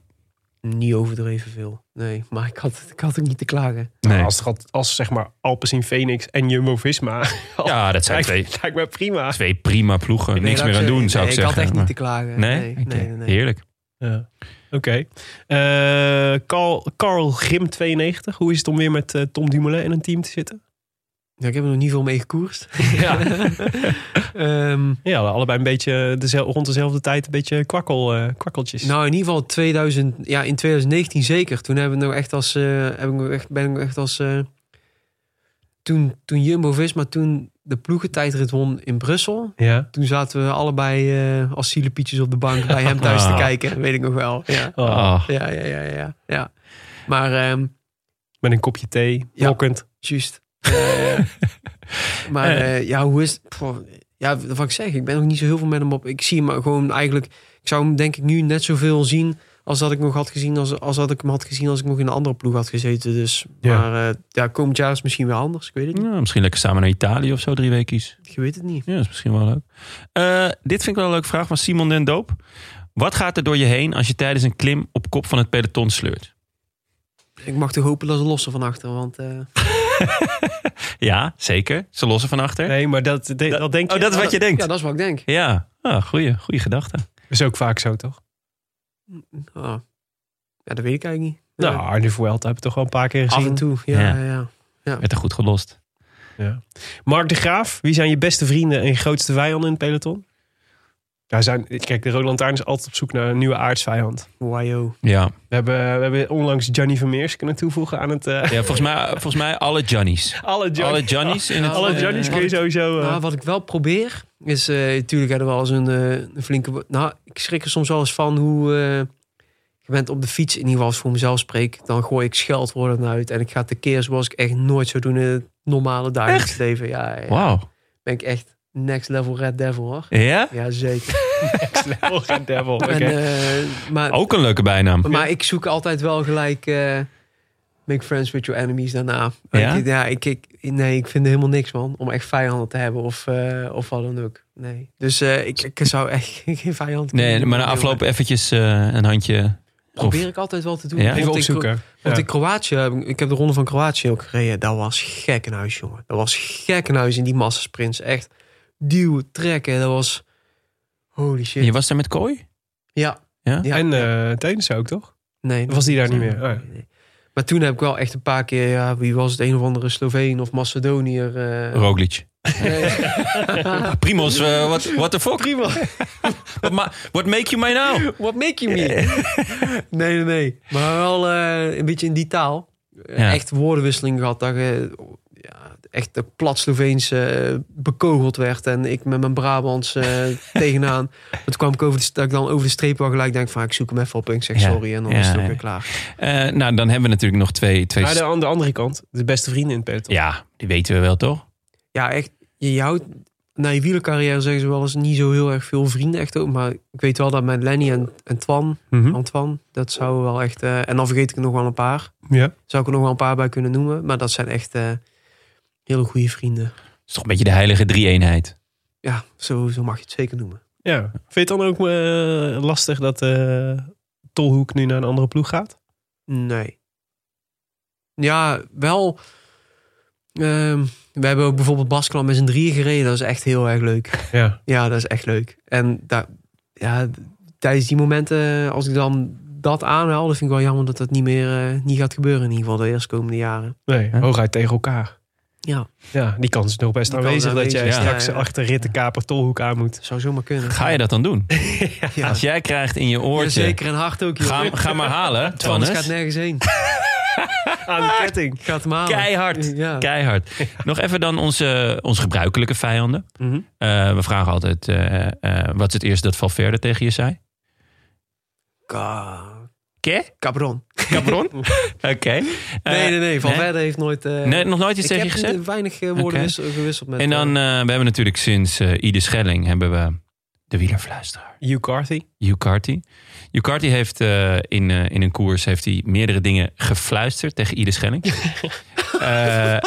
Niet overdreven veel. Nee, maar ik had, ik had ook niet te klagen. Nou, als, het als zeg maar Alpecin Phoenix en Jumbo Visma. Ja, dat zijn twee, lijkt me prima. twee prima ploegen. Nee, Niks meer aan zeggen, doen, zou nee, ik zeggen. Ik had echt Maar- niet te klagen. Nee? Nee, nee, nee, nee. Heerlijk. Ja. Oké. Eh, Carl, Carl Grim 92. Hoe is het om weer met eh, Tom Dumoulin in een team te zitten? Ja, ik heb er nog niet veel mee gekoerst. Ja. Ehm, Ja, allebei een beetje rond dezelfde tijd een beetje kwakkel, eh, kwakkeltjes. nou, in ieder geval 2000, ja, in 2019 zeker. Toen hebben we nog echt als, eh, heb ik nog echt, ben ik echt als, eh, toen, toen Jumbo-Visma toen de ploegentijdrit won in Brussel. ja. Toen zaten we allebei als zielepietjes op de bank bij hem thuis te Ah. kijken. Weet ik nog wel. Ja, Oh, Ah. ja, ja, ja. ja, ja. Maar ehm Met een kopje thee, Ja. rokkend. Juist. Eh, maar eh, ja, hoe is het? Ja, wat ik zeg, ik ben nog niet zo heel veel met hem op. Ik zie hem gewoon eigenlijk. Ik zou hem denk ik nu net zoveel zien als dat ik nog had gezien als, als dat ik hem had gezien als ik nog in een andere ploeg had gezeten. Dus, Ja. maar eh, ja, komend jaar is misschien weer anders. Ik weet het niet. Ja, misschien lekker samen naar Italië of zo, drie weekjes. Je weet het niet. Ja, dat is misschien wel leuk. Eh, dit vind ik wel een leuke vraag van Simon Den Doop. Wat gaat er door je heen als je tijdens een klim op kop van het peloton sleurt? Ik mag toch hopen dat ze lossen van achter. Want eh, Ja, zeker. Ze lossen van achter. Nee, maar dat, dat, dat denk je. Oh, dat is wat je denkt. ja, dat is wat ik denk. Ja, ah, goeie, goeie gedachte. is ook vaak zo, toch? Ah. Ja, dat weet ik eigenlijk niet. Nou, Ja. Arne Vuelta heb ik toch wel een paar keer gezien. af en toe. Ja, Ja. ja. ja. Werd er goed gelost. Ja. Mark de Graaf, wie zijn je beste vrienden en je grootste vijanden in het peloton? Ja, zijn, kijk, de Rode Lantaarn is altijd op zoek naar een nieuwe aardsvijand. Wajo. Ja. We hebben, we hebben onlangs Johnny Vermeers kunnen toevoegen aan het... eh, ja volgens, mij, volgens mij alle Johnnies. alle, Johnny, Alle Johnnies in het... alle eh, Johnny's kun je sowieso... eh, Nou, wat ik wel probeer, is uh, natuurlijk hebben we wel eens een, uh, een flinke... Nou, ik schrik er soms wel eens van hoe... uh, je bent op de fiets, in ieder geval als ik voor mezelf spreek... dan gooi ik scheldwoorden uit en ik ga tekeer zoals ik echt nooit zou doen in het normale dagelijks leven. Ja, ja. Wauw. ben ik echt next level red devil hoor. Ja? Ja, zeker. Next level Red Devil. En, eh, maar, Ook een leuke bijnaam. maar ik zoek altijd wel gelijk... eh, make friends with your enemies daarna. Ja? Ik, ja, ik, ik, nee, ik vind er helemaal niks man. Om echt vijanden te hebben of, eh, of wat dan ook. Nee. Dus eh, ik, ik zou echt geen vijand kunnen Nee, doen, maar na afloop eventjes eh, een handje... Probeer ik altijd wel te doen. Ja? Even Want ik- opzoeken. Want Ja. in Kroatië, ik heb de ronde van Kroatië ook gereden. Dat was gekkenhuis, jongen. Dat was gekkenhuis in die massasprints. Echt duwen, trekken. Dat was... Holy shit. Je was daar met kooi? Ja. Ja? ja. En uh, ook, toch? nee, Of was die daar niet meer? Nee, Oh ja. nee. Maar toen heb ik wel echt een paar keer... Ja, wie was het? Een of andere Sloveen of Macedoniër. eh Roglic. nee. Primos, uh, what, what the fuck? Prima. What, ma- what make you my now? What make you me? nee, nee, nee. Maar wel eh, een beetje in die taal. Ja. Echt woordenwisseling gehad. Dat je ja, echt de plat Sloveens eh, bekogeld werd. En ik met mijn Brabants eh, tegenaan. Toen kwam ik over de, dat ik dan over de streep wel gelijk denk van... ik zoek hem even op en ik zeg Ja. sorry. En dan Ja, is het ook weer klaar. Eh, nou, dan hebben we natuurlijk nog twee... twee Maar de, aan de andere kant, de beste vrienden in het peloton. ja, die weten we wel, toch? Ja, echt. Je, je houdt... Na je wielercarrière zeggen ze wel eens niet zo heel erg veel vrienden. Echt ook. Maar ik weet wel dat met Lenny en, en Twan... Mhm. Antoine, dat zou wel echt... en dan vergeet ik er nog wel een paar. ja. Zou ik er nog wel een paar bij kunnen noemen. Maar dat zijn echt eh, hele goede vrienden. Het is toch een beetje de heilige drie-eenheid. Ja, zo, zo mag je het zeker noemen. ja. Vind je het dan ook eh, lastig dat eh, Tolhoek nu naar een andere ploeg gaat? Nee. Ja, wel... ehm, we hebben ook bijvoorbeeld Baskeland met z'n drieën gereden. Dat is echt heel erg leuk. Ja. Ja, dat is echt leuk. En daar, ja, tijdens die momenten, als ik dan dat aanhaal... dan vind ik wel jammer dat dat niet meer eh, niet gaat gebeuren. In ieder geval de eerstkomende jaren. Nee, Huh? hooguit tegen elkaar. Ja, Ja, die kans is nog best Die aanwezig dat jij ja. straks Ja, ja. achter rittenkaper Tolhoek aan moet. zou zomaar kunnen. Ga je dat dan doen? Ja, Als jij krijgt in je Ja, oortje... zeker en hard ook. joh. Ga, ga maar halen, Twannes. gaat nergens heen. Aan de ketting. Gaat hem halen. Keihard. Ja. Keihard. Nog even dan onze, onze gebruikelijke vijanden. Mhm. Eh, we vragen altijd, eh, eh, wat is het eerste dat Valverde tegen je zei? Ka- Ke? Cabron. Cabron? Oké. Eh, nee, nee, nee. Van nee? Verder heeft nooit... eh, Nee, nog nooit iets ik tegen je heb gezegd? weinig eh, woorden wissel- gewisseld met... En dan, eh, we hebben natuurlijk sinds eh Ide Schelling hebben we de wielerfluisteraar. Hugh Carthy. Hugh Carty. Hugh Carty heeft in, in een koers heeft hij meerdere dingen gefluisterd tegen Ide Schelling. Eh,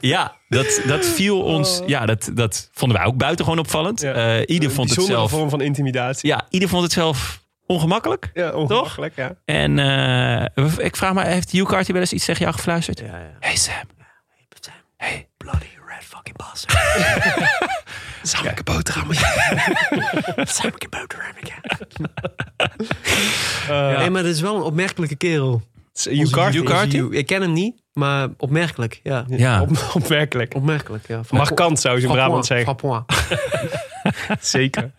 ja, dat, dat viel ons. Ja, dat, dat vonden wij ook buitengewoon opvallend. Ja. Ieder vond het zelf. vorm van intimidatie. Ja, ieder vond het zelf ongemakkelijk. Ja, ongemakkelijk, ja. En eh, ik vraag me, heeft Hugh Carty wel eens iets tegen jou gefluisterd? ja, ja. Hey Sam. Hey. Bloody red fucking bastard. Zou ik een boterham Sam ik boterham Uh, Nee, maar dat is wel een opmerkelijke kerel. Hugh Hugh- Ik ken hem niet, maar opmerkelijk. Ja, Ja. Op, opmerkelijk. opmerkelijk. Ja. Markant zou ze in Brabant zeggen. Zeker.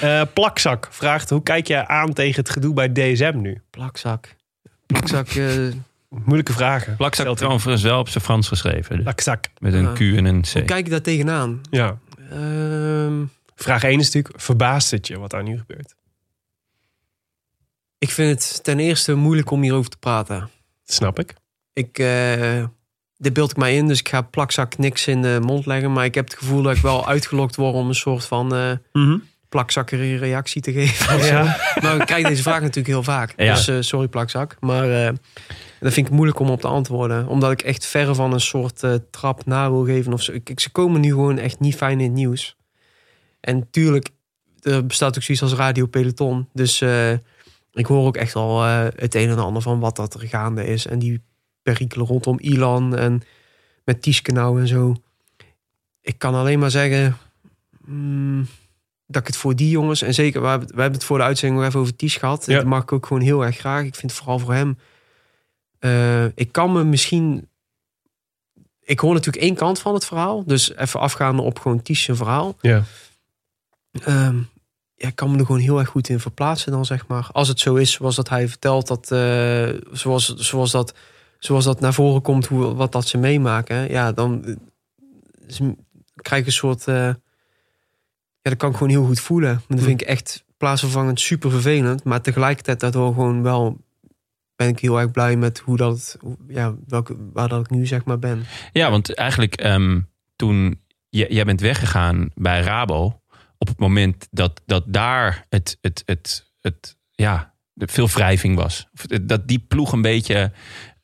Eh, Plakzak vraagt, hoe kijk jij aan tegen het gedoe bij DSM nu? Plakzak. Plakzak. eh, Moeilijke vragen. Plakzak trouwens wel op zijn Frans geschreven. dus Plakzak. met een. Q en een hoe C. kijk je daar tegenaan? Ja. Ehm, Vraag 1 is natuurlijk, verbaast het je wat daar nu gebeurt? ik vind het ten eerste moeilijk om hierover te praten. Dat snap ik. Ik, eh, dit beeld ik mij in, dus ik ga plakzak niks in de mond leggen. Maar ik heb het gevoel dat ik wel uitgelokt word om een soort van plakzakkerige reactie te geven. Ja. Maar ik krijg deze vraag natuurlijk heel vaak. Ja. Dus eh, sorry plakzak. Maar eh, dat vind ik moeilijk om op te antwoorden. Omdat ik echt verre van een soort trap na wil geven. Of zo. Ik, ik- ze komen nu gewoon echt niet fijn in het nieuws. En tuurlijk, er bestaat ook zoiets als Radio Peloton. Dus ik hoor ook echt al het een en ander van wat dat er gaande is. En die perikelen rondom Ilan en met Tieske nou en zo. Ik kan alleen maar zeggen... mm, dat ik het voor die jongens... En zeker, we hebben, we hebben het voor de uitzending nog even over Ties gehad. Ja. Dat mag ik ook gewoon heel erg graag. Ik vind het vooral voor hem... eh, ik kan me misschien... Ik hoor natuurlijk één kant van het verhaal. Dus even afgaande op gewoon Ties zijn verhaal. Ja. Ehm, ja, ik kan me er gewoon heel erg goed in verplaatsen dan, zeg maar. Als het zo is zoals dat hij vertelt, dat, eh, zoals, zoals, dat, zoals dat naar voren komt, hoe, wat dat ze meemaken. Ja, dan eh, is- krijg ik een soort... eh, ja, dat kan ik gewoon heel goed voelen. Maar dat vind ik echt plaatsvervangend super vervelend. Maar tegelijkertijd daardoor gewoon wel... ben ik heel erg blij met hoe dat... Ja, welke, waar dat ik nu zeg maar ben. Ja, want eigenlijk ehm, toen jij bent weggegaan bij Rabo, op het moment dat, dat daar het, het, het, het, ja, veel wrijving was. Dat die ploeg een beetje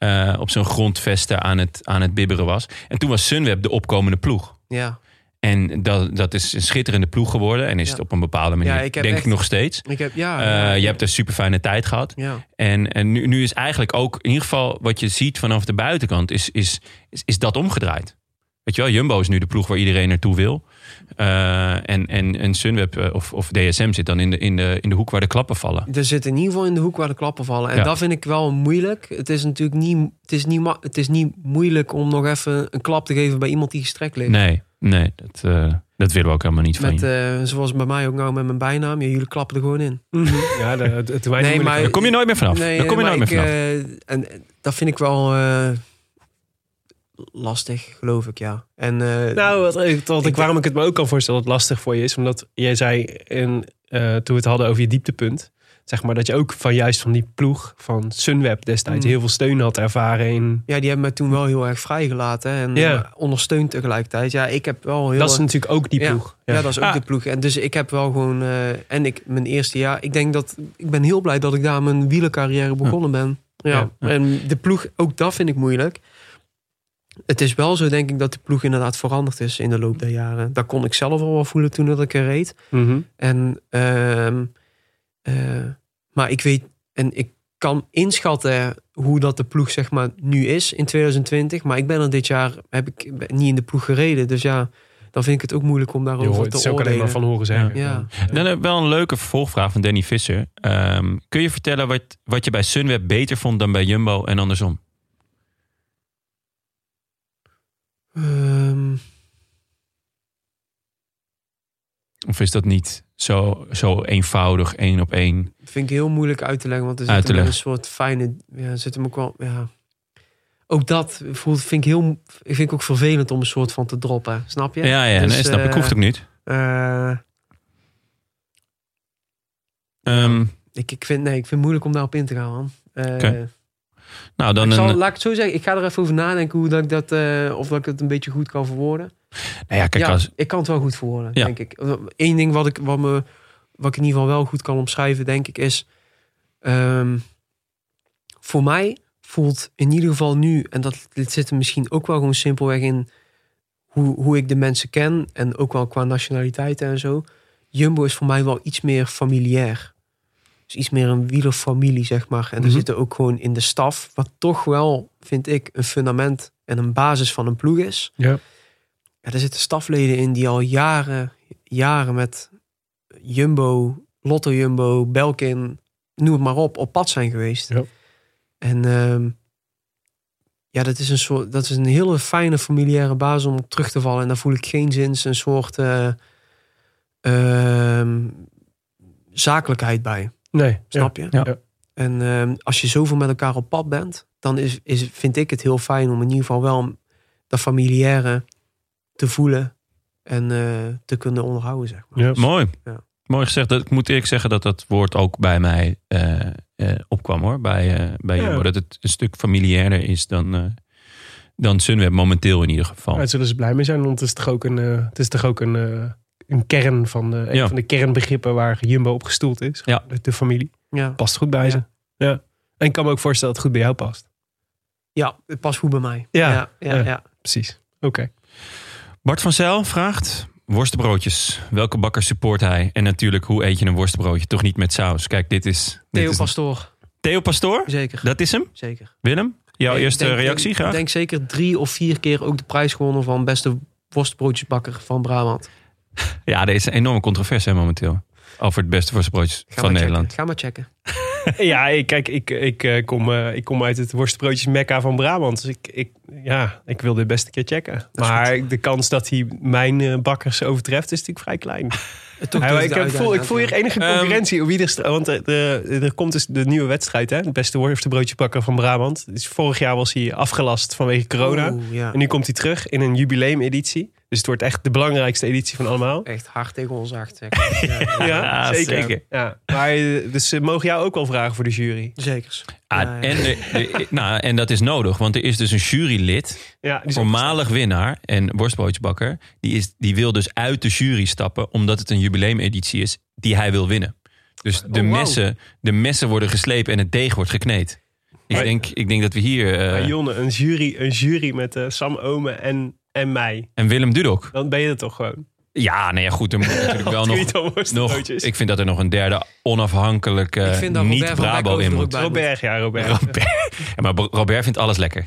eh, op zijn grondvesten aan het, aan het bibberen was. En toen was Sunweb de opkomende ploeg. Ja, En dat, dat is een schitterende ploeg geworden. En is Ja. het op een bepaalde manier, Ja, ik heb denk echt- ik nog steeds. ik heb... Ja, Eh, je hebt een super fijne tijd gehad. Ja, En, en nu, nu is eigenlijk ook, in ieder geval wat je ziet vanaf de buitenkant, is, is, is, is dat omgedraaid. Weet je wel, Jumbo is nu de ploeg waar iedereen naartoe wil. Eh, en, en, en Sunweb eh, of, of DSM zit dan in de, in, de, in de hoek waar de klappen vallen. er zit in ieder geval in de hoek waar de klappen vallen. En Ja. dat vind ik wel moeilijk. Het is natuurlijk niet, het is niet, het is niet moeilijk om nog even een klap te geven bij iemand die gestrekt ligt. Nee, nee dat, eh, dat willen we ook helemaal niet van Met, je. eh, zoals bij mij ook nou met mijn bijnaam. Ja, jullie klappen er gewoon in. Ja, de, het, het, Nee, maar- Daar kom je nooit meer vanaf. Nee, Daar kom je nooit meer ik, vanaf. eh, en en dat vind ik wel eh, lastig, geloof ik, ja. En, eh, Nou, wat, ik- wat ik, Ik- waarom ik het me ook kan voorstellen dat het lastig voor je is. Omdat jij zei, in, eh, toen we het hadden over je dieptepunt. Zeg maar dat je ook van juist van die ploeg van Sunweb destijds Mm. heel veel steun had ervaren in... ja, die hebben mij toen wel heel erg vrijgelaten. En eh, ondersteund tegelijkertijd. Ja, ik heb wel heel Dat is natuurlijk ook die Ja. ploeg. Ja, dat is ook Ah. de ploeg. En dus ik heb wel gewoon. eh, en ik, mijn eerste jaar. Ik denk dat. Ik ben heel blij dat ik daar mijn wielercarrière begonnen ben. Ja. En de ploeg, ook dat vind ik moeilijk. Het is wel zo, denk ik, dat de ploeg inderdaad veranderd is in de loop der jaren. Dat kon ik zelf al wel voelen toen dat ik er reed. Mhm. En, ehm, eh, maar ik weet. En ik kan inschatten hoe dat de ploeg zeg maar nu is in 2020. Maar ik ben er dit jaar heb ik niet in de ploeg gereden. Dus ja, dan vind ik het ook moeilijk om daarover hoort te het is ook alleen oordelen. maar van horen zeggen. Ja. Dan heb ik wel een leuke vervolgvraag van Danny Visser. Ehm, kun je vertellen wat, wat je bij Sunweb beter vond dan bij Jumbo en andersom? Ehm, Of is dat niet zo, zo eenvoudig, één op één? vind ik heel moeilijk uit te leggen, want er Uit zit een soort fijne, ja, zit hem ook wel, ja. Ook dat voelt, vind ik heel, vind ik ook vervelend om een soort van te droppen, snap je? Ja, ja, Dus, nee, snap ik. eh, Hoeft ook niet. Eh, Ehm, ik, ik vind, nee, ik vind het moeilijk om daarop in te gaan, man. Eh, Oké. Nou, dan ik zal, een, laat ik het zo zeggen, ik ga er even over nadenken hoe dat ik dat, eh, of dat ik het een beetje goed kan verwoorden. nou ja, kijk, ja, als, ik kan het wel goed verwoorden, Ja. denk ik. Eén ding wat ik, wat, me, wat ik in ieder geval wel goed kan omschrijven, denk ik, is... ehm, voor mij voelt in ieder geval nu... en dat dit zit er misschien ook wel gewoon simpelweg in... hoe, hoe ik de mensen ken... en ook wel qua nationaliteiten en zo... Jumbo is voor mij wel iets meer familiair. Iets meer een wielerfamilie, zeg maar. En Mhm. er zitten ook gewoon in de staf... wat toch wel, vind ik, een fundament... en een basis van een ploeg is... Ja. Ja, er zitten stafleden in die al jaren, jaren met Jumbo, Lotto Jumbo, Belkin, noem het maar op, op pad zijn geweest. Ja. En ehm, ja, dat is een soort, dat is een hele fijne familiaire basis om op terug te vallen. En daar voel ik geen zins een soort eh, ehm, zakelijkheid bij. Nee, Snap je? Ja. En ehm, als je zoveel met elkaar op pad bent, dan is, is, vind ik het heel fijn om in ieder geval wel dat familiaire te voelen en eh, te kunnen onderhouden, zeg maar. Ja. mooi. Ja. Mooi gezegd. Dat, ik moet eerlijk zeggen dat dat woord ook bij mij eh, eh, opkwam hoor. Bij, eh, bij Ja. Jumbo. Dat het een stuk familiairder is dan, dan Sunweb momenteel in ieder geval. Daar zullen ze blij mee zijn, want het is toch ook een, het is toch ook een, een kern van de, een Ja. van de kernbegrippen waar Jumbo op gestoeld is. Ja. De, de familie. Ja, Past goed bij Ja. ze. Ja. En ik kan me ook voorstellen dat het goed bij jou past. ja het past goed bij mij. Ja. ja, ja, Ja. ja. Precies. Oké. Bart van Zijl vraagt... Worstenbroodjes. Welke bakker support hij? En natuurlijk, hoe eet je een worstenbroodje? Toch niet met saus. Kijk, dit is... dit Theo is Pastoor, Theo Pastoor? zeker. Dat is hem? zeker. Willem? Jouw Ik eerste denk- reactie denk- graag? Ik denk zeker drie of vier keer ook de prijs gewonnen van beste worstbroodjesbakker van Brabant. Ja, er is een enorme controverse hè, momenteel. Over het beste worstenbroodjes Ga van maar Nederland. Checken. Ga maar checken. Ja, ik, kijk, ik, ik, eh, kom, eh, ik kom uit het worstbroodjes Mekka van Brabant. Dus ik, ik, ja, ik wil dit best een keer checken. Maar de kans dat hij mijn eh, bakkers overtreft is natuurlijk vrij klein. Toch Ja, dus ik voel, ik voel hier enige Ehm, concurrentie. op er, sta- want er, er, er komt dus de nieuwe wedstrijd, hè? Het beste worstenbroodjesbakker van Brabant. Dus vorig jaar was hij afgelast vanwege corona. Oeh, ja. En nu komt hij terug in een jubileumeditie. Dus het wordt echt de belangrijkste editie van allemaal. Echt hard tegen ons. Ja, Ja, zeker. Ja. Maar, eh, dus ze mogen jou ook wel vragen voor de jury. Zekers. Ah, Ja, ja. En, de- de- nou, en dat is nodig, want er is dus een jurylid, Ja, voormalig winnaar en worstbroodjesbakker. Die, is, die wil dus uit de jury stappen, omdat het een jubileumeditie is die hij wil winnen. Dus de, Oh, wow. messen, de messen worden geslepen en het deeg wordt gekneed. Ik, Maar- denk, ik denk dat we hier... eh, Jonne, een jury, een jury met eh, Sam Omen en, en mij. en Willem Dudok. Dan ben je er toch gewoon. Ja, nou ja, goed. Er moet natuurlijk wel nog, nog... Ik vind dat er nog een derde onafhankelijke van niet-Brabo in moet. Robert, ja, Robert. Robert. Ja, maar Robert vindt alles lekker.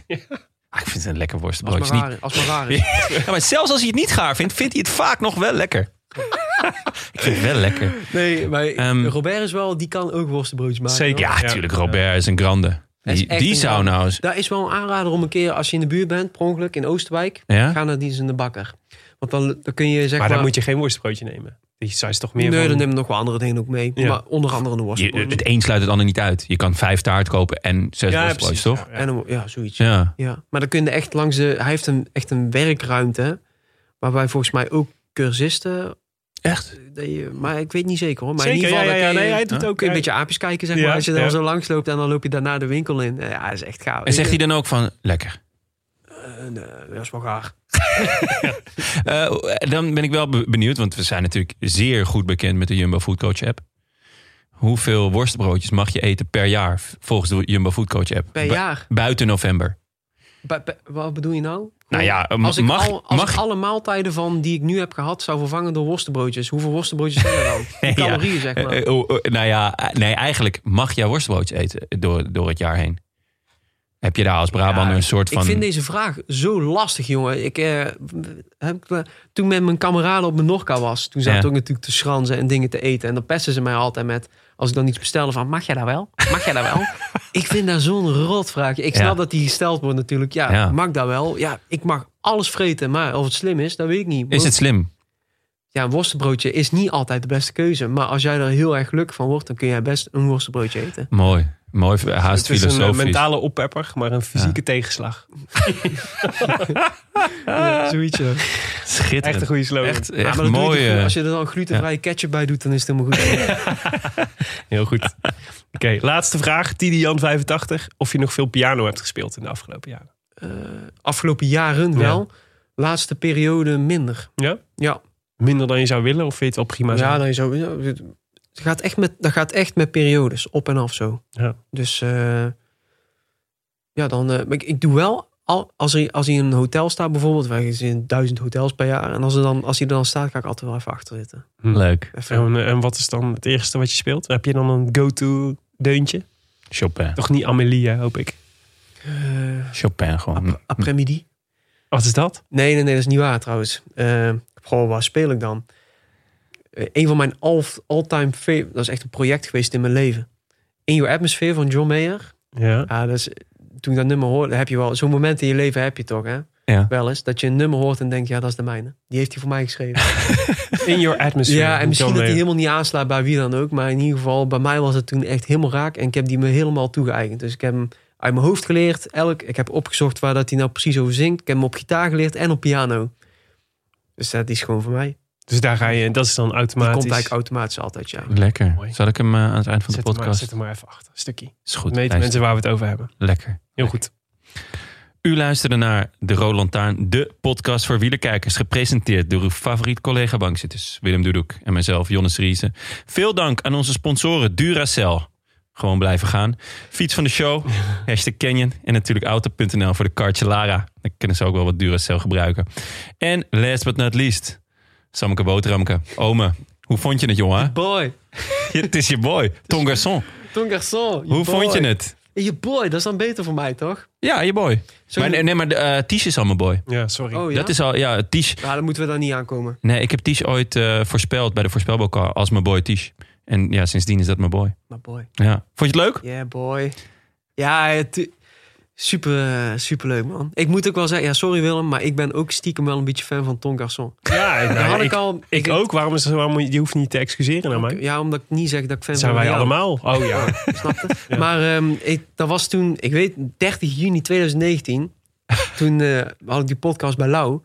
Ah, ik vind het een lekker Als worstenbroodje. maar Niet- als maar waar is. Ja, maar zelfs als hij het niet gaar vindt, vindt hij het vaak nog wel lekker. ik vind het wel lekker. Nee, maar Ehm, Robert is wel, die kan ook worstenbroodjes maken. Zeker. hoor. Ja, natuurlijk. Robert is een grande. Die, zou nou eens... Daar is wel een aanrader om een keer, als je in de buurt bent, per ongeluk in Oosterwijk, Ja? ga naar die in de bakker. Want dan, dan kun je zeg Maar maar... dan moet je geen worstenbroodje nemen. Die is toch meer nee, van... dan nemen we nog wel andere dingen ook mee. Ja. Maar onder andere een Je, worstenbroodje. het een sluit het ander niet uit. Je kan vijf taart kopen en zes ja, worstbroodjes, precies, toch? ja, ja. En een, ja, zoiets. Ja. Ja, maar dan kun je echt langs de... Hij heeft een, echt een werkruimte, waarbij volgens mij ook cursisten... Echt? Maar ik weet niet zeker hoor. Maar Zeker, in ieder ja, geval ja, ja. kun Nee, je, hij doet ook... kun je een hij- beetje aapjes kijken, zeg Ja, maar. Als je dan ja. zo langs loopt en dan loop je daarna de winkel in. Ja, dat is echt gaaf. En zegt hij dan ook van, lekker. Eh, nee, dat is wel gaar. Eh, dan ben ik wel be- benieuwd, want we zijn natuurlijk zeer goed bekend met de Jumbo Food Coach app. Hoeveel worstbroodjes mag je eten per jaar volgens de Jumbo Food Coach app? Per Bu- jaar. Buiten november. Wat bedoel je nou? Nou ja, eh, als ik, mag, al, als mag, ik alle maaltijden van die ik nu heb gehad zou vervangen door worstenbroodjes, hoeveel worstenbroodjes zijn er dan? Ja. calorieën, zeg maar. Eh, eh, oh, nou ja, nee, eigenlijk mag jij worstbroodjes eten door, door het jaar heen. Heb je daar als Brabander Ja, een soort van... Ik vind deze vraag zo lastig, jongen. Ik, heb, toen met mijn kameraden op mijn Norca was, toen zaten Ja. ook natuurlijk te schranzen en dingen te eten. En dan pesten ze mij altijd met, als ik dan iets bestelde van, mag jij dat wel? Mag jij dat wel? ik vind dat zo'n rotvraag. Ik snap Ja. dat die gesteld wordt natuurlijk. Ja, Ja. mag dat wel? Ja, ik mag alles vreten, maar of het slim is, dat weet ik niet. Is het slim? Ja, een worstenbroodje is niet altijd de beste keuze. Maar als jij er heel erg gelukkig van wordt, dan kun jij best een worstenbroodje eten. Mooi. Mooi, haast Het is een eh, filosofisch. mentale oppepper, maar een fysieke tegenslag. Zoiets. ja. Schitterend. Echt een goede slogan. Echt, Ja, mooi. eh, als je er dan glutenvrije ketchup bij doet, dan is het helemaal goed. Heel goed. Oké, laatste vraag. Tidian 85. Of je nog veel piano hebt gespeeld in de afgelopen jaren? Eh, afgelopen jaren wel. Laatste periode minder. Ja? Ja, Minder dan je zou willen? Of vind je het wel prima ja dan je zo. Het gaat echt met, dat gaat echt met periodes, op en af zo. Ja. Dus eh, ja, dan. eh, maar ik, ik doe wel. Al, als, er, als hij in een hotel staat bijvoorbeeld, wij zien duizend hotels per jaar. En als, er dan, als hij er dan staat, ga ik altijd wel even achter zitten. Leuk. Even, En, en wat is dan het eerste wat je speelt? Heb je dan een go-to deuntje? Chopin. Toch niet Amelie, hè, hoop ik. eh, Chopin gewoon. après-midi. Wat is dat? Nee, nee, nee, dat is niet waar trouwens. Goh, waar speel ik dan? Eh, een van mijn all- all-time favorite... Dat is echt een project geweest in mijn leven. In Your Atmosphere van John Mayer. Ja. Dat is, toen ik dat nummer hoorde, heb je wel... Zo'n moment in je leven heb je toch, hè? Ja. Wel eens. Dat je een nummer hoort en denkt, ja, dat is de mijne. Die heeft hij voor mij geschreven. In your atmosphere. ja, en misschien John dat hij helemaal niet aanslaat bij wie dan ook. Maar in ieder geval, bij mij was het toen echt helemaal raak. En ik heb die me helemaal toegeëigend. Dus ik heb hem uit mijn hoofd geleerd. Elk, ik heb opgezocht waar dat hij nou precies over zingt. Ik heb hem op gitaar geleerd en op piano. Dus dat is gewoon voor mij. Dus daar ga je, dat is dan Die automatisch. komt eigenlijk automatisch altijd, ja. Lekker. Mooi. Zal ik hem eh, aan het eind van de hem maar, podcast? zet hem maar even achter. Een stukje. Is goed. Dan weten Hij is mensen waar we het over hebben. Lekker. Heel goed. U luisterde naar De Rode Lantaarn, de podcast voor wielerkijkers. Gepresenteerd door uw favoriet collega bankzitters Willem Dudok en mijzelf, Jonnes Riese. Veel dank aan onze sponsoren Duracell. Gewoon blijven gaan. Fiets van de show, hashtag Canyon. En natuurlijk auto.nl voor de kartje Lara. Dan kunnen ze ook wel wat Duracell gebruiken. En last but not least, Sammeke Boterhamke. Ome, hoe vond je het jongen? Boy. Het is je boy, Ton Garçon. Ton Garçon. Hoe vond je het? Je boy, dat is dan beter voor mij, toch? Ja, je boy. Maar, nee, maar de, eh, Ties is al mijn boy. Ja, sorry. Oh ja? Dat is al, ja, Ties. Ja, dan moeten we daar niet aankomen. Nee, ik heb Ties ooit eh, voorspeld bij de voorspelbokaal als mijn boy Ties. En ja, sindsdien is dat mijn boy. Maar boy. Ja. Vond je het leuk? Yeah, boy. Ja, het, super, eh, super leuk, man. Ik moet ook wel zeggen, ja, sorry Willem, maar ik ben ook stiekem wel een beetje fan van Ton Garçon. Ja, nou, had ik, ik, al. ik ook. Waarom is waarom moet je, je hoeft niet te excuseren naar mij. Ja, omdat ik niet zeg dat ik fan Dat zijn ben wij allemaal. Oh ja. Snap je? Maar ehm, ik, dat was toen, ik weet, 30 juni 2019. toen eh, had ik die podcast bij Lau.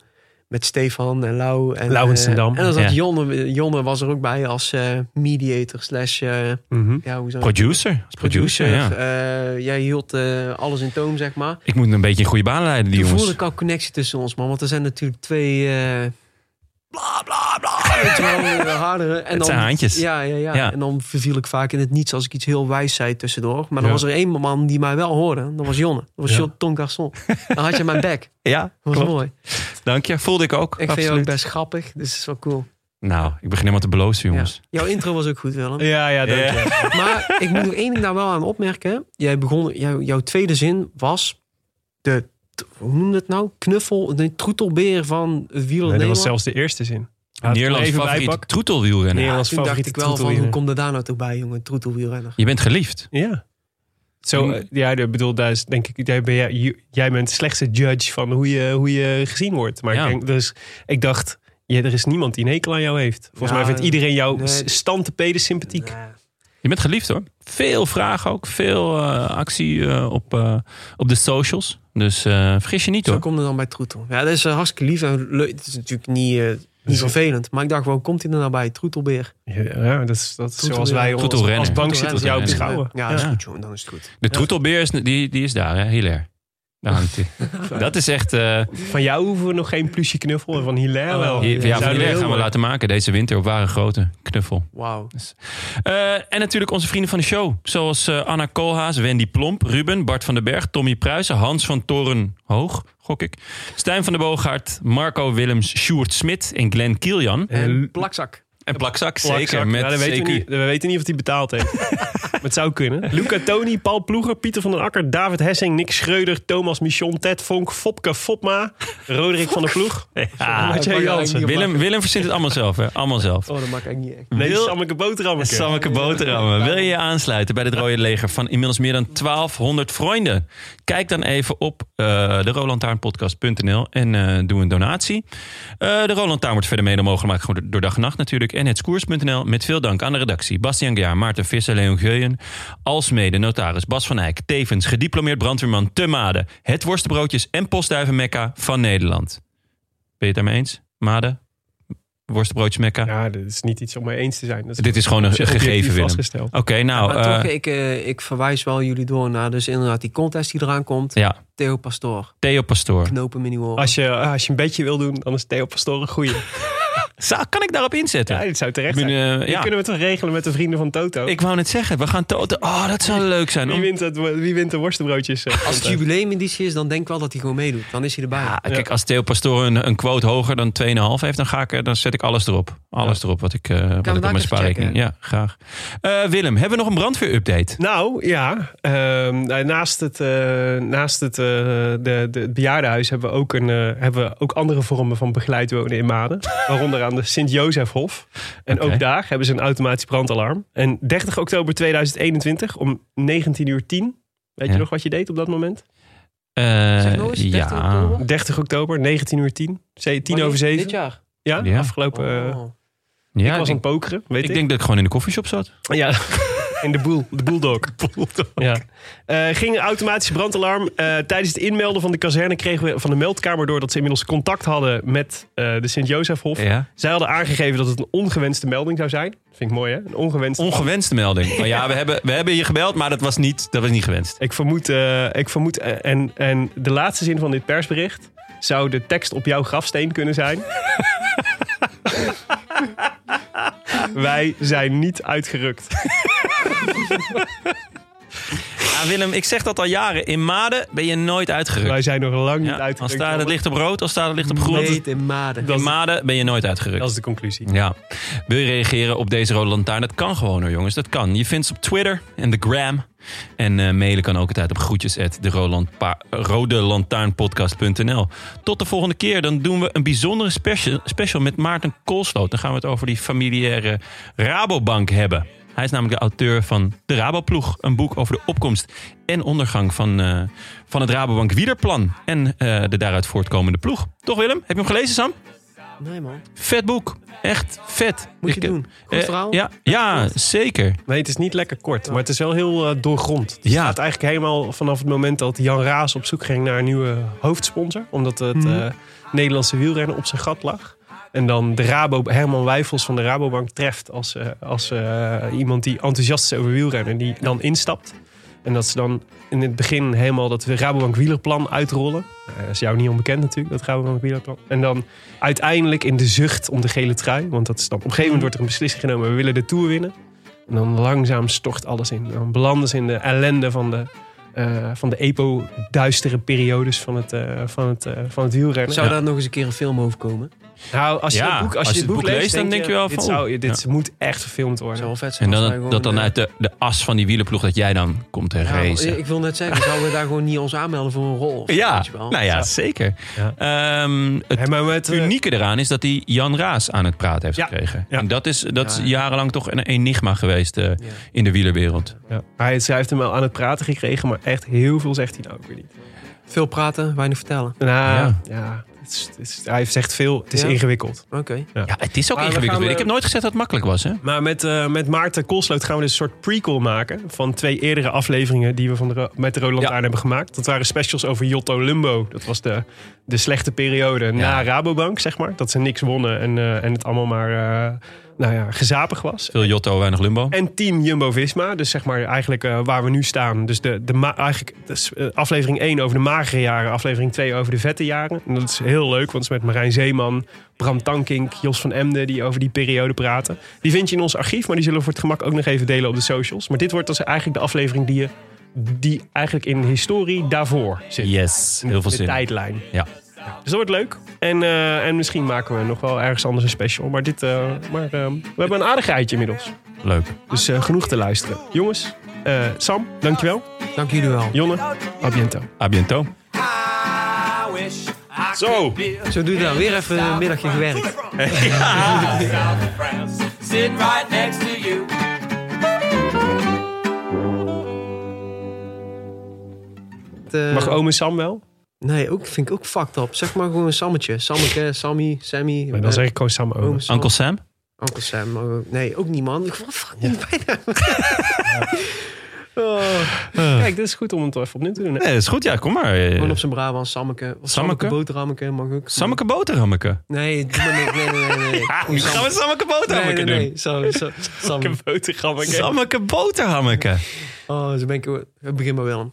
Met Stefan en Lau. En, Lau en eh, Stendam. en dan zat Ja. Jonne, Jonne was er ook bij als eh, mediator slash... eh, Mhm. ja, hoe Producer. Als producer, ja. Eh, jij hield eh, alles in toom, zeg maar. Ik moet een beetje in goede baan leiden, die Toen jongens. voelde ik al connectie tussen ons, man. Want er zijn natuurlijk twee... bla, bla, bla. Weet je wel, hardere. En Het zijn haantjes. Ja, ja, ja, Ja. En dan verviel ik vaak in het niets als ik iets heel wijs zei tussendoor. Maar dan Ja. was er één man die mij wel hoorde. Dat was Jonne. Dat was Ja. John Ton Garçon. Dan had je mijn bek. Ja, Dat was klopt. mooi. Dank je. Voelde ik ook. Ik vind jou absoluut. ook best grappig. Dus het is wel cool. Nou, ik begin helemaal te belozen, Ja. jongens. Jouw intro was ook goed, Willem. Ja, ja, dank Ja. je. Maar ik moet nog één ding daar wel aan opmerken. Jij begon, jou, jouw tweede zin was de, hoe noemde het nou? Knuffel, de troetelbeer van het Nee, wielrennen. dat was zelfs de eerste zin. Hem Nederlands even favoriet troetelwielrenner. Nederlands Toen dacht ik wel van, hoe troetelwielrenner. kom er daar nou toch bij, jongen? Troetelwielrenner. Je bent geliefd. Ja. Zo, eh, ja, ik bedoel, daar is denk ik, jij, ben jij, bent de slechtste judge van hoe je, hoe je gezien wordt. Maar Ja. ik, denk, dus, ik dacht, ja, er is niemand die een hekel aan jou heeft. Volgens Ja, mij vindt iedereen jou nee. s- standtepeden sympathiek. Nee. Je bent geliefd hoor. Veel vragen ook. Veel eh, actie eh, op, eh, op de socials. Dus eh, vergis je niet Zo hoor. komt het dan bij Troetel. Ja, dat is eh, hartstikke lief en leuk. Het is natuurlijk niet, eh, niet vervelend. Maar ik dacht, wel, komt hij er nou bij? Troetelbeer. Ja, dat is, dat is zoals wij ons Troetelrenner. als bankzitters jou Troetelrenner. beschouwen. Ja, dat is goed, jongen. Dan is het goed. De troetelbeer is, die, die is daar, hè? Hilaire. Hij. Dat is echt... eh Van jou hoeven we nog geen plusje knuffel en van Hilaire wel. Oh, ja, van Zouden Hilaire heel gaan we mooi- laten maken deze winter op ware grote knuffel. Wauw. Eh, en natuurlijk onze vrienden van de show. Zoals eh, Anna Koolhaas, Wendy Plomp, Ruben, Bart van den Berg, Tommy Pruisen, Hans van Torenhoog, gok ik. Stijn van der Boogaard, Marco Willems, Sjoerd Smit en Glenn Kieljan. En plakzak. En plakzak, Plakzak. zeker. Met Ja, dat weten we, CQ. niet, we weten niet of hij betaald heeft. maar het zou kunnen. Luca Toni, Paul Ploeger, Pieter van den Akker, David Hessing, Nick Schreuder, Thomas Michon, Ted Vonk, Fopke Fopma, Roderick van der Ploeg. Ja, Jansen. Willem, Willem verzint het allemaal zelf, hè? Allemaal zelf. Oh, dat maak ik niet echt. Nee, Wil- Sammeke Boterhammeke. Sammeke Boterhammen. Wil je je aansluiten bij het Rode Leger van inmiddels meer dan 1200 vrienden? Kijk dan even op eh de rolandtaarnpodcast.nl en eh, doe een donatie. Eh, de Roland Taarn wordt verder mede mogelijk gemaakt door dag en nacht natuurlijk. En hetskoers.nl met veel dank aan de redactie. Bastiaan Gejaar, Maarten Visser, Leon Geuyen. Alsmede notaris Bas van Eyck. Tevens gediplomeerd brandweerman Te Made. Het worstenbroodjes en postduiven Mekka van Nederland. Ben je het daarmee eens? Made? Worstenbroodjes Mekka? Ja, dat is niet iets om mee eens te zijn. Dat Dit is gewoon een gegeven, Willem. vastgesteld. Oké, nou... maar eh, toch, ik, eh, ik verwijs wel jullie door naar dus inderdaad die contest die eraan komt. ja, Theo Pastoor. Theo Pastoor. Knopen. Als je, als je een beetje wil doen, dan is Theo Pastoor een goeie. Zou- kan ik daarop inzetten? Ja, dit zou terecht ben, zijn. eh, ja. kunnen we toch regelen met de vrienden van Toto? Ik wou net zeggen, we gaan Toto. Oh, dat zou leuk zijn. wie, Om- wint het, wie wint de worstenbroodjes? eh, Als het jubileumeditie is, dan denk ik wel dat hij gewoon meedoet. Dan is hij erbij. Ja, kijk, als Theo Pastoor een, een quote hoger dan 2,5 heeft, dan, ga ik, er- dan zet ik alles erop. Alles erop wat ik, eh wat ik daar op mijn spaarrekening. Ja, graag. Eh, Willem, hebben we nog een brandweer-update? Nou ja, ehm, nou, naast het, eh, naast het, eh, de, de, het bejaardenhuis hebben we, ook een, eh, hebben we ook andere vormen van begeleid wonen in Maden. Aan de Sint-Jozefhof. En ook daar hebben ze een automatisch brandalarm. En 30 oktober 2021 om 19 uur 10. Weet Ja. je nog wat je deed op dat moment? Eh, Zeg nog eens, 30 ja. oktober? 30 oktober, 19 uur 10. Zee- 10 over 7. Dit jaar. Ja, Ja. afgelopen... eh, Oh. ja ik was aan het pokeren, weet ik ik. denk dat ik gewoon in de koffieshop zat. Ja, in de boel. De bulldog. Ja. Eh, ging een automatische brandalarm. Eh, tijdens het inmelden van de kazerne kregen we van de meldkamer door dat ze inmiddels contact hadden met eh, de Sint-Jozefhof. Ja. Zij hadden aangegeven dat het een ongewenste melding zou zijn. Vind ik mooi, hè? Een ongewenste. Ongewenste melding. Ja, we hebben, we hebben je gebeld, maar dat was niet, dat was niet gewenst. ik vermoed, ik vermoed en, en de laatste zin van dit persbericht zou de tekst op jouw grafsteen kunnen zijn. Wij zijn niet uitgerukt. Ja, Willem, ik zeg dat al jaren. In Maden ben je nooit uitgerukt. Wij zijn nog lang niet Ja, als uitgerukt. daar het licht op rood, als daar het licht op groen. Meet in maden. In Maden ben je nooit uitgerukt. Dat is de conclusie. Ja. Wil je reageren op deze Rode Lantaarn? Dat kan gewoon hoor, jongens. Dat kan. Je vindt ze op Twitter en de Gram. En eh, mailen kan ook altijd op groetjes at de rodelantaarnpodcast.nl. Tot de volgende keer. Dan doen we een bijzondere special, special met Maarten Koolsloot. Dan gaan we het over die familiaire Rabobank hebben. Hij is namelijk de auteur van De Raboploeg. Een boek over de opkomst en ondergang van, eh, van het Rabobank Wielerplan. En eh, de daaruit voortkomende ploeg. Toch Willem? Heb je hem gelezen Sam? Nee man. Vet boek. Echt vet. Moet je Ik, doen. Goed eh, verhaal. ja, ja, zeker. Nee, het is niet lekker kort, maar het is wel heel doorgrond. Het Ja. staat eigenlijk helemaal vanaf het moment dat Jan Raas op zoek ging naar een nieuwe hoofdsponsor. Omdat het Mhm. eh, Nederlandse wielrennen op zijn gat lag. En dan de Rabo, Herman Wijfels van de Rabobank treft als, eh, als eh, iemand die enthousiast is over wielrennen. Die dan instapt. En dat ze dan in het begin helemaal dat Rabobank wielerplan uitrollen. Eh, Dat is jou niet onbekend natuurlijk, dat Rabobank wielerplan. En dan uiteindelijk in de zucht om de gele trui. Want dat is dan, op een gegeven moment wordt er een beslissing genomen. We willen de Tour winnen. En dan langzaam stort alles in. Dan belanden ze in de ellende van de, van de epo-duistere periodes van het, eh, van het, van het wielrennen. Zou Ja. daar nog eens een keer een film over komen? Nou, als je, Ja, het boek, als als je het boek leest, dan denk je wel dit, van, zou, dit moet echt verfilmd worden. Zou wel vet zijn. En dan, dat dan uit de, de as van die wielerploeg dat jij dan komt te ja, racen. ik wil net zeggen, zouden we daar gewoon niet ons aanmelden voor een rol? Of, Ja, weet je wel? nou ja, zeker. Ja. Ehm, het Hey, maar met, eh, unieke eraan is dat hij Jan Raas aan het praten heeft Ja, gekregen. ja. En dat is, dat Ja. is jarenlang toch een enigma geweest eh, Ja. in de wielerwereld. ja. Hij hij heeft hem wel aan het praten gekregen, maar echt heel veel zegt hij nou ook weer niet. Veel praten, weinig vertellen. Nou, Ja. Het is, het is- hij zegt veel, het is Ja. ingewikkeld. Oké. Ja, het is ook Maar we ingewikkeld. gaan, Ik heb nooit gezegd dat het makkelijk was. Hè? Maar met, eh, met Maarten Koolsloot gaan we dus een soort prequel maken... van twee eerdere afleveringen die we van de, Ro- met de Roland Ja. Hebben gemaakt. Dat waren specials over Jotto Lumbo. Dat was de, de slechte periode na Rabobank, zeg maar. Dat ze niks wonnen en, eh, en het allemaal maar eh, nou ja, gezapig was. Veel Jotto, weinig Lumbo. En team Jumbo-Visma, dus zeg maar eigenlijk eh, waar we nu staan. Dus de, de eigenlijk dus, aflevering 1 over de magere jaren, aflevering 2 over de vette jaren. En dat is heel leuk, want het is met Marijn Zeeman, Bram Tankink, Jos van Emden die over die periode praten. Die vind je in ons archief, maar die zullen we voor het gemak ook nog even delen op de socials. Maar dit wordt dus eigenlijk de aflevering die, je, die eigenlijk in de historie daarvoor zit. Yes, heel veel de zin. tijdlijn. Ja. Dus dat wordt leuk. En, eh, en misschien maken we nog wel ergens anders een special. Maar, dit, eh, maar eh, we hebben een aardig rijtje inmiddels. Leuk. Dus eh, genoeg te luisteren. Jongens, eh, Sam, dankjewel. Dank jullie wel. Jonne, a biento. A biento. Zo. Zo doe je dan weer even een middagje gewerkt. Sitting right next to you. Het, Mag ome Sam wel? Nee, ook, vind ik ook fucked up. Zeg maar gewoon een Sammetje. Sammeke, Sammy, Sammy. Maar dan zeg ik gewoon Sam ome Sam. Uncle Sam? Uncle Sam. maar ook- nee, ook niet man. Ik vond fucking bijna. oh, Kijk, dit is goed om het even opnieuw te doen. hè? Nee, dat is goed. Ja, kom maar. Gewoon op zijn Brabant, Sammeke. Of Sammeke? Sammeke boterhammeke mag ook. Sammeke boterhammeke. Nee, doe maar niet. Nee, nee, nee. nee. Nu gaan we Sammeke Nee, boterhammeke nee, doen. nee. Zo, zo, boterhammen. Sammeke boterhammeke. Oh, zo ben ik... We beginnen maar Willem.